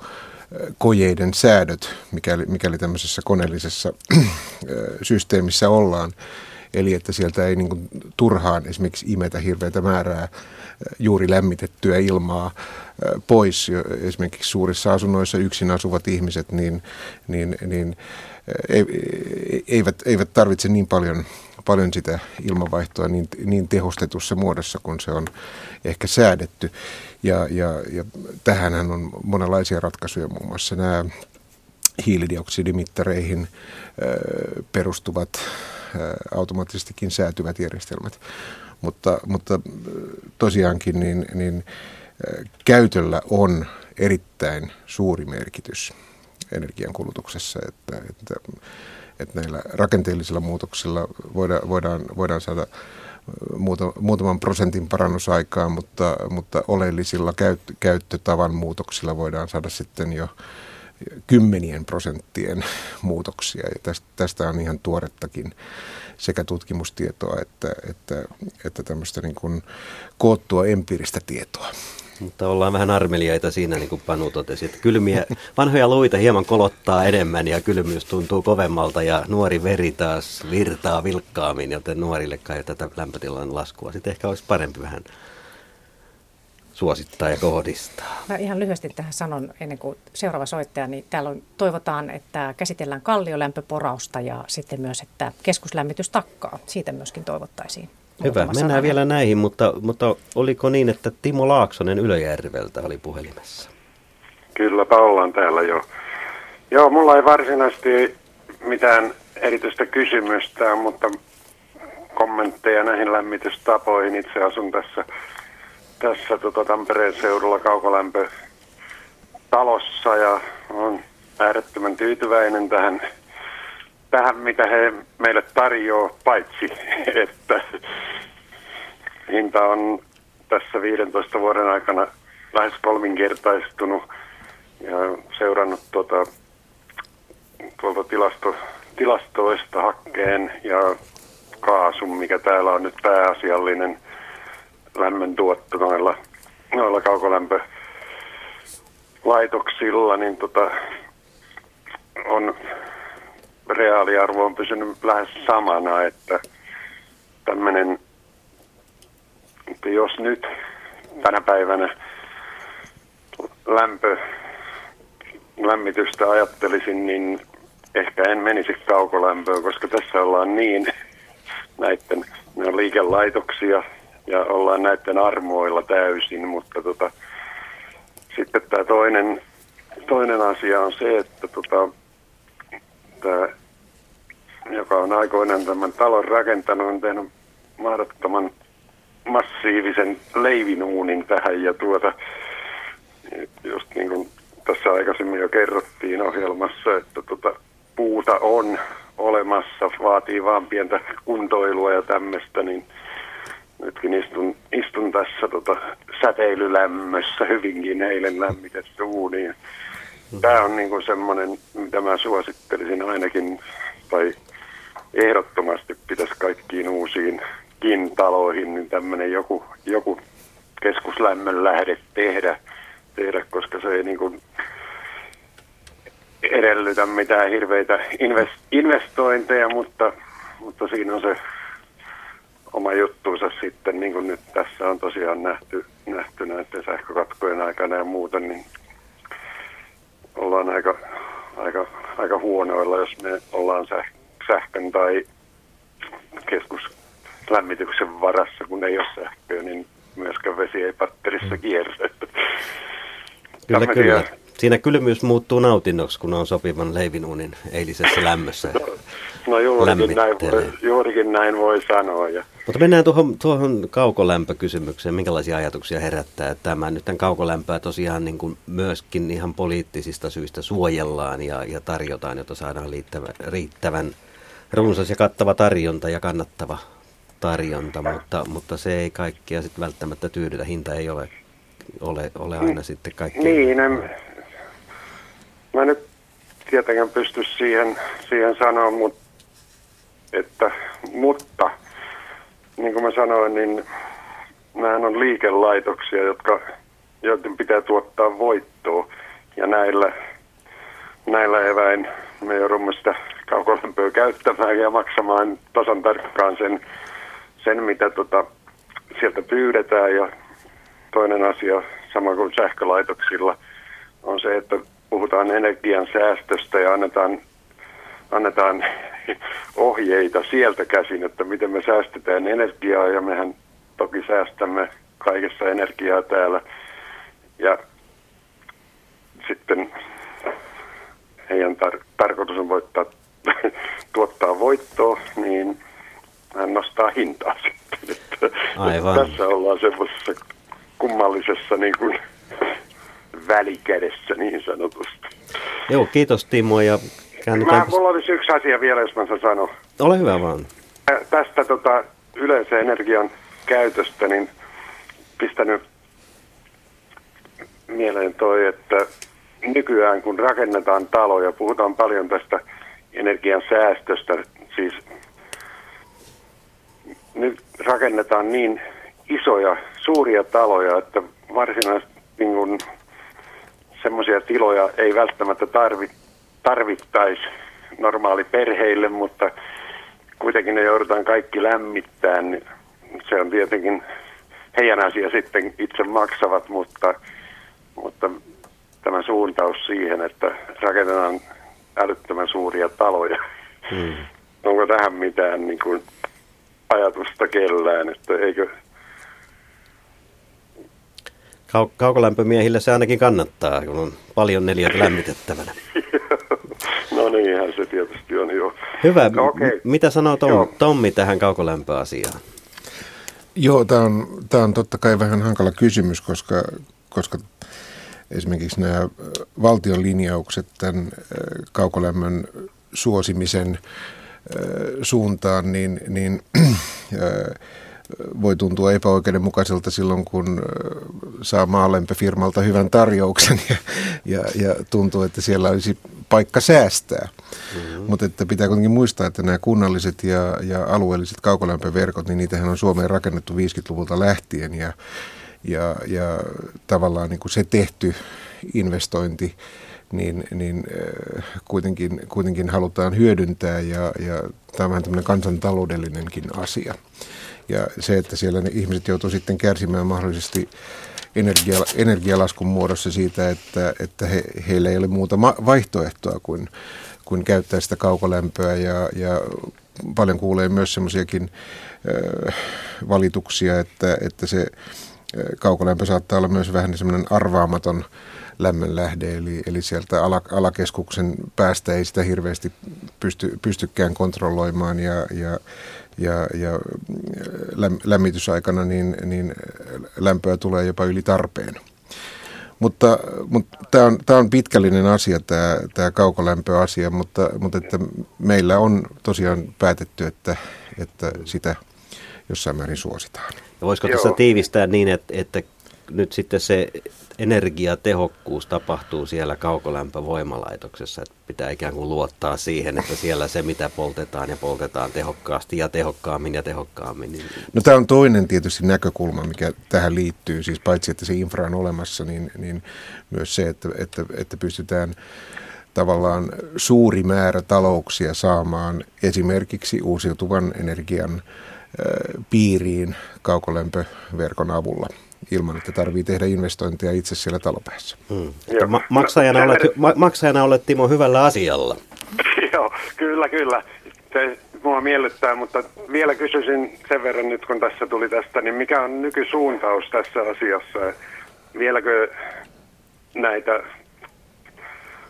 kojeiden säädöt, mikäli, mikäli tämmöisessä koneellisessa systeemissä ollaan. Eli että sieltä ei niin kuin turhaan esimerkiksi imetä hirveätä määrää juuri lämmitettyä ilmaa pois. Esimerkiksi suurissa asunnoissa yksin asuvat ihmiset niin, niin, niin eivät, eivät tarvitse niin paljon, paljon sitä ilmanvaihtoa niin, niin tehostetussa muodossa, kun se on ehkä säädetty. Ja, ja, ja tähänhän on monenlaisia ratkaisuja, muun muassa nämä hiilidioksidimittareihin perustuvat automaattisestikin säätyvät järjestelmät. Mutta, mutta tosiaankin niin, niin käytöllä on erittäin suuri merkitys energiankulutuksessa, että, että, että näillä rakenteellisilla muutoksilla voidaan, voidaan, voidaan saada muutaman prosentin parannusaikaa, mutta, mutta oleellisilla käyt, käyttötavan muutoksilla voidaan saada sitten jo kymmenien prosenttien muutoksia. Ja tästä, tästä on ihan tuorettakin sekä tutkimustietoa että, että, että tämmöistä niin kuin koottua empiiristä tietoa. Mutta ollaan vähän armeliaita siinä, niin kuin Panu totesi, että kylmiä, vanhoja luita hieman kolottaa enemmän ja kylmyys tuntuu kovemmalta ja nuori veri taas virtaa vilkkaammin, joten nuorille kai tätä lämpötilan laskua sitten ehkä olisi parempi vähän suosittaa ja kohdistaa. Mä ihan lyhyesti tähän sanon ennen kuin seuraava soittaja, niin täällä on, toivotaan, että käsitellään kalliolämpöporausta ja sitten myös, että keskuslämmitys takkaa. Siitä myöskin toivottaisiin. Hyvä, mennään sananen. vielä näihin, mutta, mutta oliko niin, että Timo Laaksonen Ylöjärveltä oli puhelimessa? Kylläpä ollaan täällä jo. Joo, mulla ei varsinaisesti mitään erityistä kysymystä, mutta kommentteja näihin lämmitystapoihin. Itse asun tässä, tässä tota Tampereen seudulla kaukolämpö talossa ja on äärettömän tyytyväinen tähän tähän, mitä he meille tarjoaa, paitsi että hinta on tässä 15 vuoden aikana lähes kolminkertaistunut ja seurannut tuota, tuolta tilasto, tilastoista hakkeen ja kaasun, mikä täällä on nyt pääasiallinen lämmöntuotto noilla, noilla kaukolämpölaitoksilla, niin tota, on reaaliarvo on pysynyt lähes samana, että tämmöinen, että jos nyt tänä päivänä lämpö, lämmitystä ajattelisin, niin ehkä en menisi kaukolämpöön, koska tässä ollaan niin näiden, ne on liikelaitoksia ja ollaan näiden armoilla täysin, mutta tota, sitten tämä toinen, toinen asia on se, että tota, tämä joka on aikoinaan tämän talon rakentanut, on tehnyt mahdottoman massiivisen leivinuunin tähän ja tuota, just niin kuin tässä aikaisemmin jo kerrottiin ohjelmassa, että tuota, puuta on olemassa, vaatii vaan pientä kuntoilua ja tämmöistä, niin nytkin istun, istun tässä tota, säteilylämmössä hyvinkin eilen lämmitetty uuni. Tämä on niin semmoinen, mitä mä suosittelisin ainakin, tai ehdottomasti pitäisi kaikkiin uusiinkin taloihin niin tämmöinen joku, joku keskuslämmön lähde tehdä, tehdä, koska se ei niin kuin, edellytä mitään hirveitä investointeja, mutta, mutta siinä on se oma juttuunsa sitten, niin kuin nyt tässä on tosiaan nähty, nähty näiden sähkökatkojen aikana ja muuten, niin ollaan aika, aika, aika huonoilla, jos me ollaan sähkön tai keskuslämmityksen varassa, kun ei ole sähköä, niin myöskään vesi ei patterissa mm. kierrä. Kyllä, kyllä. Siinä kylmyys muuttuu nautinnoksi, kun on sopivan leivinuunin eilisessä lämmössä. No, no juurikin, näin voi, juurikin näin voi sanoa. Ja. Mutta mennään tuohon, tuohon kaukolämpökysymykseen. Minkälaisia ajatuksia herättää tämä? Nyt tämän kaukolämpöä tosiaan niin kuin myöskin ihan poliittisista syistä suojellaan ja, ja tarjotaan, jotta saadaan riittävän, riittävän runsas ja kattava tarjonta ja kannattava tarjonta, mutta, mutta se ei kaikkia sitten välttämättä tyydytä. Hinta ei ole, ole, ole aina sitten kaikki. Niin, en, mä nyt tietenkään pysty siihen, siihen sanoa, mutta, että, mutta niin kuin mä sanoin, niin nämä on liikelaitoksia, jotka, joiden pitää tuottaa voittoa. Ja näillä, näillä eväin me joudumme sitä kaukolämpöä käyttämään ja maksamaan tasan tarkkaan sen, sen mitä tota, sieltä pyydetään. Ja toinen asia, sama kuin sähkölaitoksilla, on se, että puhutaan energian säästöstä ja annetaan, annetaan ohjeita sieltä käsin, että miten me säästetään energiaa ja mehän toki säästämme kaikessa energiaa täällä. Ja sitten heidän tar- tarkoitus on voittaa, tuottaa voittoa, niin hän nostaa hintaa sitten. Aivan. Tässä ollaan semmoisessa kummallisessa niin kuin, välikädessä niin sanotusti. Joo, kiitos Timo ja käännytään... Mä, mulla olisi yksi asia vielä, jos mä sen sanon. Ole hyvä vaan. Tästä tota, yleensä energian käytöstä, niin pistänyt mieleen toi, että nykyään kun rakennetaan taloja, puhutaan paljon tästä energian säästöstä, siis nyt rakennetaan niin isoja, suuria taloja, että varsinaisesti niin semmoisia tiloja ei välttämättä tarvi, tarvittaisi normaali perheille, mutta kuitenkin ne joudutaan kaikki lämmittämään, niin se on tietenkin heidän asia sitten itse maksavat, mutta, mutta tämä suuntaus siihen, että rakennetaan älyttömän suuria taloja. Hmm. Onko tähän mitään niin kuin, ajatusta kellään, että eikö Kau- kaukolämpömiehille se ainakin kannattaa, kun on paljon neljät lämmitettävänä. no niinhän se tietysti on jo. Hyvä. No, okay. M- mitä sanoo Tom, Tommi tähän kaukolämpöasiaan? Joo, tämä on, tämä on totta kai vähän hankala kysymys, koska, koska esimerkiksi nämä valtion linjaukset tämän kaukolämmön suosimisen suuntaan, niin, niin voi tuntua epäoikeudenmukaiselta silloin, kun saa maalämpöfirmalta hyvän tarjouksen ja, ja, ja tuntuu, että siellä olisi paikka säästää. Mm-hmm. Mutta että pitää kuitenkin muistaa, että nämä kunnalliset ja, ja alueelliset kaukolämpöverkot, niin niitähän on Suomeen rakennettu 50-luvulta lähtien ja, ja, ja tavallaan niin kuin se tehty investointi niin, niin kuitenkin, kuitenkin halutaan hyödyntää ja, ja tämä on vähän tämmöinen kansantaloudellinenkin asia. Ja se, että siellä ne ihmiset joutuu sitten kärsimään mahdollisesti energia, energialaskun muodossa siitä, että, että he, heillä ei ole muuta vaihtoehtoa kuin, kuin käyttää sitä kaukolämpöä ja, ja paljon kuulee myös semmoisiakin valituksia, että, että se kaukolämpö saattaa olla myös vähän semmoinen arvaamaton lämmönlähde, eli, eli sieltä ala, alakeskuksen päästä ei sitä hirveästi pysty, pystykään kontrolloimaan ja, ja ja, ja lämmitysaikana niin, niin lämpöä tulee jopa yli tarpeen. Mutta, mutta tämä on, tämä on pitkällinen asia, tämä, tämä kaukolämpöasia, mutta, mutta että meillä on tosiaan päätetty, että, että sitä jossain määrin suositaan. Ja voisiko Joo. tässä tiivistää niin, että, että nyt sitten se energiatehokkuus tapahtuu siellä kaukolämpövoimalaitoksessa, että pitää ikään kuin luottaa siihen, että siellä se mitä poltetaan ja poltetaan tehokkaasti ja tehokkaammin ja tehokkaammin. Niin... No tämä on toinen tietysti näkökulma, mikä tähän liittyy, siis paitsi että se infra on olemassa, niin, niin myös se, että, että, että pystytään tavallaan suuri määrä talouksia saamaan esimerkiksi uusiutuvan energian piiriin kaukolämpöverkon avulla ilman, että tarvii tehdä investointeja itse siellä talopäässä. Hmm. Ma- maksajana, olet, ma- maksajana olet Timo hyvällä asialla. Joo, kyllä, kyllä. Se mua miellyttää, mutta vielä kysyisin sen verran nyt, kun tässä tuli tästä, niin mikä on nykysuuntaus tässä asiassa? Vieläkö näitä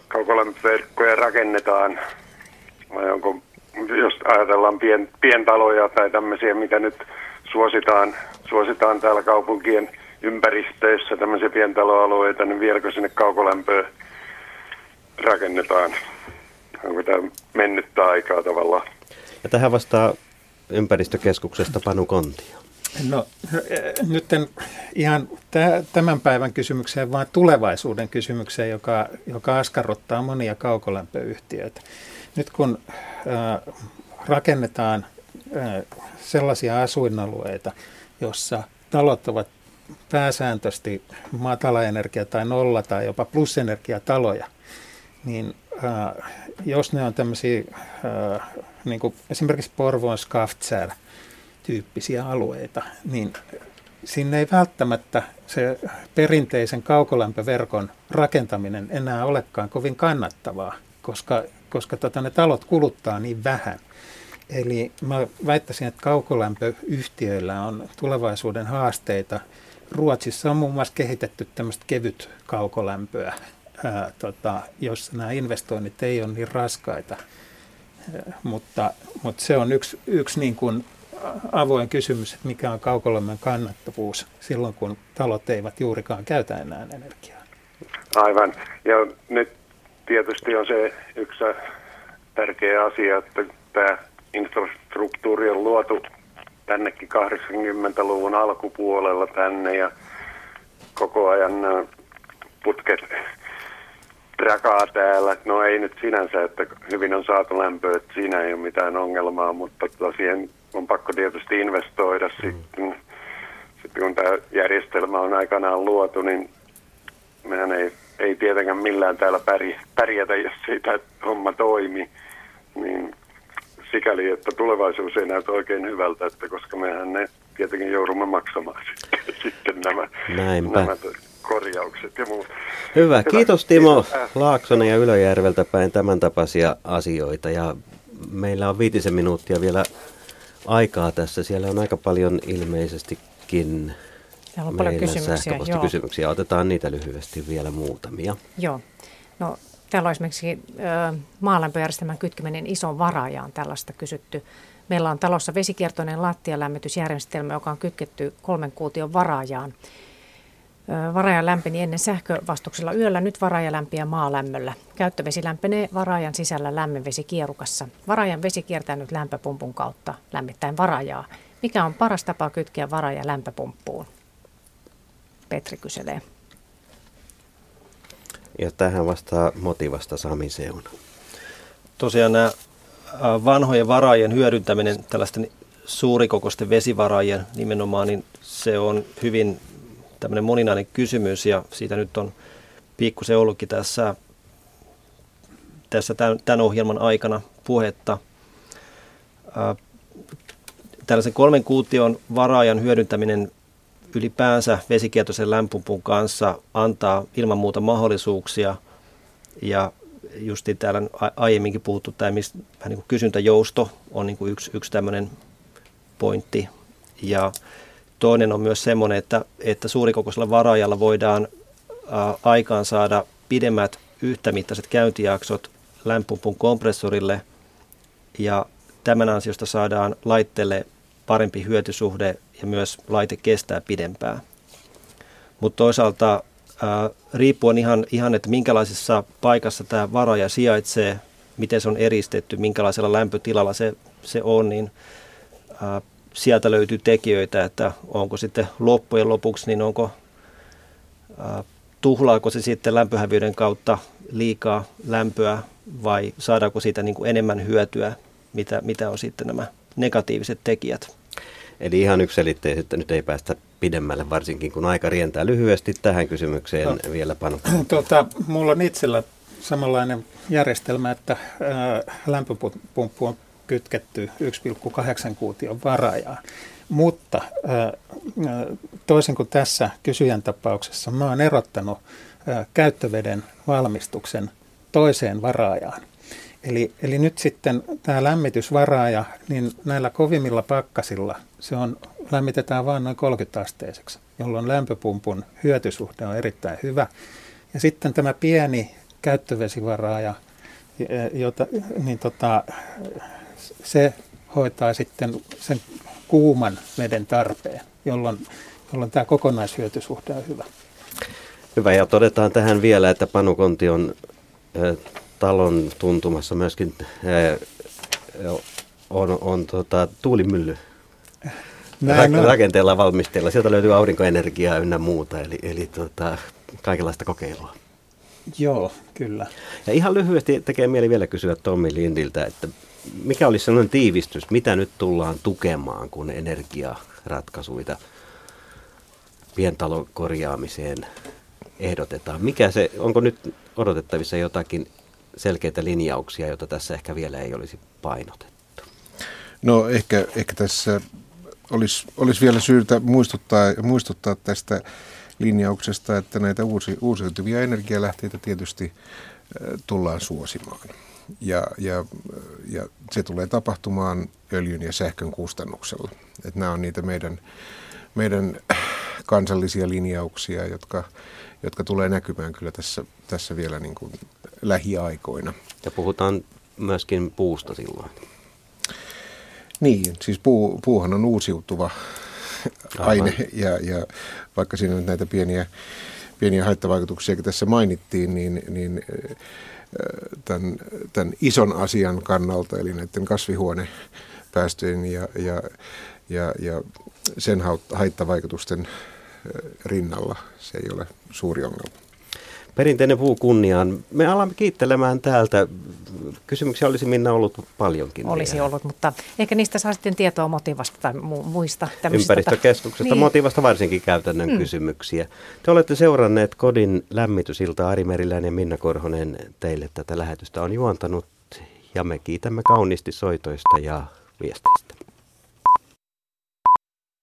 kaukolämpöverkkoja rakennetaan vai onko, jos ajatellaan pien, pientaloja tai tämmöisiä, mitä nyt suositaan, suositaan täällä kaupunkien ympäristöissä, tämmöisiä pientaloalueita, niin vieläkö sinne kaukolämpöä rakennetaan? Onko tämä mennyttä aikaa tavallaan? Ja tähän vastaa ympäristökeskuksesta Panu Kontio. No nyt en ihan tämän päivän kysymykseen, vaan tulevaisuuden kysymykseen, joka, joka askarruttaa monia kaukolämpöyhtiöitä. Nyt kun äh, rakennetaan äh, sellaisia asuinalueita, jossa talot ovat pääsääntöisesti matalaenergia- tai nolla- tai jopa plusenergiataloja, niin äh, jos ne on tämmöisiä, äh, niin kuin esimerkiksi Porvoon Skaftsär, tyyppisiä alueita, niin sinne ei välttämättä se perinteisen kaukolämpöverkon rakentaminen enää olekaan kovin kannattavaa, koska, koska tota, ne talot kuluttaa niin vähän. Eli mä väittäisin, että kaukolämpöyhtiöillä on tulevaisuuden haasteita. Ruotsissa on muun muassa kehitetty tämmöistä kevyt kaukolämpöä, ää, tota, jossa nämä investoinnit ei ole niin raskaita. Ää, mutta, mutta se on yksi, yksi niin kuin avoin kysymys, että mikä on kaukolämmön kannattavuus silloin, kun talot eivät juurikaan käytä enää energiaa. Aivan. Ja nyt tietysti on se yksi tärkeä asia, että tämä infrastruktuuri on luotu tännekin 80-luvun alkupuolella tänne ja koko ajan putket rakaa täällä. No ei nyt sinänsä, että hyvin on saatu lämpöä, että siinä ei ole mitään ongelmaa, mutta tosiaan on pakko tietysti investoida mm. sitten. Sitten kun tämä järjestelmä on aikanaan luotu, niin mehän ei, ei tietenkään millään täällä pärjätä, jos siitä homma toimi. Niin sikäli, että tulevaisuus ei näytä oikein hyvältä, että koska mehän ne tietenkin joudumme maksamaan sitten, sitten nämä, Näinpä. nämä korjaukset ja muut. Hyvä. Hyvä. Kiitos Timo Laaksonen ja Ylöjärveltä päin tämän tapaisia asioita. Ja meillä on viitisen minuuttia vielä aikaa tässä. Siellä on aika paljon ilmeisestikin Täällä on paljon kysymyksiä. kysymyksiä. Otetaan niitä lyhyesti vielä muutamia. Joo. No, täällä on esimerkiksi maalämpöjärjestelmän kytkeminen ison varaajaan tällaista kysytty. Meillä on talossa vesikiertoinen lattialämmitysjärjestelmä, joka on kytketty kolmen kuution varaajaan. Varaaja lämpeni ennen sähkövastuksella yöllä, nyt varaaja lämpiää maalämmöllä. Käyttövesi lämpenee varaajan sisällä lämmenvesi kierukassa. Varaajan vesi kiertää nyt lämpöpumpun kautta lämmittäin varaajaa. Mikä on paras tapa kytkeä varaaja lämpöpumppuun? Petri kyselee. Ja tähän vastaa motivasta Sami Seuna. Tosiaan nämä vanhojen varaajien hyödyntäminen, tällaisten suurikokoisten vesivaraajien nimenomaan, niin se on hyvin tämmöinen moninainen kysymys ja siitä nyt on pikkusen ollutkin tässä, tässä tämän, tämän ohjelman aikana puhetta. Tällaisen kolmen kuution varaajan hyödyntäminen ylipäänsä vesikietoisen lämpöpumpun kanssa antaa ilman muuta mahdollisuuksia. Ja justi täällä aiemminkin puhuttu tämä vähän niin kuin kysyntäjousto on niin kuin yksi, yksi tämmöinen pointti. Ja Toinen on myös semmoinen, että, että suurikokoisella varaajalla voidaan aikaan saada pidemmät yhtämittaiset käyntijaksot lämpöpumpun kompressorille. Ja tämän ansiosta saadaan laitteelle parempi hyötysuhde ja myös laite kestää pidempään. Mutta toisaalta ää, riippuen ihan, ihan, että minkälaisessa paikassa tämä varaja sijaitsee, miten se on eristetty, minkälaisella lämpötilalla se, se on, niin ää, sieltä löytyy tekijöitä, että onko sitten loppujen lopuksi, niin onko äh, tuhlaako se sitten lämpöhävyyden kautta liikaa lämpöä vai saadaanko siitä niin kuin enemmän hyötyä, mitä, mitä on sitten nämä negatiiviset tekijät. Eli ihan että nyt ei päästä pidemmälle, varsinkin kun aika rientää lyhyesti tähän kysymykseen no, vielä Panu. Tuota, mulla on itsellä samanlainen järjestelmä, että lämpöpumppu on kytketty 1,8 kuution varajaan. Mutta toisin kuin tässä kysyjän tapauksessa, mä oon erottanut käyttöveden valmistuksen toiseen varaajaan. Eli, eli nyt sitten tämä lämmitysvaraaja, niin näillä kovimmilla pakkasilla se on, lämmitetään vain noin 30 asteiseksi, jolloin lämpöpumpun hyötysuhde on erittäin hyvä. Ja sitten tämä pieni käyttövesivaraaja, jota, niin tota, se hoitaa sitten sen kuuman veden tarpeen, jolloin, jolloin tämä kokonaishyötysuhde on hyvä. Hyvä, ja todetaan tähän vielä, että Panukonti on talon tuntumassa myöskin on, on tota, tuulimylly Näin Ra- rakenteella valmisteilla. Sieltä löytyy aurinkoenergiaa ynnä muuta, eli, eli tota, kaikenlaista kokeilua. Joo, kyllä. Ja ihan lyhyesti tekee mieli vielä kysyä Tommi Lindiltä, että mikä olisi sellainen tiivistys, mitä nyt tullaan tukemaan, kun energiaratkaisuita pientalon korjaamiseen ehdotetaan? Mikä se, onko nyt odotettavissa jotakin selkeitä linjauksia, joita tässä ehkä vielä ei olisi painotettu? No ehkä, ehkä tässä olisi, olisi vielä syytä muistuttaa, muistuttaa tästä linjauksesta, että näitä uusi, uusiutuvia energialähteitä tietysti tullaan suosimaan. Ja, ja, ja se tulee tapahtumaan öljyn ja sähkön kustannuksella. Et nämä on niitä meidän, meidän kansallisia linjauksia, jotka, jotka tulee näkymään kyllä tässä, tässä vielä niin kuin lähiaikoina. Ja puhutaan myöskin puusta silloin. Niin, siis puu, puuhan on uusiutuva aine ja, ja vaikka siinä nyt näitä pieniä, pieniä haittavaikutuksia tässä mainittiin, niin, niin tämän, tämän ison asian kannalta, eli näiden kasvihuonepäästöjen ja, ja, ja, ja sen haittavaikutusten rinnalla se ei ole suuri ongelma. Perinteinen puu kunniaan. Me alamme kiittelemään täältä. Kysymyksiä olisi Minna ollut paljonkin. Olisi vielä. ollut, mutta ehkä niistä saa sitten tietoa motivasta tai mu- muista. Ympäristökeskuksesta niin. motivasta varsinkin käytännön mm. kysymyksiä. Te olette seuranneet Kodin lämmitysilta Ari Merilän ja Minna Korhonen teille tätä lähetystä on juontanut. Ja me kiitämme kauniisti soitoista ja viesteistä.